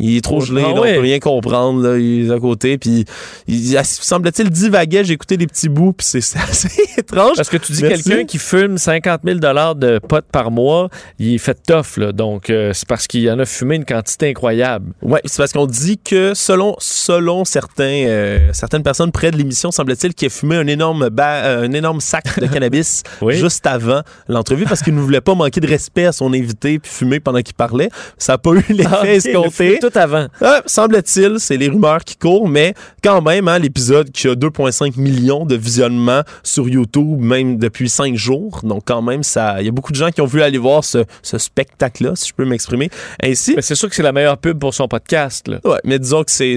il est trop Oh, gelé, ah là, on ouais. peut rien comprendre. Là, il est à côté. Puis, il, il- semble-t-il, divaguait. J'ai écouté des petits bouts. Puis c'est assez étrange. Parce que tu dis quelqu'un qui fume 50 000 de potes par mois, il est fait tough, là. Donc, euh, c'est parce qu'il en a fumé une quantité incroyable. Oui, c'est parce qu'on dit que selon, selon certains, euh, certaines personnes près de l'émission, semble-t-il qu'il a fumé un énorme, ba- euh, un énorme sac de cannabis Oui. juste avant l'entrevue parce qu'il ne voulait pas manquer de respect à son invité puis fumer pendant qu'il parlait. Ça n'a pas eu l'effet Ah, escompté. Tout avant. Ah, semble-t-il, c'est les rumeurs qui courent, mais quand même, hein, l'épisode qui a 2,5 millions de visionnements sur YouTube, même depuis 5 jours. Donc, quand même, ça, il y a beaucoup de gens qui ont voulu aller voir ce, ce spectacle-là, si je peux m'exprimer ainsi. Mais c'est sûr que c'est la meilleure pub pour son podcast, là. Ouais, mais disons que c'est,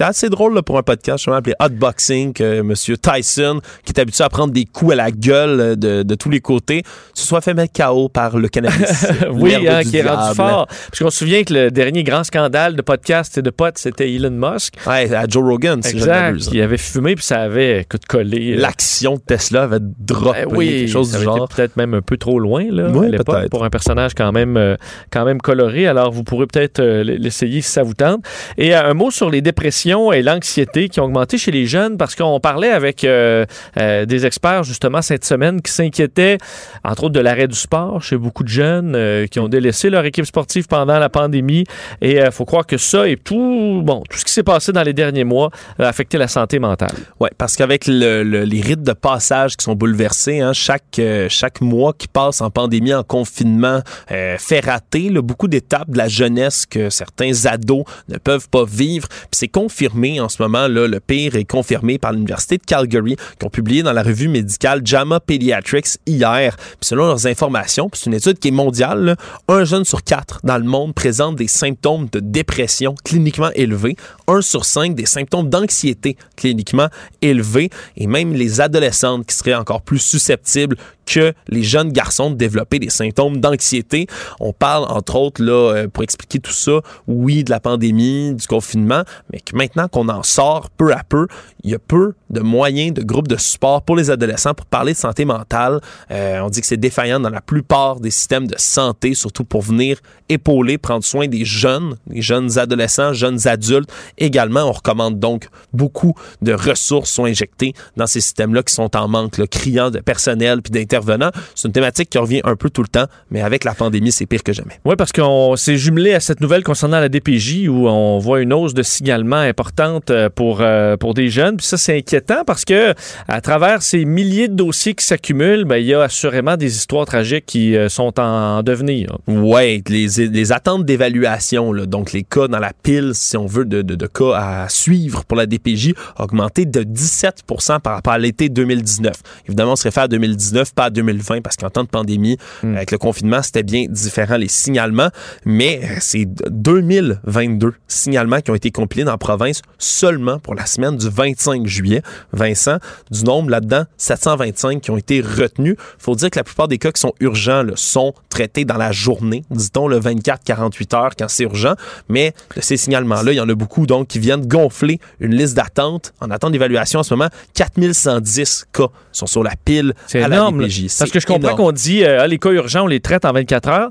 assez drôle là, pour un podcast, justement, appelé Hotboxing, que M. Tyson, qui est habitué à prendre des coups à la gueule euh, de, de tous les côtés, se soit fait mettre KO par le cannabis. oui, hein, qui est rendu fort. Parce qu'on se souvient que le dernier grand scandale de podcast et de potes, c'était Elon Musk. Ouais, à Joe Rogan, si je Exact. m'abuse. Il avait fumé, puis ça avait, écoute, collé. euh, L'action de Tesla avait droppé, Ben oui, quelque chose ça du genre. peut-être même un peu trop loin là, Oui, à l'époque peut-être. pour un personnage quand même, euh, quand même coloré. Alors, vous pourrez peut-être euh, l'essayer si ça vous tente. Et un mot sur les dépressions et l'anxiété qui ont augmenté chez les jeunes parce qu'on parlait avec euh, des experts justement cette semaine qui s'inquiétaient, entre autres, de l'arrêt du sport chez beaucoup de jeunes qui ont délaissé leur équipe sportive pendant la pandémie. Et il faut croire que ça et tout, bon, tout ce qui s'est passé dans les derniers mois a affecté la santé mentale. Oui, parce qu'avec le- le- les rites de passage qui sont bouleversés, hein, chaque, euh, chaque mois qui passe en pandémie, en confinement, euh, fait rater beaucoup d'étapes de la jeunesse que certains ados ne peuvent pas vivre. Puis c'est confirmé en ce moment, là, le pire est confirmé par l'Université de Calgary, qui ont publié dans la revue médicale JAMA Pediatrics hier. Selon leurs informations, c'est une étude qui est mondiale, un jeune sur quatre dans le monde présente des symptômes de dépression cliniquement élevés, un sur cinq des symptômes d'anxiété cliniquement élevés, et même les adolescentes qui seraient encore plus susceptibles que les jeunes garçons de développer des symptômes d'anxiété. On parle, entre autres, là, euh, pour expliquer tout ça, oui, de la pandémie, du confinement, mais que maintenant qu'on en sort peu à peu, il y a peu de moyens, de groupes de support pour les adolescents pour parler de santé mentale. Euh, on dit que c'est défaillant dans la plupart des systèmes de santé, surtout pour venir épauler, prendre soin des jeunes, des jeunes adolescents, jeunes adultes également. On recommande donc beaucoup de ressources sont injectées dans ces systèmes-là qui sont en manque, là, criant de personnel puis C'est une thématique qui revient un peu tout le temps, mais avec la pandémie, c'est pire que jamais. Oui, parce qu'on s'est jumelé à cette nouvelle concernant la DPJ où on voit une hausse de signalement importante euh, pour, euh, pour des jeunes. Puis ça, c'est inquiétant parce que à travers ces milliers de dossiers qui s'accumulent, ben, il y a assurément des histoires tragiques qui euh, sont en, en devenir. Ouais, les, les attentes d'évaluation, donc les cas dans la pile, si on veut, de, de, de cas à suivre pour la DPJ, a augmenté de 17% par rapport à l'été 2019. Évidemment, on se réfère à 2019, pas à 2020, parce qu'en temps de pandémie, avec le confinement, c'était bien différent les signalements, mais euh, c'est 2022 signalements qui ont été compilés dans la province seulement pour la semaine du 25 juillet. Vincent, du nombre là-dedans, 725 qui ont été retenus. faut dire que la plupart des cas qui sont urgents sont traités dans la journée, dit-on, le 24-48 heures quand c'est urgent, mais de ces signalements-là, il y en a beaucoup donc qui viennent gonfler une liste d'attente. En attente d'évaluation en ce moment, 4110 cas sont sur la pile C'est à énorme. la Parce que je comprends qu'on dit euh, Ah, les cas urgents, on les traite en 24 heures.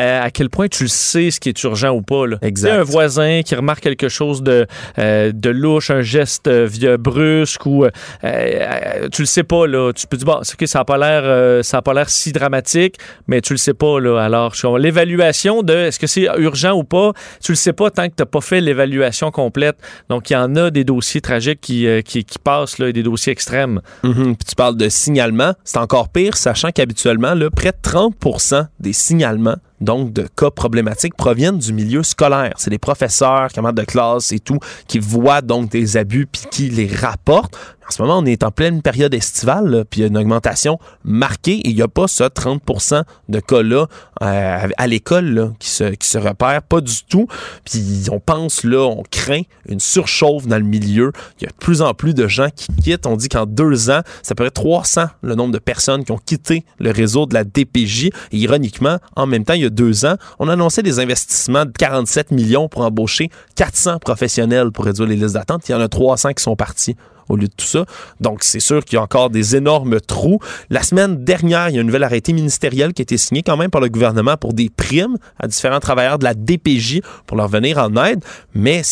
Euh, à quel point tu le sais ce qui est urgent ou pas. Là. Exact. Un voisin qui remarque quelque chose de, euh, de louche, un geste euh, brusque ou euh, euh, tu le sais pas là. Tu peux dire bon, c'est ok, ça n'a pas l'air euh, ça a pas l'air si dramatique, mais tu le sais pas là. Alors l'évaluation de est-ce que c'est urgent ou pas, tu le sais pas tant que tu n'as pas fait l'évaluation complète. Donc il y en a des dossiers tragiques qui, euh, qui, qui passent là, et des dossiers extrêmes. Mhm. Puis tu parles de signalement. C'est encore pire, sachant qu'habituellement, là, près de 30 des signalements, donc de cas problématiques, proviennent du milieu scolaire. C'est des professeurs, camarades de classe et tout, qui voient donc des abus puis qui les rapportent. En ce moment, on est en pleine période estivale, puis il y a une augmentation marquée et il n'y a pas ça 30% de cas-là euh, à l'école qui, se, qui se repèrent, pas du tout. Puis on pense, là, on craint une surchauffe dans le milieu. Il y a de plus en plus de gens qui quittent. On dit qu'en deux ans, ça peut être 300 le nombre de personnes qui ont quitté le réseau de la DPJ. Et ironiquement, en même temps, il y a deux ans, on annonçait des investissements de 47 millions pour embaucher 400 professionnels pour réduire les listes d'attente. Il y en a 300 qui sont partis au lieu de tout ça. Donc, c'est sûr qu'il y a encore des énormes trous. La semaine dernière, il y a un nouvel arrêté ministériel qui a été signé quand même par le gouvernement pour des primes à différents travailleurs de la DPJ pour leur venir en aide. Mais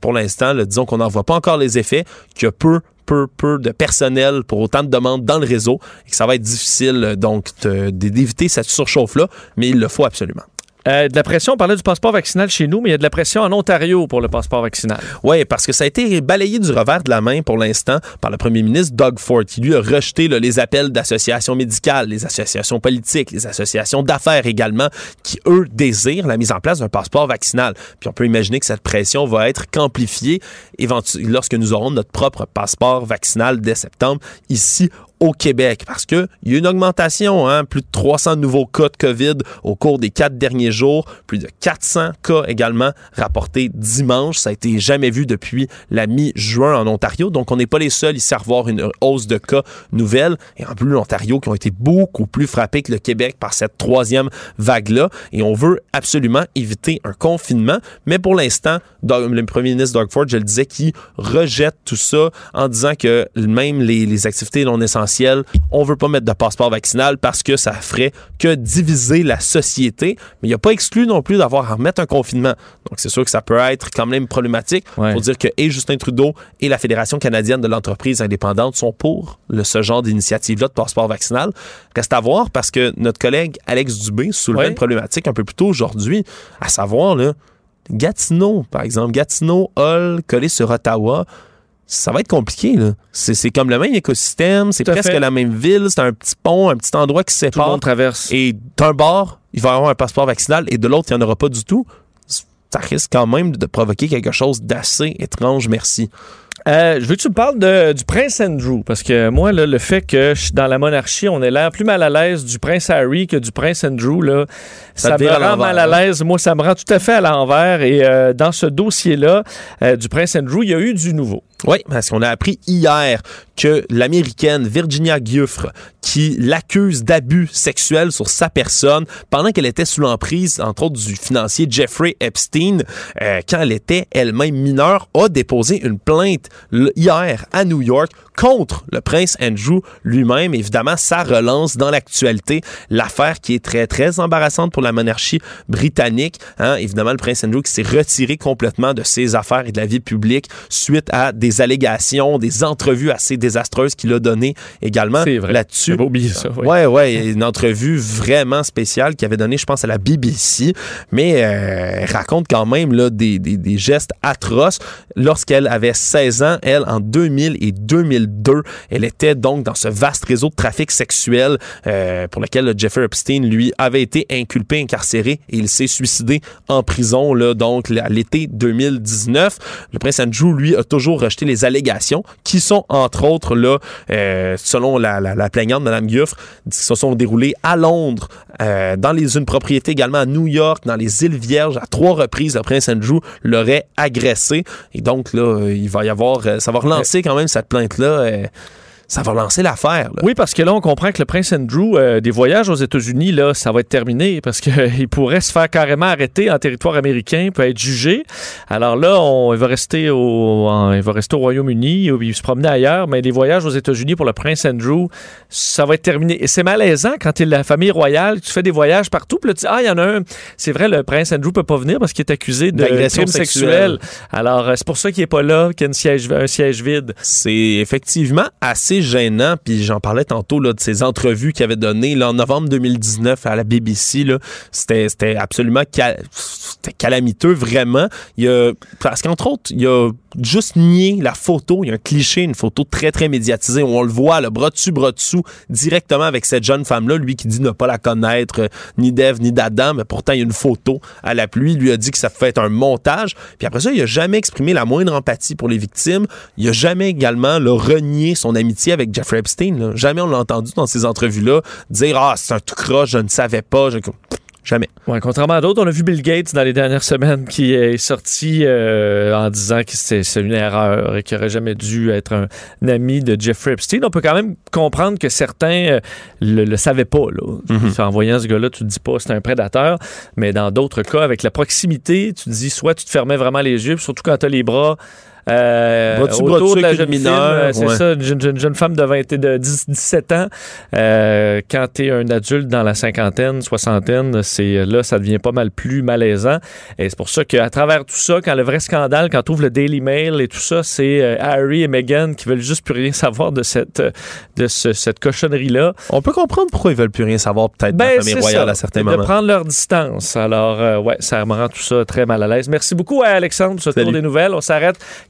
pour l'instant, disons qu'on n'en voit pas encore les effets, qu'il y a peu peu, peu de personnel pour autant de demandes dans le réseau et que ça va être difficile donc d'éviter cette surchauffe-là, mais il le faut absolument. Euh, de la pression, on parlait du passeport vaccinal chez nous, mais il y a de la pression en Ontario pour le passeport vaccinal. Oui, parce que ça a été balayé du revers de la main pour l'instant par le premier ministre Doug Ford, qui lui a rejeté les appels d'associations médicales, les associations politiques, les associations d'affaires également, qui, eux, désirent la mise en place d'un passeport vaccinal. Puis on peut imaginer que cette pression va être qu'amplifiée lorsque nous aurons notre propre passeport vaccinal dès septembre ici au Québec parce qu'il y a une augmentation, hein, plus de 300 nouveaux cas de COVID au cours des quatre derniers jours, plus de 400 cas également rapportés dimanche. Ça a été jamais vu depuis la mi-juin en Ontario. Donc, on n'est pas les seuls ici à revoir une hausse de cas nouvelle. Et en plus, l'Ontario qui ont été beaucoup plus frappés que le Québec par cette troisième vague-là. Et on veut absolument éviter un confinement. Mais pour l'instant, le premier ministre Doug Ford, je le disais, qui rejette tout ça en disant que même les, les activités non essentielles on veut pas mettre de passeport vaccinal parce que ça ferait que diviser la société. Mais il n'y a pas exclu non plus d'avoir à remettre un confinement. Donc, c'est sûr que ça peut être quand même problématique pour dire que et Justin Trudeau et la Fédération canadienne de l'entreprise indépendante sont pour le, ce genre d'initiative-là de passeport vaccinal. Reste à voir parce que notre collègue Alex Dubé soulevait une problématique un peu plus tôt aujourd'hui, à savoir, là, Gatineau, par exemple, Gatineau, Hull, collé sur Ottawa, ça va être compliqué. Là. C'est, comme le même écosystème, c'est presque la même ville, c'est un petit pont, un petit endroit qui sépare. Tout le monde traverse. Et d'un bord, il va y avoir un passeport vaccinal et de l'autre, il n'y en aura pas du tout. Ça risque quand même de provoquer quelque chose d'assez étrange, merci. Euh, je veux que tu me parles du prince Andrew, parce que moi, le fait que je suis dans la monarchie, on est l'air plus mal à l'aise du prince Harry que du prince Andrew, là, ça, me rend mal à hein? l'aise. Moi, ça me rend tout à fait à l'envers. Et euh, dans ce dossier-là, euh, du prince Andrew, il y a eu du nouveau. Oui, parce qu'on a appris hier que l'américaine Virginia Giuffre, qui l'accuse d'abus sexuels sur sa personne pendant qu'elle était sous l'emprise, entre autres, du financier Jeffrey Epstein, euh, quand elle était elle-même mineure, a déposé une plainte hier à New York contre le prince Andrew lui-même. Évidemment, ça relance dans l'actualité l'affaire qui est très, très embarrassante pour la monarchie britannique. Hein. Évidemment, le prince Andrew qui s'est retiré complètement de ses affaires et de la vie publique suite à des allégations, des entrevues assez désastreuses qu'il a données également là-dessus. oublié ça. Oui. Ouais, ouais, une entrevue vraiment spéciale qu'il avait donnée, je pense, à la BBC, mais euh, elle raconte quand même là, des, des, des gestes atroces. Lorsqu'elle avait 16 ans, elle, en 2000 et 2002, elle était donc dans ce vaste réseau de trafic sexuel euh, pour lequel Jeffrey Epstein, lui, avait été inculpé, incarcéré et il s'est suicidé en prison, là, donc à l'été 2019. Le prince Andrew, lui, a toujours rejeté les allégations qui sont, entre autres, là, euh, selon la, la, plaignante, Mme Guffre, qui se sont déroulées à Londres, euh, dans les, une propriété également à New York, dans les îles Vierges. À trois reprises, le prince Andrew l'aurait agressé. Et donc, là, il va y avoir, ça va relancer quand même cette plainte-là euh, ça va lancer l'affaire. Oui, parce que là, on comprend que le prince Andrew, euh, des voyages aux États-Unis, là, ça va être terminé parce qu'il pourrait se faire carrément arrêter en territoire américain, peut être jugé. Alors là, on, il va rester au, il va rester au Royaume-Uni, il se promener ailleurs, mais les voyages aux États-Unis pour le prince Andrew, ça va être terminé. Et c'est malaisant quand tu es la famille royale, tu fais des voyages partout, puis là, tu dis, ah, il y en a un. C'est vrai, le prince Andrew peut pas venir parce qu'il est accusé d'agression sexuelle. Alors, euh, c'est pour ça qu'il est pas là, qu'il y a siège, un siège vide. C'est effectivement assez gênant, puis j'en parlais tantôt là, de ces entrevues qu'il avait données là, en novembre 2019 à la BBC. C'était absolument calamiteux, vraiment. Il y a, parce qu'entre autres, il y a juste nier la photo. Il y a un cliché, une photo très, très médiatisée on le voit, le bras dessus, bras dessous, directement avec cette jeune femme-là. Lui qui dit ne pas la connaître, euh, ni d'Ève, ni d'Adam, mais pourtant, il y a une photo à la pluie. Il lui a dit que ça fait un montage. Puis après ça, il a jamais exprimé la moindre empathie pour les victimes. Il a jamais également le renié son amitié avec Jeffrey Epstein. Jamais on l'a entendu dans ces entrevues-là dire « Ah, c'est un tout croche, je ne savais pas. Jamais. Ouais, contrairement à d'autres, on a vu Bill Gates dans les dernières semaines qui est sorti euh, en disant que c'est une erreur et qu'il n'aurait jamais dû être un, un ami de Jeffrey Epstein. On peut quand même comprendre que certains euh, le, le savaient pas. Là. En voyant ce gars-là, tu te dis pas c'est un prédateur, mais dans d'autres cas, avec la proximité, tu te dis soit tu te fermais vraiment les yeux, puis surtout quand tu as les bras. Euh, autour de la jeune mineure, euh, c'est ouais. ça, une jeune, jeune- jeune femme de 20 et de 10, 17 ans. Euh, quand tu es un adulte dans la cinquantaine, soixantaine, c'est là, ça devient pas mal plus malaisant. Et c'est pour ça qu'à travers tout ça, quand le vrai scandale, quand tu ouvres le Daily Mail et tout ça, c'est euh, Harry et Meghan qui veulent juste plus rien savoir de cette, de ce- cette cochonnerie-là. On peut comprendre pourquoi ils veulent plus rien savoir peut-être de la Ben, famille royale ça. à certains de moments. prendre leur distance. Alors, ouais, ça me rend tout ça très mal à l'aise. Merci beaucoup à Alexandre pour ce tour des nouvelles. On s'arrête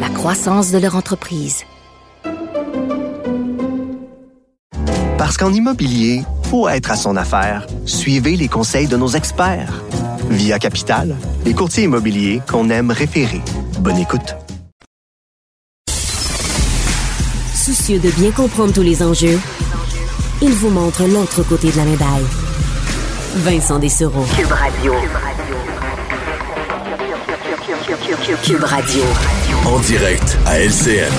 la croissance de leur entreprise. Parce qu'en immobilier, pour être à son affaire, suivez les conseils de nos experts. Via Capital, les courtiers immobiliers qu'on aime référer. Bonne écoute. Soucieux de bien comprendre tous les enjeux, il vous montre l'autre côté de la médaille. Vincent Dessereau. Cube Radio. Cube Radio. En direct à LCN.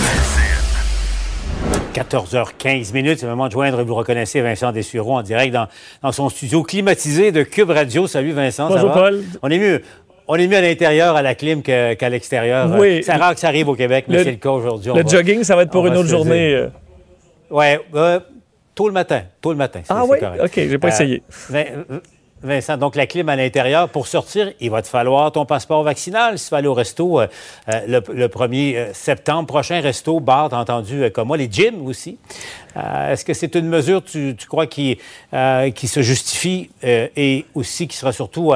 14h15 minutes, c'est le moment de joindre, vous reconnaissez Vincent Dessureau en direct dans, dans son studio climatisé de Cube Radio. Salut Vincent, ça Bonjour, va? Paul. On est mieux. On est mieux à l'intérieur à la clim qu'à l'extérieur. Oui. Euh, C'est rare que ça arrive au Québec, mais Le- c'est le cas aujourd'hui. Le va- jogging, ça va être pour une autre journée. euh. Ouais, euh, tôt le matin. Tôt le matin. Ah oui? correct. OK, j'ai pas Euh, essayé. Euh, Vincent, donc la clim à l'intérieur, pour sortir, il va te falloir ton passeport vaccinal. Si tu vas aller au resto euh, euh, le, le 1er euh, septembre prochain, resto, bar, t'as entendu comme moi, les gyms aussi. Est-ce que c'est une mesure, tu, tu crois, qui, se justifie et aussi qui sera surtout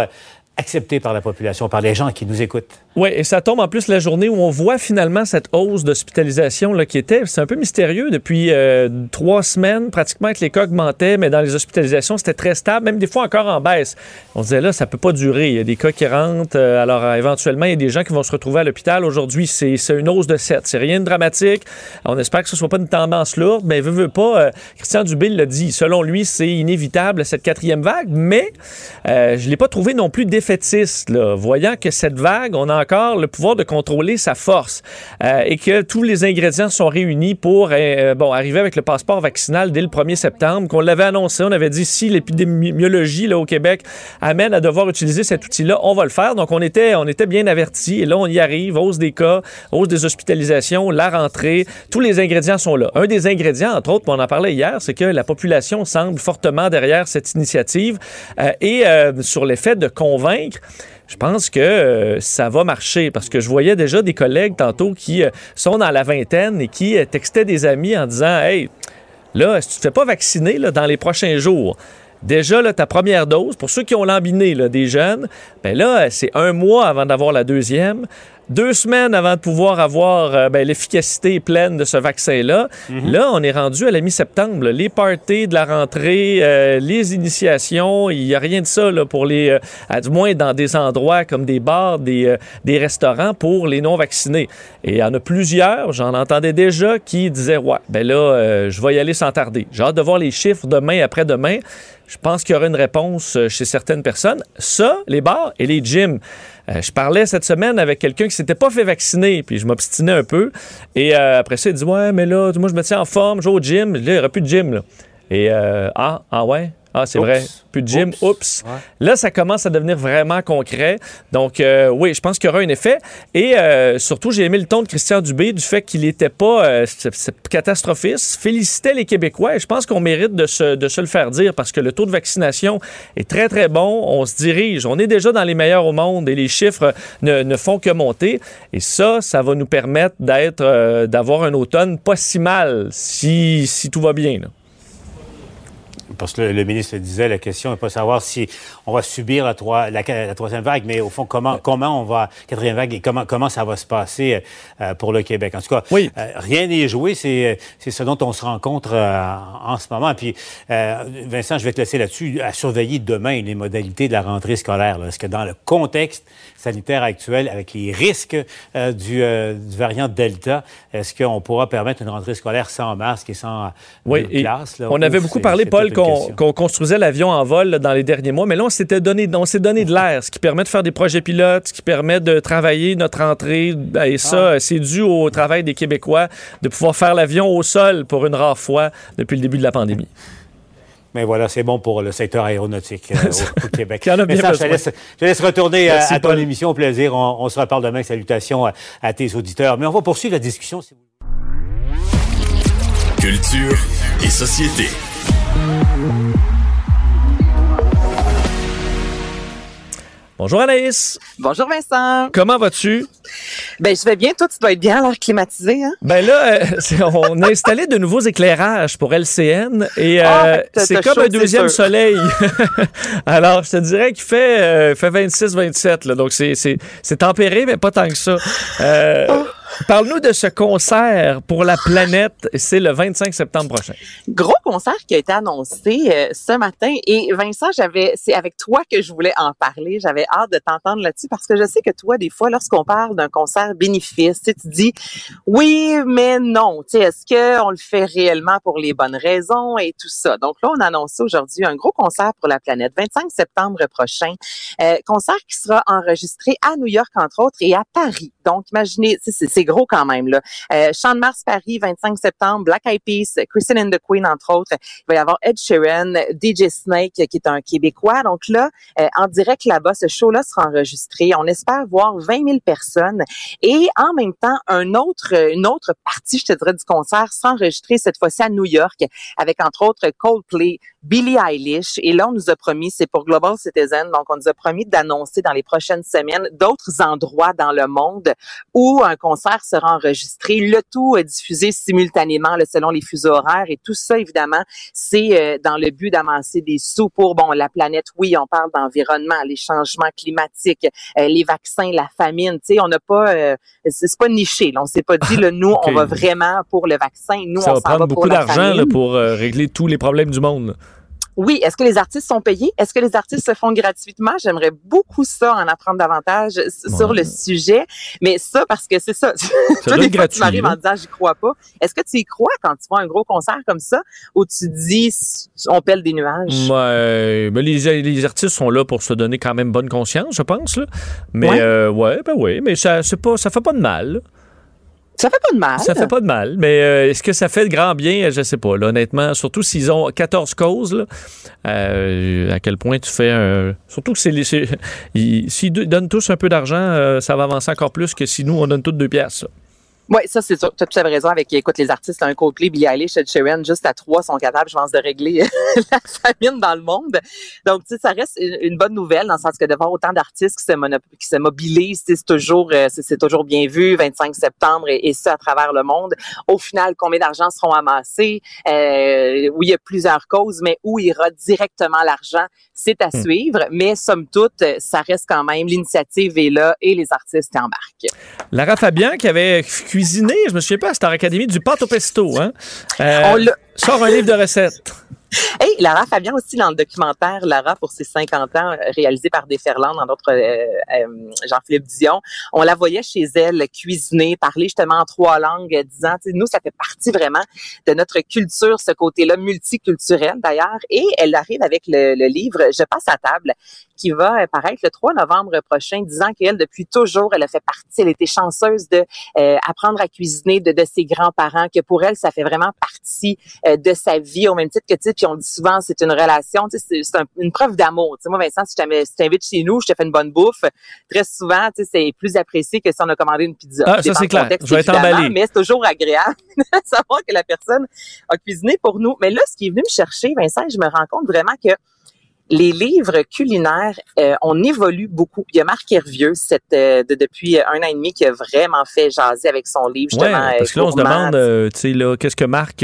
acceptée par la population, par les gens qui nous écoutent? Oui, et ça tombe en plus la journée où on voit finalement cette hausse d'hospitalisation qui était, c'est un peu mystérieux depuis euh, trois semaines, pratiquement que les cas augmentaient, mais dans les hospitalisations, c'était très stable, même des fois encore en baisse. On disait là, ça peut pas durer. Il y a des cas qui rentrent, euh, alors euh, éventuellement, il y a des gens qui vont se retrouver à l'hôpital. Aujourd'hui, c'est une hausse de 7. C'est rien de dramatique. On espère que ce soit pas une tendance lourde, mais veut, veut pas, Christian Dubé l'a dit. Selon lui, c'est inévitable cette quatrième vague, mais je l'ai pas trouvé non plus défaitiste, là, voyant que cette vague, on a le pouvoir de contrôler sa force euh, et que tous les ingrédients sont réunis pour euh, bon, arriver avec le passeport vaccinal dès le 1er septembre, qu'on l'avait annoncé. On avait dit si l'épidémiologie au Québec amène à devoir utiliser cet outil-là, on va le faire. Donc, on était, on était bien avertis et là, on y arrive. Hausse des cas, hausse des hospitalisations, la rentrée. Tous les ingrédients sont là. Un des ingrédients, entre autres, on en parlait hier, c'est que la population semble fortement derrière cette initiative euh, et euh, sur l'effet de convaincre je pense que euh, ça va marcher parce que je voyais déjà des collègues tantôt qui euh, sont dans la vingtaine et qui euh, textaient des amis en disant Hey, là, si tu te fais pas vacciner là, dans les prochains jours, Déjà, là, ta première dose, pour ceux qui ont lambiné, là, des jeunes, ben là, c'est un mois avant d'avoir la deuxième, deux semaines avant de pouvoir avoir euh, ben, l'efficacité pleine de ce vaccin-là. Là, on est rendu à la mi-septembre. Les parties de la rentrée, euh, les initiations, il n'y a rien de ça là, pour les, euh, à du moins dans des endroits comme des bars, des, euh, des restaurants pour les non-vaccinés. Et il y en a plusieurs, j'en entendais déjà, qui disaient, ouais, ben là, euh, je vais y aller sans tarder. J'ai hâte de voir les chiffres demain, après-demain. Je pense qu'il y aura une réponse chez certaines personnes. Ça, les bars et les gyms. Euh, je parlais cette semaine avec quelqu'un qui s'était pas fait vacciner, puis je m'obstinais un peu. Et euh, après ça, il dit Ouais, mais là, moi, je me tiens en forme, je vais au gym. Là, il n'y aura plus de gym. Là. Et euh, ah, ah ouais? Ah, c'est vrai. Plus de gym. Oups. Oups. Ouais. Là, ça commence à devenir vraiment concret. Donc, euh, oui, je pense qu'il y aura un effet. Et euh, surtout, j'ai aimé le ton de Christian Dubé du fait qu'il n'était pas euh, catastrophiste, félicitait les Québécois. Et je pense qu'on mérite de se, de se le faire dire parce que le taux de vaccination est très, très bon. On se dirige. On est déjà dans les meilleurs au monde et les chiffres ne, ne font que monter. Et ça, ça va nous permettre d'être, d'avoir un automne pas si mal si, si tout va bien. là. Parce que le, ministre le disait, la question n'est pas de savoir si on va subir la, troi- la, la troisième vague, mais au fond, comment, comment on va, quatrième vague, et comment, comment ça va se passer euh, pour le Québec? En tout cas, euh, rien n'est joué, c'est ce dont on se rencontre euh, en ce moment. Puis, Vincent, je vais te laisser là-dessus, à surveiller demain les modalités de la rentrée scolaire. Est-ce que dans le contexte sanitaire actuel, avec les risques euh, du, euh, du variant Delta, est-ce qu'on pourra permettre une rentrée scolaire sans masque et sans euh, Oui, et classes? là? on avait beaucoup parlé, Paul, qu'on construisait l'avion en vol là, dans les derniers mois, mais là, on s'était donné, on s'est donné de l'air, ce qui permet de faire des projets pilotes, ce qui permet de travailler notre entrée. Et ça, c'est dû au travail des Québécois de pouvoir faire l'avion au sol pour une rare fois depuis le début de la pandémie. Mais voilà, c'est bon pour le secteur aéronautique euh, au, au Québec. Mais ça, je, te laisse, je te laisse retourner à- Merci, à, ton Paul. émission. Au plaisir. On, on se reparle demain. Salutations à, à tes auditeurs. Mais on va poursuivre la discussion. si vous- Culture et société. Bonjour Anaïs. Bonjour Vincent. Comment vas-tu? Ben je vais bien, toi tu dois être bien à l'air climatisé, hein? Ben là, euh, on a installé de nouveaux éclairages pour LCN et euh, Ah, t'as- c'est comme chaud, un deuxième soleil. Alors, je te dirais qu'il fait, euh, fait 26-27, là, donc c'est- tempéré, mais pas tant que ça. Euh, Oh. Parle-nous de ce concert pour la planète. C'est le 25 septembre prochain. Gros concert qui a été annoncé euh, ce matin. Et Vincent, j'avais, c'est avec toi que je voulais en parler. J'avais hâte de t'entendre là-dessus parce que je sais que toi, des fois, lorsqu'on parle d'un concert bénéfice, tu dis oui, mais non. Est-ce qu'on le fait réellement pour les bonnes raisons et tout ça? Donc là, on a annoncé aujourd'hui un gros concert pour la planète, 25 septembre prochain. Euh, concert qui sera enregistré à New York, entre autres, et à Paris. Donc, imaginez, c'est c'est gros quand même. Là. Euh, Champ de Mars, Paris, 25 septembre, Black Eyed Peas, Kristen and the Queen, entre autres. Il va y avoir Ed Sheeran, DJ Snake, qui est un Québécois. Donc là, euh, en direct là-bas, ce show-là sera enregistré. On espère voir 20 000 personnes. Et en même temps, un autre, une autre partie, je te dirais, du concert sera enregistrée cette fois-ci à New York, avec entre autres Coldplay, Billie Eilish. Et là, on nous a promis, c'est pour Global Citizen, donc on nous a promis d'annoncer dans les prochaines semaines d'autres endroits dans le monde où un concert sera enregistré. Le tout est diffusé simultanément là, selon les fuseaux horaires et tout ça, évidemment, c'est euh, dans le but d'amasser des sous pour bon la planète. Oui, on parle d'environnement, les changements climatiques, euh, les vaccins, la famine. Tu sais, on n'a pas, euh, c'est pas niché. Là. On s'est pas dit, là, nous, on va vraiment pour le vaccin. Nous, Ça on va s'en va prendre pour beaucoup d'argent pour euh, régler tous les problèmes du monde. Oui, est-ce que les artistes sont payés? Est-ce que les artistes se font gratuitement? J'aimerais beaucoup ça, en apprendre davantage sur le sujet. Mais ça, parce que c'est ça. Toi, des fois, tu m'arrives en disant, j'y crois pas. Est-ce que tu y crois quand tu vois un gros concert comme ça, où tu dis, on pèle des nuages? Ouais, mais les, les artistes sont là pour se donner quand même bonne conscience, je pense. Là. Mais Ouais. euh, ouais, ben oui, mais ça, c'est pas, ça fait pas de mal. Ça fait pas de mal. Ça fait pas de mal, mais euh, est-ce que ça fait de grand bien? Je sais pas, là, honnêtement. Surtout s'ils ont 14 causes, euh, à quel point tu fais un... Surtout que c'est S'ils do- donnent tous un peu d'argent, euh, ça va avancer encore plus que si nous, on donne toutes deux pièces. Oui, ça, c'est sûr. Tu as tout à fait raison avec, écoute, les artistes, un Coldplay, Billie Eilish, Ed Sheeran, juste à trois sont capables, je pense, de régler la famine dans le monde. Donc, tu sais, ça reste une, bonne nouvelle dans le sens que de voir autant d'artistes qui se, qui se mobilisent, c'est toujours, euh, c'est toujours bien vu, 25 septembre et, et ça à travers le monde. Au final, combien d'argent seront amassés? Euh, oui, il y a plusieurs causes, mais où ira directement l'argent, c'est à Hmm. suivre. Mais somme toute, ça reste quand même, l'initiative est là et les artistes embarquent. Lara Fabian qui avait je me souviens pas, à Star Academy, du pâte au pesto. Hein? Euh, On sort un livre de recettes. Hey, Lara Fabian aussi dans le documentaire Lara pour ses 50 ans, euh, réalisé par Desferland, dans d'autres euh, euh, Jean-Philippe Dion. On la voyait chez elle cuisiner, parler justement en trois langues, disant, nous, ça fait partie vraiment de notre culture, ce côté-là multiculturel d'ailleurs. Et elle arrive avec le, le livre Je passe à table, qui va euh, paraître le 3 novembre prochain, disant qu'elle, depuis toujours, elle a fait partie, elle était chanceuse de euh, apprendre à cuisiner de, de ses grands-parents, que pour elle, ça fait vraiment partie euh, de sa vie, au même titre que, tu puis on dit souvent c'est une relation, tu sais, c'est- c'est un- une preuve d'amour. Tu sais, moi, Vincent, si je si t'invites chez nous, je te fais une bonne bouffe, très souvent, tu sais, c'est plus apprécié que si on a commandé une pizza. Ah, ça, c'est clair. contexte, Je vais être évidemment, emballé. Mais c'est toujours agréable de savoir que la personne a cuisiné pour nous. Mais là, ce qui est venu me chercher, Vincent, je me rends compte vraiment que les livres culinaires, euh, on évolue beaucoup. Il y a Marc Hervieux, cette, euh, de- depuis un an et demi, qui a vraiment fait jaser avec son livre, Ouais, justement. parce que là, on se euh, demande, euh, tu sais, là, qu'est-ce que Marc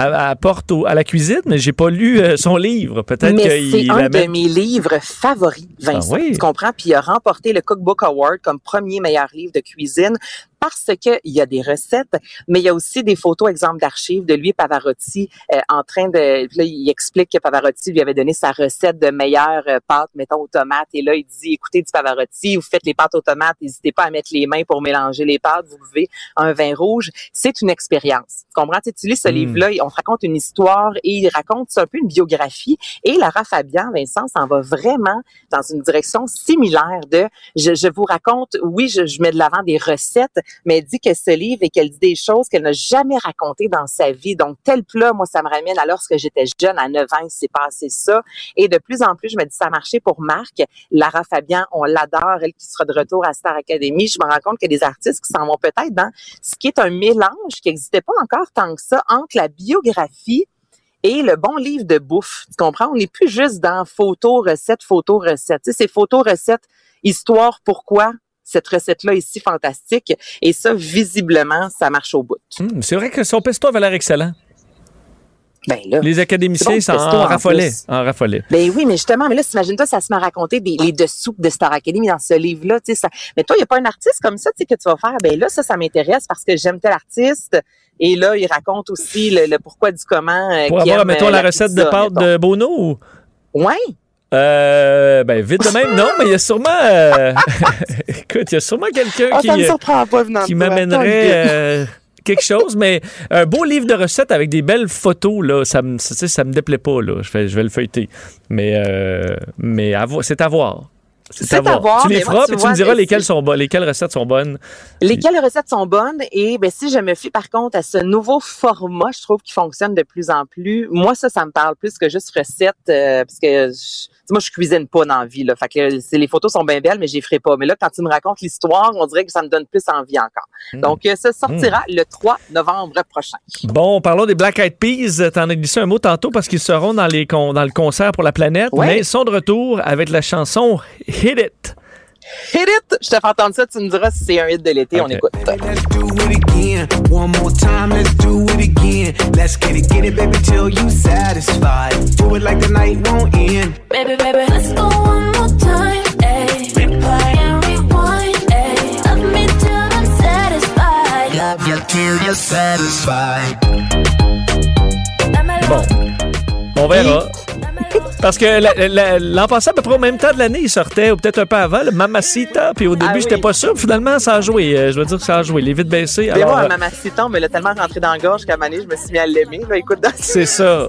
euh, a- apporte au- à la cuisine, mais j'ai pas lu euh, son livre. Peut-être qu'il c'est un de mes livres favoris, Vincent. Ah oui? Tu comprends? Puis il a remporté le Cookbook Award comme premier meilleur livre de cuisine parce que il y a des recettes, mais il y a aussi des photos, exemples d'archives de lui Pavarotti euh, en train de. Là, il explique que Pavarotti lui avait donné sa recette de meilleure euh, pâte, mettons aux tomates. Et là, il dit, écoutez, du Pavarotti, vous faites les pâtes aux tomates, n'hésitez pas à mettre les mains pour mélanger les pâtes. Vous buvez un vin rouge. C'est une expérience. Tu comprends? Tu lis ce Mm. livre-là, on te raconte une histoire et il raconte c'est un peu une biographie. Et Lara Fabian, Vincent, s'en va vraiment dans une direction similaire de je, je vous raconte, oui, je, je mets de l'avant des recettes, mais elle dit que ce livre et qu'elle dit des choses qu'elle n'a jamais racontées dans sa vie. Donc, tel plat, moi, ça me ramène à lorsque j'étais jeune, à 9 ans, il s'est passé ça. Et de plus en plus, je me dis, ça a marché pour Marc. Lara Fabian, on l'adore, elle qui sera de retour à Star Academy. Je me rends compte qu'il y a des artistes qui s'en vont peut-être dans ce qui est un mélange qui n'existait pas encore tant que ça entre la biographie et le bon livre de bouffe. Tu comprends? On n'est plus juste dans photo, recette, photo, recette. C'est photo, recette, histoire, pourquoi? Cette recette-là est si fantastique. Et ça, visiblement, ça marche au bout. Hum, c'est vrai que son pesto avait l'air excellent. Ben là, Les académiciens bon, pesto en raffolaient. En raffolaient. Ben oui, mais justement, mais là, t'imagines-toi, ça se met à raconter des, les dessous de Star Academy dans ce livre-là, tu sais, ça. Mais toi, il n'y a pas un artiste comme ça, tu sais, que tu vas faire, ben là, ça, ça m'intéresse parce que j'aime tel artiste. Et là, il raconte aussi le, le pourquoi du comment. euh, Pour avoir, aime, mettons, euh, la recette de pâte mettons. de Bono ou... Ouais. Euh, ben, vite de même, non, mais il y a sûrement. euh, Écoute, il y a sûrement quelqu'un Ah, qui, euh, qui m'amènerait euh, quelque chose, mais un beau livre de recettes avec des belles photos, là, ça me, ça me déplaît pas, là. Je vais, je vais le feuilleter. Mais, euh, mais c'est à voir. C'est à voir, Tu les feras, tu puis tu vois, me diras lesquelles, sont bonnes, lesquelles recettes sont bonnes. Lesquelles recettes sont bonnes et ben si je me fie par contre à ce nouveau format, je trouve qu'il fonctionne de plus en plus. Moi ça, ça me parle plus que juste recettes euh, parce que je, moi je cuisine pas dans la vie là. Fait que c'est- les photos sont bien belles mais j'y ferai pas. Mais là quand tu me racontes l'histoire, on dirait que ça me donne plus envie encore. Hmm. Donc euh, ça sortira le 3 novembre prochain. Bon, parlons des Black Eyed Peas. T'en as glissé un mot tantôt parce qu'ils seront dans, les dans le concert pour la planète, Ouais. mais ils sont de retour avec la chanson Hit It. Hit it! Je te fais entendre ça, tu me diras si c'est un hit de l'été, on écoute. Let's do it again. One more time, let's do it again. Let's get it, get it, baby, till you satisfied. Do it like the night won't end. Baby, baby, let's go one more time. Ayy. Replay and rewind. Ayy. Love me till I'm satisfied. Love you till you're satisfied. Bon, on verra. Parce que la- la- l'an passé, à peu près au même temps de l'année, il sortait, ou peut-être un peu avant, le Mamacita. Puis au début, Ah j'étais oui. pas sûr. Finalement, ça a joué. Euh, Je veux dire que ça a joué. Les vides baissés. Mais Alors, moi, Mamacita, on me l'a tellement rentré dans la gorge qu'à donné, je me suis mis à l'aimer. Écoute, c'est ça.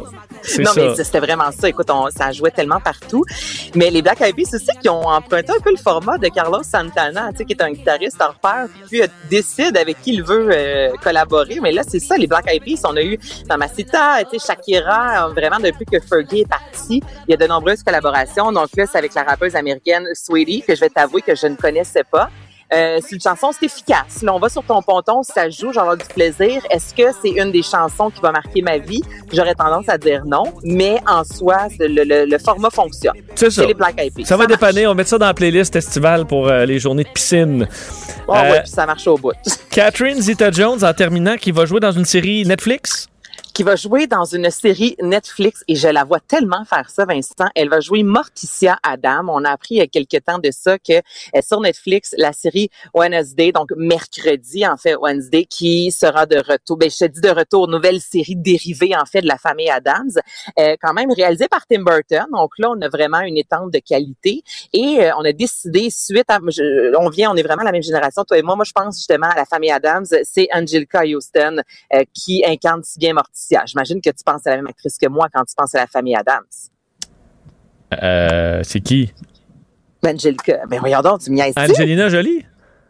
Non, ça. mais c'était vraiment ça. Écoute, on, ça jouait tellement partout. Mais les Black Eyed Peas aussi qui ont emprunté un peu le format de Carlos Santana, tu sais, qui est un guitariste hors pair, puis euh, décide avec qui il veut euh, collaborer. Mais là, c'est ça, les Black Eyed Peas. On a eu Mamacita, tu sais, Shakira, euh, vraiment depuis que Fergie est parti, il y a de nombreuses collaborations. Donc là, c'est avec la rappeuse américaine Sweetie, que je vais t'avouer que je ne connaissais pas. Euh, c'est une chanson, c'est efficace. Là, on va sur ton ponton, si ça joue, j'aurai du plaisir. Est-ce que c'est une des chansons qui va marquer ma vie? J'aurais tendance à dire non, mais en soi, le, le- le format fonctionne. C'est ça. les Black Eyed Peas. Ça va marche. dépanner. On mettre ça dans la playlist estivale pour euh, les journées de piscine. Oh, Euh, ouais, puis ça marche au bout. Catherine Zeta-Jones, en terminant, qui va jouer dans une série Netflix? Qui va jouer dans une série Netflix et je la vois tellement faire ça, Vincent. Elle va jouer Morticia Adam. On a appris il y a quelque temps de ça que euh, sur Netflix, la série Wednesday, donc mercredi en fait Wednesday, qui sera de retour. Ben, je te dis de retour, nouvelle série dérivée en fait de la famille Adams, euh, quand même réalisée par Tim Burton. Donc là, on a vraiment une étente de qualité et euh, on a décidé suite à, on vient, on est vraiment la même génération, toi et moi. Moi, je pense justement à la famille Adams. C'est Angelica Houston euh, qui incarne si bien Morticia. J'imagine que tu penses à la même actrice que moi quand tu penses à la famille Adams. Euh, c'est qui? Ben, Angelica, ben voyons donc, tu m'y as Angelina Jolie?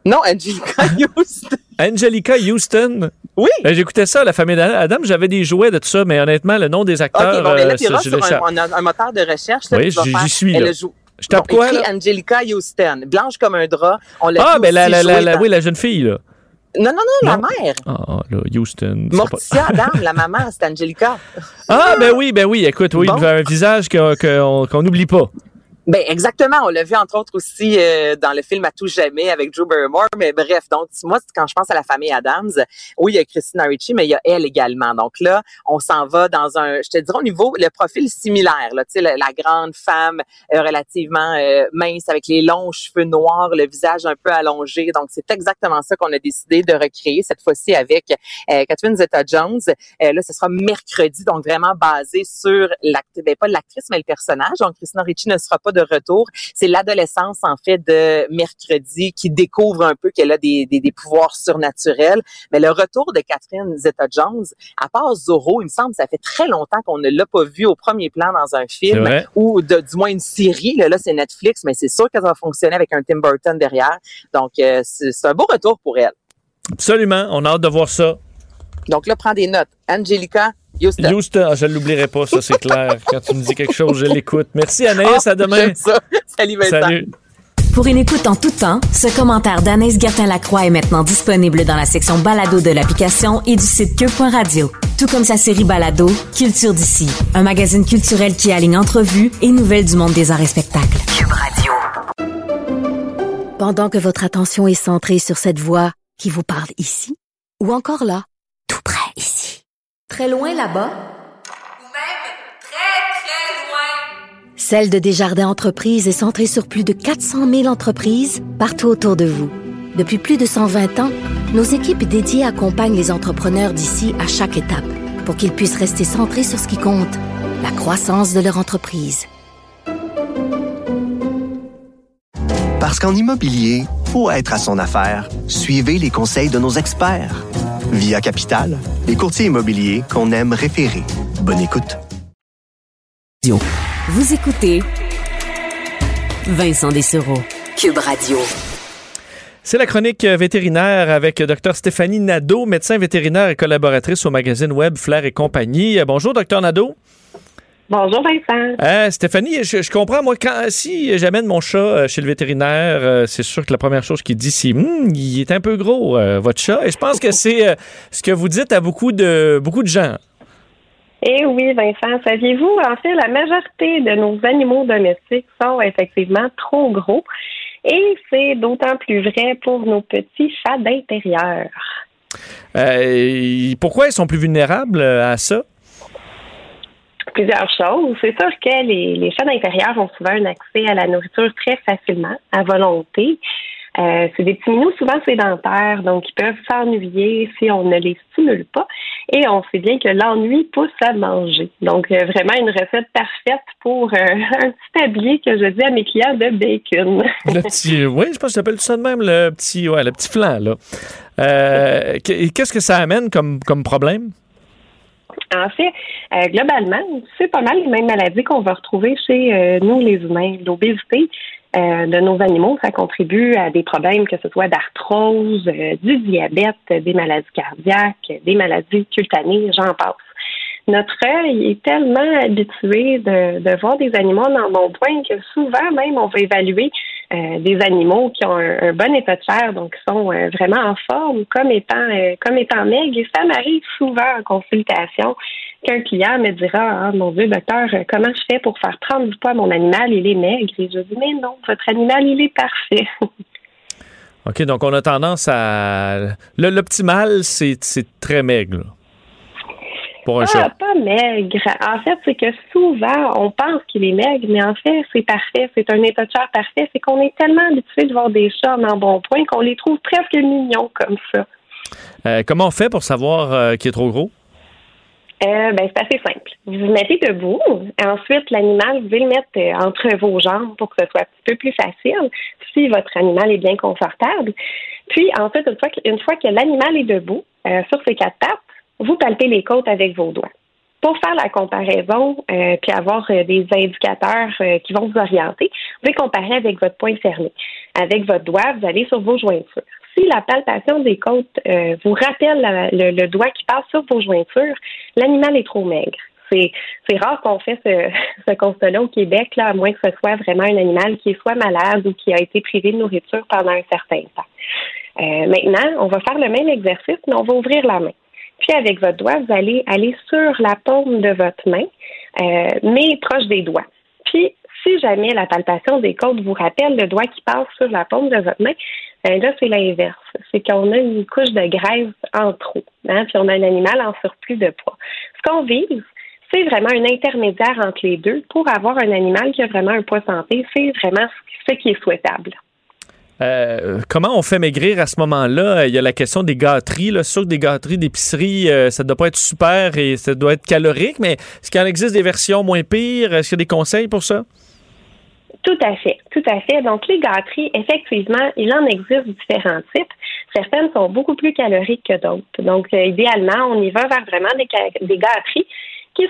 Non, Angelica Houston. Angelica Houston. Oui. Ben, J'écoutais ça, la famille d'Adam. J'avais des jouets de tout ça, mais honnêtement, le nom des acteurs, OK, bon, mais là, euh, tu sur un, un- un moteur de recherche. là, Oui, j'y- suis, elle là. a jou- Je tape Bon, quoi, là? Angelica Houston, blanche comme un drap. On Ah, ben la, la, la, jouer la- dans- oui, la jeune fille, là. Non, non, non, la mère. Ah, là, Houston. Morticia pas- Adam, la maman, c'est Angelica. Ah, ben oui, ben oui, écoute, oui, Bon. un visage qu'on n'oublie pas. Ben exactement, on l'a vu entre autres aussi euh, dans le film À tout jamais avec Drew Barrymore. Mais bref, donc moi quand je pense à la famille Adams, oui il y a Christina Ricci, mais il y a elle également. Donc là, on s'en va dans un, je te dirais au niveau le profil similaire. Là, tu sais la, la grande femme euh, relativement euh, mince avec les longs cheveux noirs, le visage un peu allongé. Donc c'est exactement ça qu'on a décidé de recréer cette fois-ci avec euh, Catherine Zeta-Jones. Euh, là, ce sera mercredi, donc vraiment basé sur l'actrice, ben, pas l'actrice, mais le personnage. Donc, Christina Ricci ne sera pas retour. C'est l'adolescence, en fait, de mercredi qui découvre un peu qu'elle a des, des, des pouvoirs surnaturels. Mais le retour de Catherine Zeta-Jones, à part Zorro, il me semble, ça fait très longtemps qu'on ne l'a pas vu au premier plan dans un film ou de, du moins une série. Là, là c'est Netflix, mais c'est sûr que ça va fonctionner avec un Tim Burton derrière. Donc, euh, c'est un beau retour pour elle. Absolument, on a hâte de voir ça. Donc là, prends des notes. Angelica Houston. Houston, je ne l'oublierai pas, ça c'est clair. Quand tu me dis quelque chose, je l'écoute. Merci Anaïs, à demain. Ah, J'aime ça. Salut Vincent. Salut. Pour une écoute en tout temps, ce commentaire d'Anaïs Gertin-Lacroix est maintenant disponible dans la section balado de l'application et du site cube.radio. Tout comme sa série balado, Culture d'ici, un magazine culturel qui aligne entrevues et nouvelles du monde des arts et spectacles. Cube Radio. Pendant que votre attention est centrée sur cette voix qui vous parle ici, ou encore là, ici, très loin là-bas, Celle de Desjardins Entreprises est centrée sur plus de 400 000 entreprises partout autour de vous. Depuis plus de 120 ans, nos équipes dédiées accompagnent les entrepreneurs d'ici à chaque étape pour qu'ils puissent rester centrés sur ce qui compte, la croissance de leur entreprise. Parce qu'en immobilier, pour être à son affaire, suivez les conseils de nos experts. Via Capital, les courtiers immobiliers qu'on aime référer. Bonne écoute. Vous écoutez Vincent Dessereau, Cube Radio. C'est la chronique vétérinaire avec Dr Stéphanie Nadeau, médecin vétérinaire et collaboratrice au magazine web Flair et compagnie. Bonjour, Dr Nadeau. Bonjour Vincent. Euh, Stéphanie, je, je comprends, moi, quand, si j'amène mon chat euh, chez le vétérinaire, euh, c'est sûr que la première chose qu'il dit, c'est Hum, il est un peu gros, euh, votre chat. Et je pense que c'est ce que vous dites à beaucoup de, beaucoup de gens. Eh oui, Vincent, saviez-vous, en fait, la majorité de nos animaux domestiques sont effectivement trop gros. Et c'est d'autant plus vrai pour nos petits chats d'intérieur. Pourquoi ils sont plus vulnérables à ça? Plusieurs choses. C'est sûr que les, les chats d'intérieur ont souvent un accès à la nourriture très facilement, à volonté. Euh, c'est des petits minous souvent sédentaires, donc ils peuvent s'ennuyer si on ne les stimule pas. Et on sait bien que l'ennui pousse à manger. Donc, euh, vraiment une recette parfaite pour euh, un petit tablier que je dis à mes clients de bacon. Le petit, oui, je pense que tout ça de même, le petit, ouais, le petit flan, là. Qu- Qu'est-ce que ça amène comme, comme problème? En fait, euh, globalement, c'est pas mal les mêmes maladies qu'on va retrouver chez euh, nous, les humains. L'obésité euh, de nos animaux, ça contribue à des problèmes, que ce soit d'arthrose, euh, du diabète, des maladies cardiaques, des maladies cutanées, j'en passe. Notre œil est tellement habitué de, voir des animaux en embonpoint que souvent même on va évaluer euh, des animaux qui ont un, bon état de chair, donc qui sont euh, vraiment en forme, comme étant euh, comme étant maigres. Et ça m'arrive souvent en consultation qu'un client me dira Ah mon Dieu, docteur, comment je fais pour faire prendre du poids? Mon animal? Il est maigre. Et je dis Mais non, votre animal, il est parfait. OK, donc on a tendance à. L'optimal, c'est très maigre, pour un Ah, chat. pas maigre. En fait, c'est que souvent, on pense qu'il est maigre, mais en fait, c'est parfait. C'est un état de chair parfait. C'est qu'on est tellement habitué de voir des chats en embonpoint qu'on les trouve presque mignons comme ça. Euh, comment on fait pour savoir euh, qu'il est trop gros? Euh, ben, c'est assez simple. Vous vous mettez debout. Ensuite, l'animal, vous devez le mettre euh, entre vos jambes pour que ce soit un petit peu plus facile si votre animal est bien confortable. Puis, ensuite, une fois que, une fois que l'animal est debout euh, sur ses quatre pattes, vous palpez les côtes avec vos doigts. Pour faire la comparaison, euh, puis avoir euh, des indicateurs euh, qui vont vous orienter, vous pouvez comparer avec votre poing fermé. Avec votre doigt, vous allez sur vos jointures. Si la palpation des côtes euh, vous rappelle la- le, le doigt qui passe sur vos jointures, l'animal est trop maigre. C'est, rare qu'on fait ce, ce constat-là au Québec, là, à moins que ce soit vraiment un animal qui soit malade ou qui a été privé de nourriture pendant un certain temps. Euh, maintenant, on va faire le même exercice, mais on va ouvrir la main. Puis avec votre doigt, vous allez aller sur la paume de votre main, euh, mais proche des doigts. Puis si jamais la palpation des côtes vous rappelle le doigt qui passe sur la paume de votre main, euh, là, c'est l'inverse. C'est qu'on a une couche de graisse en trop. Hein, puis on a un animal en surplus de poids. Ce qu'on vise, c'est vraiment un intermédiaire entre les deux pour avoir un animal qui a vraiment un poids santé. C'est vraiment ce qui est souhaitable. Euh, comment on fait maigrir à ce moment-là? Il y a la question des gâteries. Là. Que des gâteries d'épicerie, euh, ça doit pas être super et ça doit être calorique, mais est-ce qu'il en existe des versions moins pires? Est-ce qu'il y a des conseils pour ça? Tout à fait, tout à fait. Donc, les gâteries, effectivement, il en existe différents types. Certaines sont beaucoup plus caloriques que d'autres. Donc, euh, idéalement, on y va vers vraiment des, des gâteries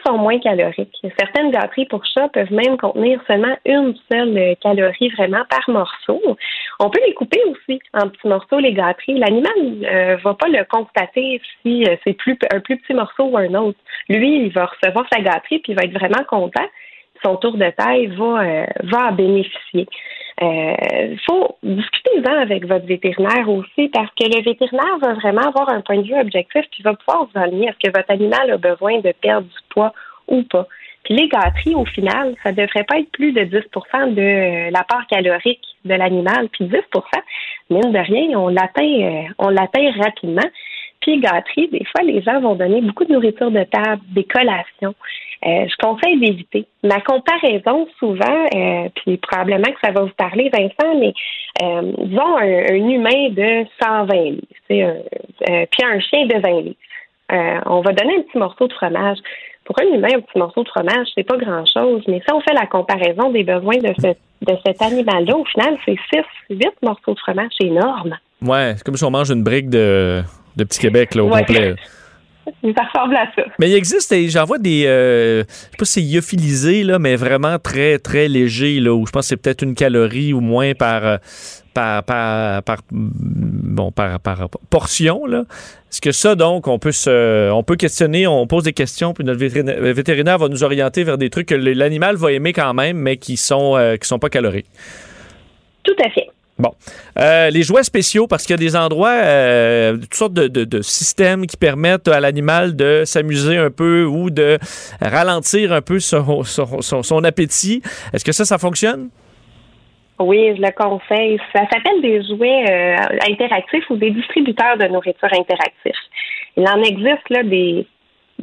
sont moins caloriques. Certaines gâteries pour chat peuvent même contenir seulement une seule euh, calorie vraiment par morceau. On peut les couper aussi en petits morceaux, les gâteries. L'animal ne va pas le constater si euh, c'est plus, un plus petit morceau ou un autre. Lui, il va recevoir sa gâterie puis il va être vraiment content son tour de taille va, euh, va en bénéficier. Il faut discuter-en avec votre vétérinaire aussi parce que le vétérinaire va vraiment avoir un point de vue objectif puis va pouvoir vous aligner. Est-ce que votre animal a besoin de perdre du poids ou pas? Puis les gâteries, au final, ça ne devrait pas être plus de 10% de euh, la part calorique de l'animal. Puis 10% mine de rien, on l'atteint, euh, on l'atteint rapidement. Puis gâterie, des fois, les gens vont donner beaucoup de nourriture de table, des collations. Euh, je conseille d'éviter. Ma comparaison, souvent, euh, puis probablement que ça va vous parler, Vincent, mais euh, disons un, un humain de 120 livres, un- puis un chien de 20 livres. On va donner un petit morceau de fromage. Pour un humain, un petit morceau de fromage, c'est pas grand-chose. Mais si on fait la comparaison des besoins de, ce, de cet animal-là, au final, c'est 6, 8 morceaux de fromage. C'est énorme. Ouais, c'est comme si on mange une brique de, de Petit Québec là, au Ouais. complet. Ça ressemble à ça. Mais il existe, j'en vois des, euh, je sais pas si c'est lyophilisé, là, mais vraiment très, très léger, là, où je pense que c'est peut-être une calorie ou moins par, euh, par, par, par, bon, par, par portion, là. Est-ce que ça, donc, on peut se, on peut questionner, on pose des questions, puis notre vétérinaire, vétérinaire va nous orienter vers des trucs que l'animal va aimer quand même, mais qui sont, euh, qui sont pas caloriques. Tout à fait. Bon. Euh, les jouets spéciaux, parce qu'il y a des endroits, euh, toutes sortes de, systèmes qui permettent à l'animal de s'amuser un peu ou de ralentir un peu son, appétit. Est-ce que ça, ça fonctionne? Oui, je le conseille. Ça s'appelle des jouets euh, interactifs ou des distributeurs de nourriture interactifs. Il en existe là des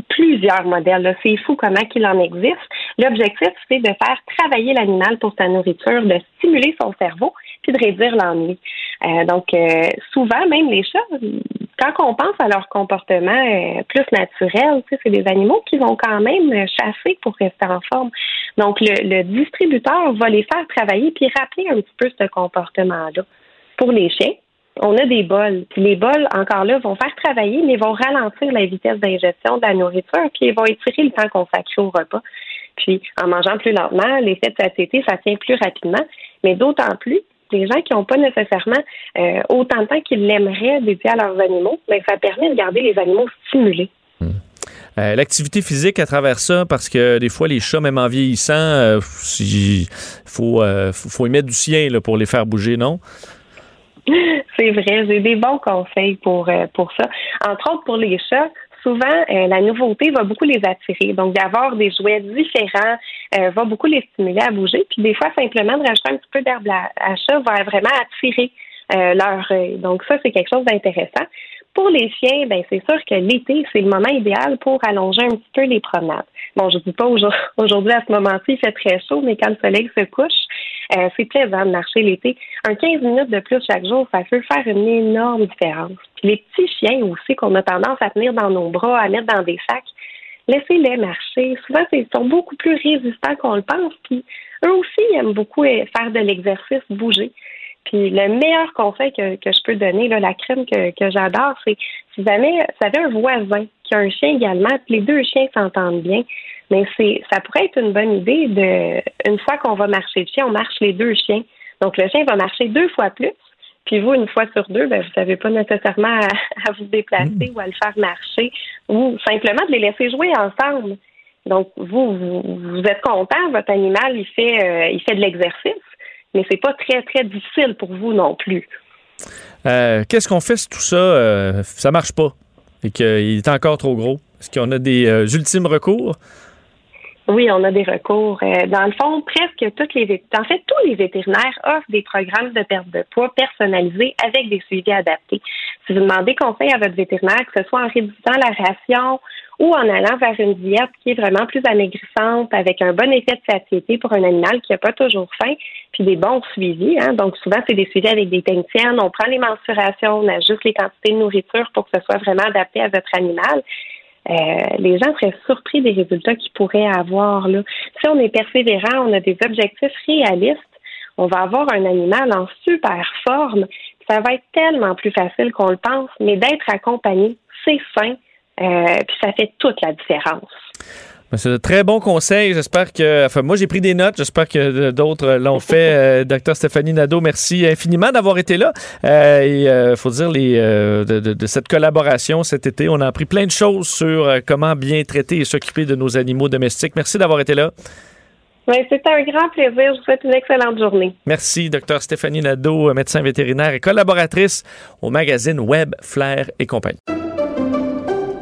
plusieurs modèles. C'est fou comment il en existe. L'objectif, c'est de faire travailler l'animal pour sa nourriture, de stimuler son cerveau, de réduire l'ennui. Euh, donc, euh, souvent, même les chats, quand on pense à leur comportement euh, plus naturel, c'est des animaux qui vont quand même chasser pour rester en forme. Donc, le, distributeur va les faire travailler puis rappeler un petit peu ce comportement-là. Pour les chiens, on a des bols. Les bols, encore là, vont faire travailler, mais vont ralentir la vitesse d'ingestion de la nourriture, puis ils vont étirer le temps consacré au repas. Puis en mangeant plus lentement, l'effet de satiété, ça tient plus rapidement, mais d'autant plus les gens qui n'ont pas nécessairement euh, autant de temps qu'ils l'aimeraient dédié à leurs animaux, mais ça permet de garder les animaux stimulés. Euh, L'activité physique à travers ça, parce que des fois, les chats, même en vieillissant, euh, il faut, faut, faut y mettre du sien là, pour les faire bouger, non? C'est vrai, j'ai des bons conseils pour, pour ça. Entre autres, pour les chats, souvent, euh, la nouveauté va beaucoup les attirer. Donc, d'avoir des jouets différents euh, va beaucoup les stimuler à bouger. Puis, des fois, simplement de rajouter un petit peu d'herbe à, chat va vraiment attirer euh, leur œil. Donc, ça, c'est quelque chose d'intéressant. Pour les chiens, ben c'est sûr que l'été, c'est le moment idéal pour allonger un petit peu les promenades. Bon, je dis pas aujourd- aujourd'hui à ce moment-ci, il fait très chaud, mais quand le soleil se couche, euh, c'est plaisant de marcher l'été. Un 15 minutes de plus chaque jour, ça peut faire une énorme différence. Les petits chiens aussi qu'on a tendance à tenir dans nos bras, à mettre dans des sacs, laissez-les marcher. Souvent, ils sont beaucoup plus résistants qu'on le pense. Puis eux aussi aiment beaucoup faire de l'exercice, bouger. Puis le meilleur conseil que, je peux donner, la crème que, j'adore, c'est si jamais vous avez un voisin qui a un chien également, les deux chiens s'entendent bien, mais c'est ça pourrait être une bonne idée de une fois qu'on va marcher le chien, on marche les deux chiens. Donc le chien va marcher deux fois plus, Puis vous, une fois sur deux, ben, vous n'avez pas nécessairement à, à vous déplacer ou à le faire marcher ou simplement de les laisser jouer ensemble. Donc, vous, vous, vous êtes content, votre animal, il fait, euh, il fait de l'exercice, mais c'est pas très, très difficile pour vous non plus. Euh, Qu'est-ce qu'on fait si tout ça, euh, ça marche pas et qu'il est encore trop gros? Est-ce qu'on a des euh, ultimes recours? Oui, on a des recours. Euh, dans le fond, presque toutes les en fait, tous les vétérinaires offrent des programmes de perte de poids personnalisés avec des suivis adaptés. Si vous demandez conseil à votre vétérinaire, que ce soit en réduisant la ration ou en allant vers une diète qui est vraiment plus amaigrissante, avec un bon effet de satiété pour un animal qui n'a pas toujours faim, puis des bons suivis. Hein. Donc, souvent, c'est des suivis avec des techniciennes. On prend les mensurations, on ajuste les quantités de nourriture pour que ce soit vraiment adapté à votre animal. Euh, les gens seraient surpris des résultats qu'ils pourraient avoir. Si on est persévérant, on a des objectifs réalistes, on va avoir un animal en super forme. Ça va être tellement plus facile qu'on le pense, mais d'être accompagné, c'est sain, euh, puis ça fait toute la différence. Ben, C'est de très bons conseils. J'espère que. Enfin, moi, j'ai pris des notes. J'espère que d'autres l'ont fait. Euh, Docteur Stéphanie Nadeau, merci infiniment d'avoir été là. Euh, et il faut dire les, euh, de, de- de cette collaboration cet été. On a appris plein de choses sur euh, comment bien traiter et s'occuper de nos animaux domestiques. Merci d'avoir été là. Ouais, C'était un grand plaisir. Je vous souhaite une excellente journée. Merci, Docteur Stéphanie Nadeau, médecin vétérinaire et collaboratrice au magazine Web, Flair et compagnie.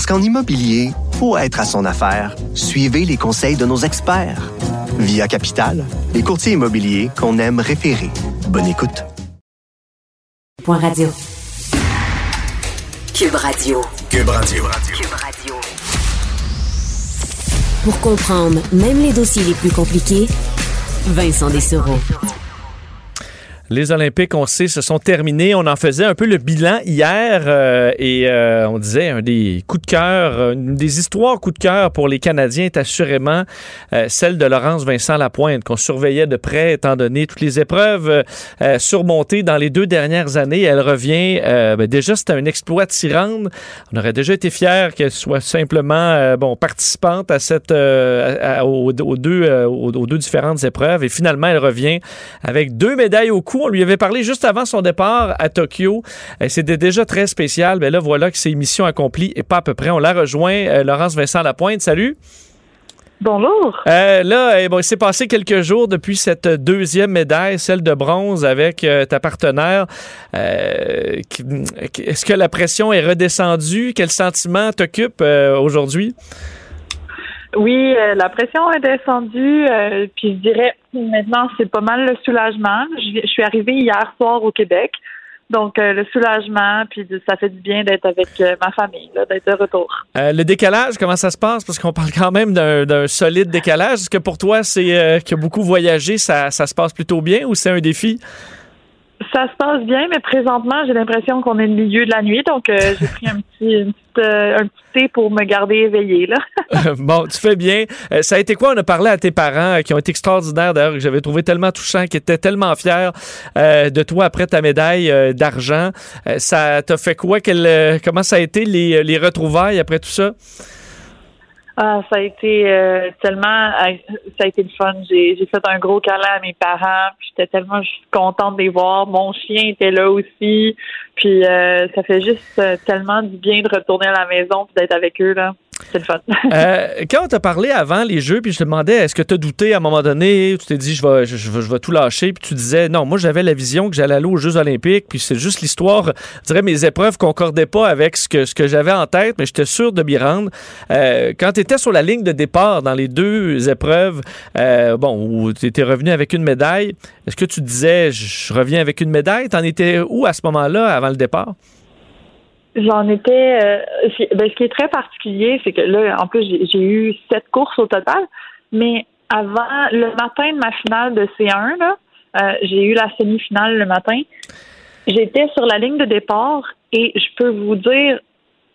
Parce qu'en immobilier, pour être à son affaire, suivez les conseils de nos experts. Via Capital, les courtiers immobiliers qu'on aime référer. Bonne écoute. Point radio. Cube Radio. Cube Radio. Pour comprendre même les dossiers les plus compliqués, Vincent Dessereau. Les Olympiques, on sait, se sont terminés. On en faisait un peu le bilan hier euh, et euh, on disait un des coups de cœur, euh, une des histoires coups de cœur pour les Canadiens est assurément euh, celle de Laurence Vincent Lapointe qu'on surveillait de près étant donné toutes les épreuves euh, euh, surmontées dans les deux dernières années. Elle revient. ben, déjà, c'était un exploit rendre. On aurait déjà été fiers qu'elle soit simplement bon participante à cette aux, deux aux, aux deux différentes épreuves et finalement elle revient avec deux médailles au cou. On lui avait parlé juste avant son départ à Tokyo. Euh, C'était déjà très spécial. Mais là voilà que c'est mission accomplie et pas à peu près. On l'a rejoint. euh, Laurence Vincent Lapointe. Salut. Bonjour. Euh, là, eh, bon, il s'est passé quelques jours depuis cette deuxième médaille, celle de bronze avec euh, ta partenaire. Euh, Est-ce que la pression est redescendue? Quel sentiment t'occupe aujourd'hui? Oui, euh, la pression est descendue, euh, puis je dirais maintenant c'est pas mal le soulagement. Je, je suis arrivée hier soir au Québec, donc euh, le soulagement, puis ça fait du bien d'être avec euh, ma famille, d'être de retour. Euh, le décalage, comment ça se passe? Parce qu'on parle quand même d'un solide décalage. Est-ce que pour toi, c'est euh, qui a beaucoup voyagé, ça, ça se passe plutôt bien ou c'est un défi? Ça se passe bien, mais présentement j'ai l'impression qu'on est au milieu de la nuit, donc euh, j'ai pris un petit, une petite, euh, un petit thé pour me garder éveillée là. bon, tu fais bien. Euh, ça a été quoi? On a parlé à tes parents euh, qui ont été extraordinaires, d'ailleurs, que j'avais trouvé tellement touchant, qui étaient tellement fiers euh, de toi après ta médaille d'argent. Ça t'a fait quoi? Quel, comment ça a été les, les retrouvailles après tout ça? Ah, ça a été euh, tellement, ça a été le fun. J'ai, j'ai fait un gros câlin à mes parents. Puis j'étais tellement contente de les voir. Mon chien était là aussi. Puis euh, ça fait juste euh, tellement du bien de retourner à la maison puis d'être avec eux là. C'est le fun. Euh, quand on t'a parlé avant les jeux, puis je te demandais, est-ce que tu as douté à un moment donné, tu t'es dit, je vais, je, je vais, tout lâcher, puis tu disais, non, moi j'avais la vision que j'allais aller aux Jeux olympiques, puis c'est juste l'histoire, je dirais, mes épreuves concordaient pas avec ce que, ce que j'avais en tête, mais j'étais sûr de m'y rendre. Euh, quand tu étais sur la ligne de départ dans les deux épreuves, euh, bon, où tu étais revenu avec une médaille, est-ce que tu disais, je reviens avec une médaille? T'en étais où à ce moment-là, avant le départ? J'en étais. euh, ben, ce qui est très particulier, c'est que là, en plus, j'ai, j'ai eu sept courses au total, mais avant le matin de ma finale de C1, là, euh, j'ai eu la semi-finale le matin. J'étais sur la ligne de départ et je peux vous dire,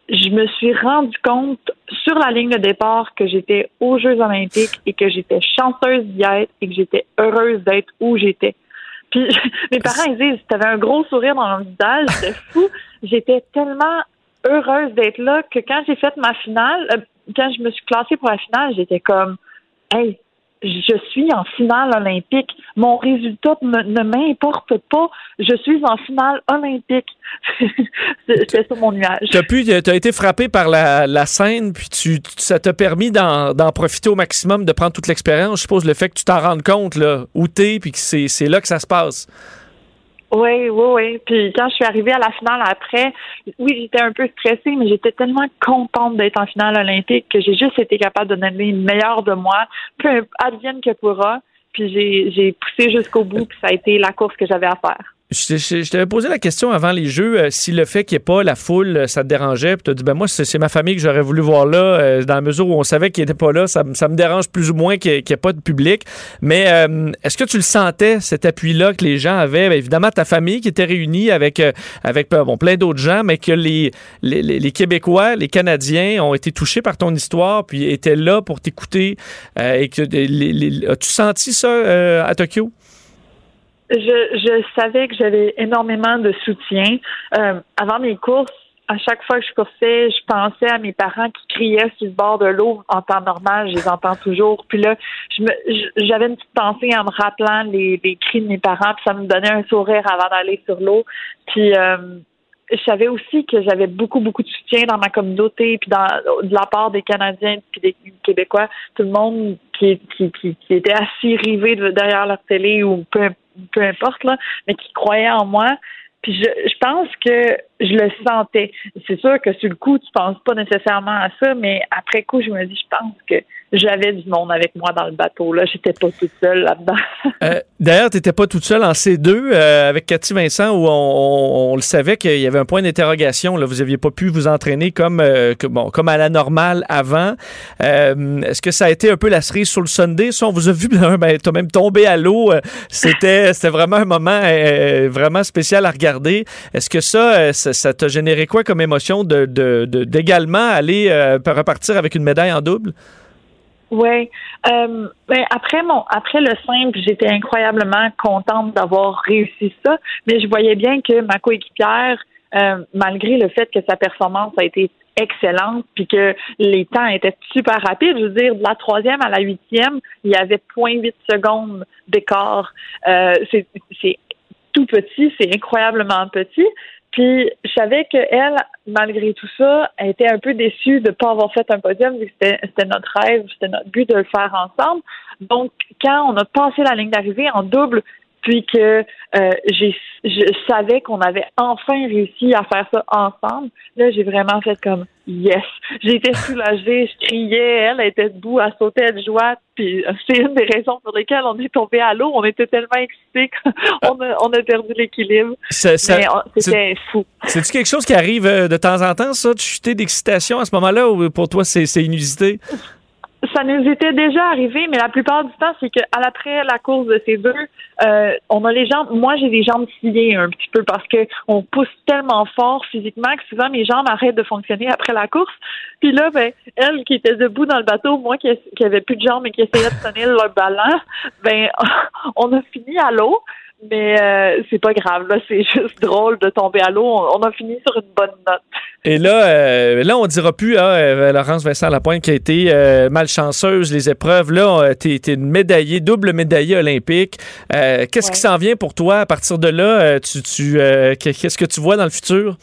je me suis rendu compte sur la ligne de départ que j'étais aux Jeux olympiques et que j'étais chanceuse d'y être et que j'étais heureuse d'être où j'étais. Puis mes parents ils disent, t'avais un gros sourire dans le visage, c'était fou. J'étais tellement heureuse d'être là que quand j'ai fait ma finale, euh, quand je me suis classée pour la finale, j'étais comme, hey, je suis en finale olympique. Mon résultat ne m'importe pas. Je suis en finale olympique. C'était ça mon nuage. Tu as, t'as été frappé par la, scène, puis tu, ça t'a permis d'en, profiter au maximum, de prendre toute l'expérience. Je suppose le fait que tu t'en rendes compte, là, où t'es, puis que c'est, c'est là que ça se passe. Oui, oui, oui. Puis quand je suis arrivée à la finale après, oui, j'étais un peu stressée, mais j'étais tellement contente d'être en finale olympique que j'ai juste été capable de donner le meilleur de moi, peu advienne que pourra. Puis j'ai, j'ai poussé jusqu'au bout, puis ça a été la course que j'avais à faire. Je, t'avais posé la question avant les Jeux, euh, si le fait qu'il n'y ait pas la foule, euh, ça te dérangeait. Puis tu as dit, ben moi, c'est, ma famille que j'aurais voulu voir là, euh, dans la mesure où on savait qu'il n'était pas là. Ça, me- dérange plus ou moins qu'il n'y ait, pas de public. Mais est-ce que tu le sentais, cet appui-là que les gens avaient? Ben, évidemment, ta famille qui était réunie avec, avec bon, plein d'autres gens, mais que les, les, les- Québécois, les Canadiens ont été touchés par ton histoire, puis étaient là pour t'écouter. et que As-tu senti ça à Tokyo? Je, je savais que j'avais énormément de soutien. Euh, avant mes courses, à chaque fois que je coursais, je pensais à mes parents qui criaient sur le bord de l'eau en temps normal. Je les entends toujours. Puis là, j'avais une petite pensée en me rappelant les, les cris de mes parents. Puis ça me donnait un sourire avant d'aller sur l'eau. Puis euh, je savais aussi que j'avais beaucoup, beaucoup de soutien dans ma communauté, puis dans, de la part des Canadiens, puis des Québécois, tout le monde qui, qui, qui, qui était assis rivé de- derrière leur télé ou peu, peu importe, là, mais qui croyait en moi. Puis je, je pense que je le sentais. C'est sûr que sur le coup, tu penses pas nécessairement à ça, mais après coup, je me dis, je pense que j'avais du monde avec moi dans le bateau. Là, j'étais pas toute seule là-dedans. Euh, D'ailleurs, tu n'étais pas toute seule en C2 euh, avec Cathy Vincent où on, le savait qu'il y avait un point d'interrogation. Vous n'aviez pas pu vous entraîner comme, euh, bon, comme à la normale avant. Euh, Est-ce que ça a été un peu la cerise sur le Sunday? Ça, on vous a vu, ben, tu as même tombé à l'eau. C'était vraiment un moment vraiment spécial à regarder. Est-ce que ça, ça t'a généré quoi comme émotion de- d'également aller repartir avec une médaille en double? Oui. Euh, ben après mon après le simple, j'étais incroyablement contente d'avoir réussi ça, mais je voyais bien que ma coéquipière, euh, malgré le fait que sa performance a été excellente, puis que les temps étaient super rapides, je veux dire, de la troisième à la huitième, il y avait 0.8 secondes d'écart. Euh, c'est tout petit, c'est incroyablement petit. Puis je savais qu'elle, malgré tout ça, elle était un peu déçue de ne pas avoir fait un podium, vu que c'était c'était notre rêve, c'était notre but de le faire ensemble. Donc, quand on a passé la ligne d'arrivée en double, puis que euh, j'ai, je savais qu'on avait enfin réussi à faire ça ensemble, là, j'ai vraiment fait comme yes. J'étais soulagée, je criais, elle était debout, elle sautait de joie. Puis euh, c'est une des raisons pour lesquelles on est tombé à l'eau. On était tellement excités qu'on a, on a perdu l'équilibre. Ça- ça- Mais on- c'était fou. C'est-tu quelque chose qui arrive euh, de temps en temps, ça, de chuter d'excitation à ce moment-là, ou pour toi, c'est c'est inusité? Ça nous était déjà arrivé, mais la plupart du temps, c'est qu'à l'après la course de ces deux, euh, on a les jambes. Moi, j'ai les jambes sciées un petit peu parce que on pousse tellement fort physiquement que souvent mes jambes arrêtent de fonctionner après la course. Puis là, ben, elle qui était debout dans le bateau, moi qui, qui avait plus de jambes et qui essayait de tenir le ballon, ben, on a fini à l'eau. Mais euh, c'est pas grave, là, c'est juste drôle de tomber à l'eau. On, on a fini sur une bonne note. Et là, euh, là, on dira plus, hein, euh, Laurence Vincent Lapointe qui a été euh, malchanceuse les épreuves. Là, t'es es une médaillée, double médaillée olympique. Qu'est-ce qui s'en vient pour toi à partir de là? Tu, tu, Qu'est-ce que tu vois dans le futur?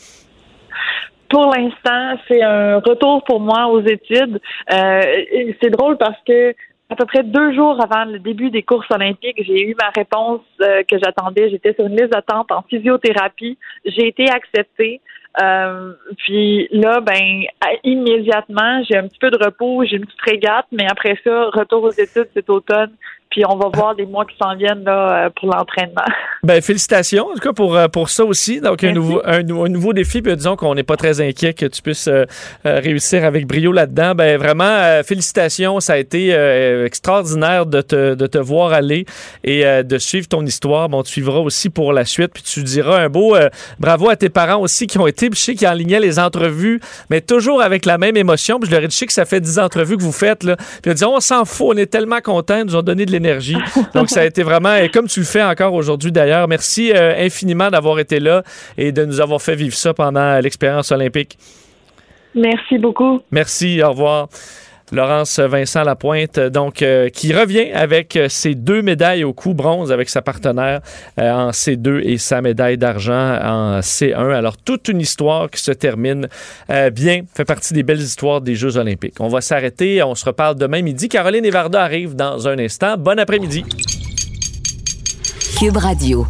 Pour l'instant, c'est un retour pour moi aux études. Euh, c'est drôle parce que à peu près deux jours avant le début des courses olympiques, j'ai eu ma réponse euh, que j'attendais. J'étais sur une liste d'attente en physiothérapie. J'ai été acceptée. Euh, puis là, ben immédiatement, j'ai un petit peu de repos, j'ai une petite régate, mais après ça, retour aux études cet automne. Puis on va voir les mois qui s'en viennent là, euh, pour l'entraînement. Ben, félicitations, en tout cas, pour, euh, pour ça aussi. Donc, un nouveau, un, nou- un nouveau défi. Puis, disons qu'on n'est pas très inquiet que tu puisses euh, réussir avec brio là-dedans. Ben, vraiment, euh, félicitations. Ça a été euh, extraordinaire de te, de te voir aller et de suivre ton histoire. Bon, tu suivras aussi pour la suite. Puis, tu diras un beau bravo à tes parents aussi qui ont été. Puis, je sais qu'ils enlignaient les entrevues, mais toujours avec la même émotion. Puis, je leur ai dit, je sais que ça fait 10 entrevues que vous faites. Là. Puis, ils ont dit, on s'en fout. On est tellement contents. Ils nous ont donné de l'énergie. Donc, ça a été vraiment, et comme tu le fais encore aujourd'hui d'ailleurs, merci euh, infiniment d'avoir été là et de nous avoir fait vivre ça pendant l'expérience olympique. Merci beaucoup. Merci, au revoir. Laurence Vincent Lapointe, donc, euh, qui revient avec euh, ses deux médailles au coup bronze avec sa partenaire euh, en C2 et sa médaille d'argent en C1. Alors, toute une histoire qui se termine bien, fait partie des belles histoires des Jeux olympiques. On va s'arrêter, on se reparle demain midi. Caroline Evarda arrive dans un instant. Bon après-midi. Cube Radio.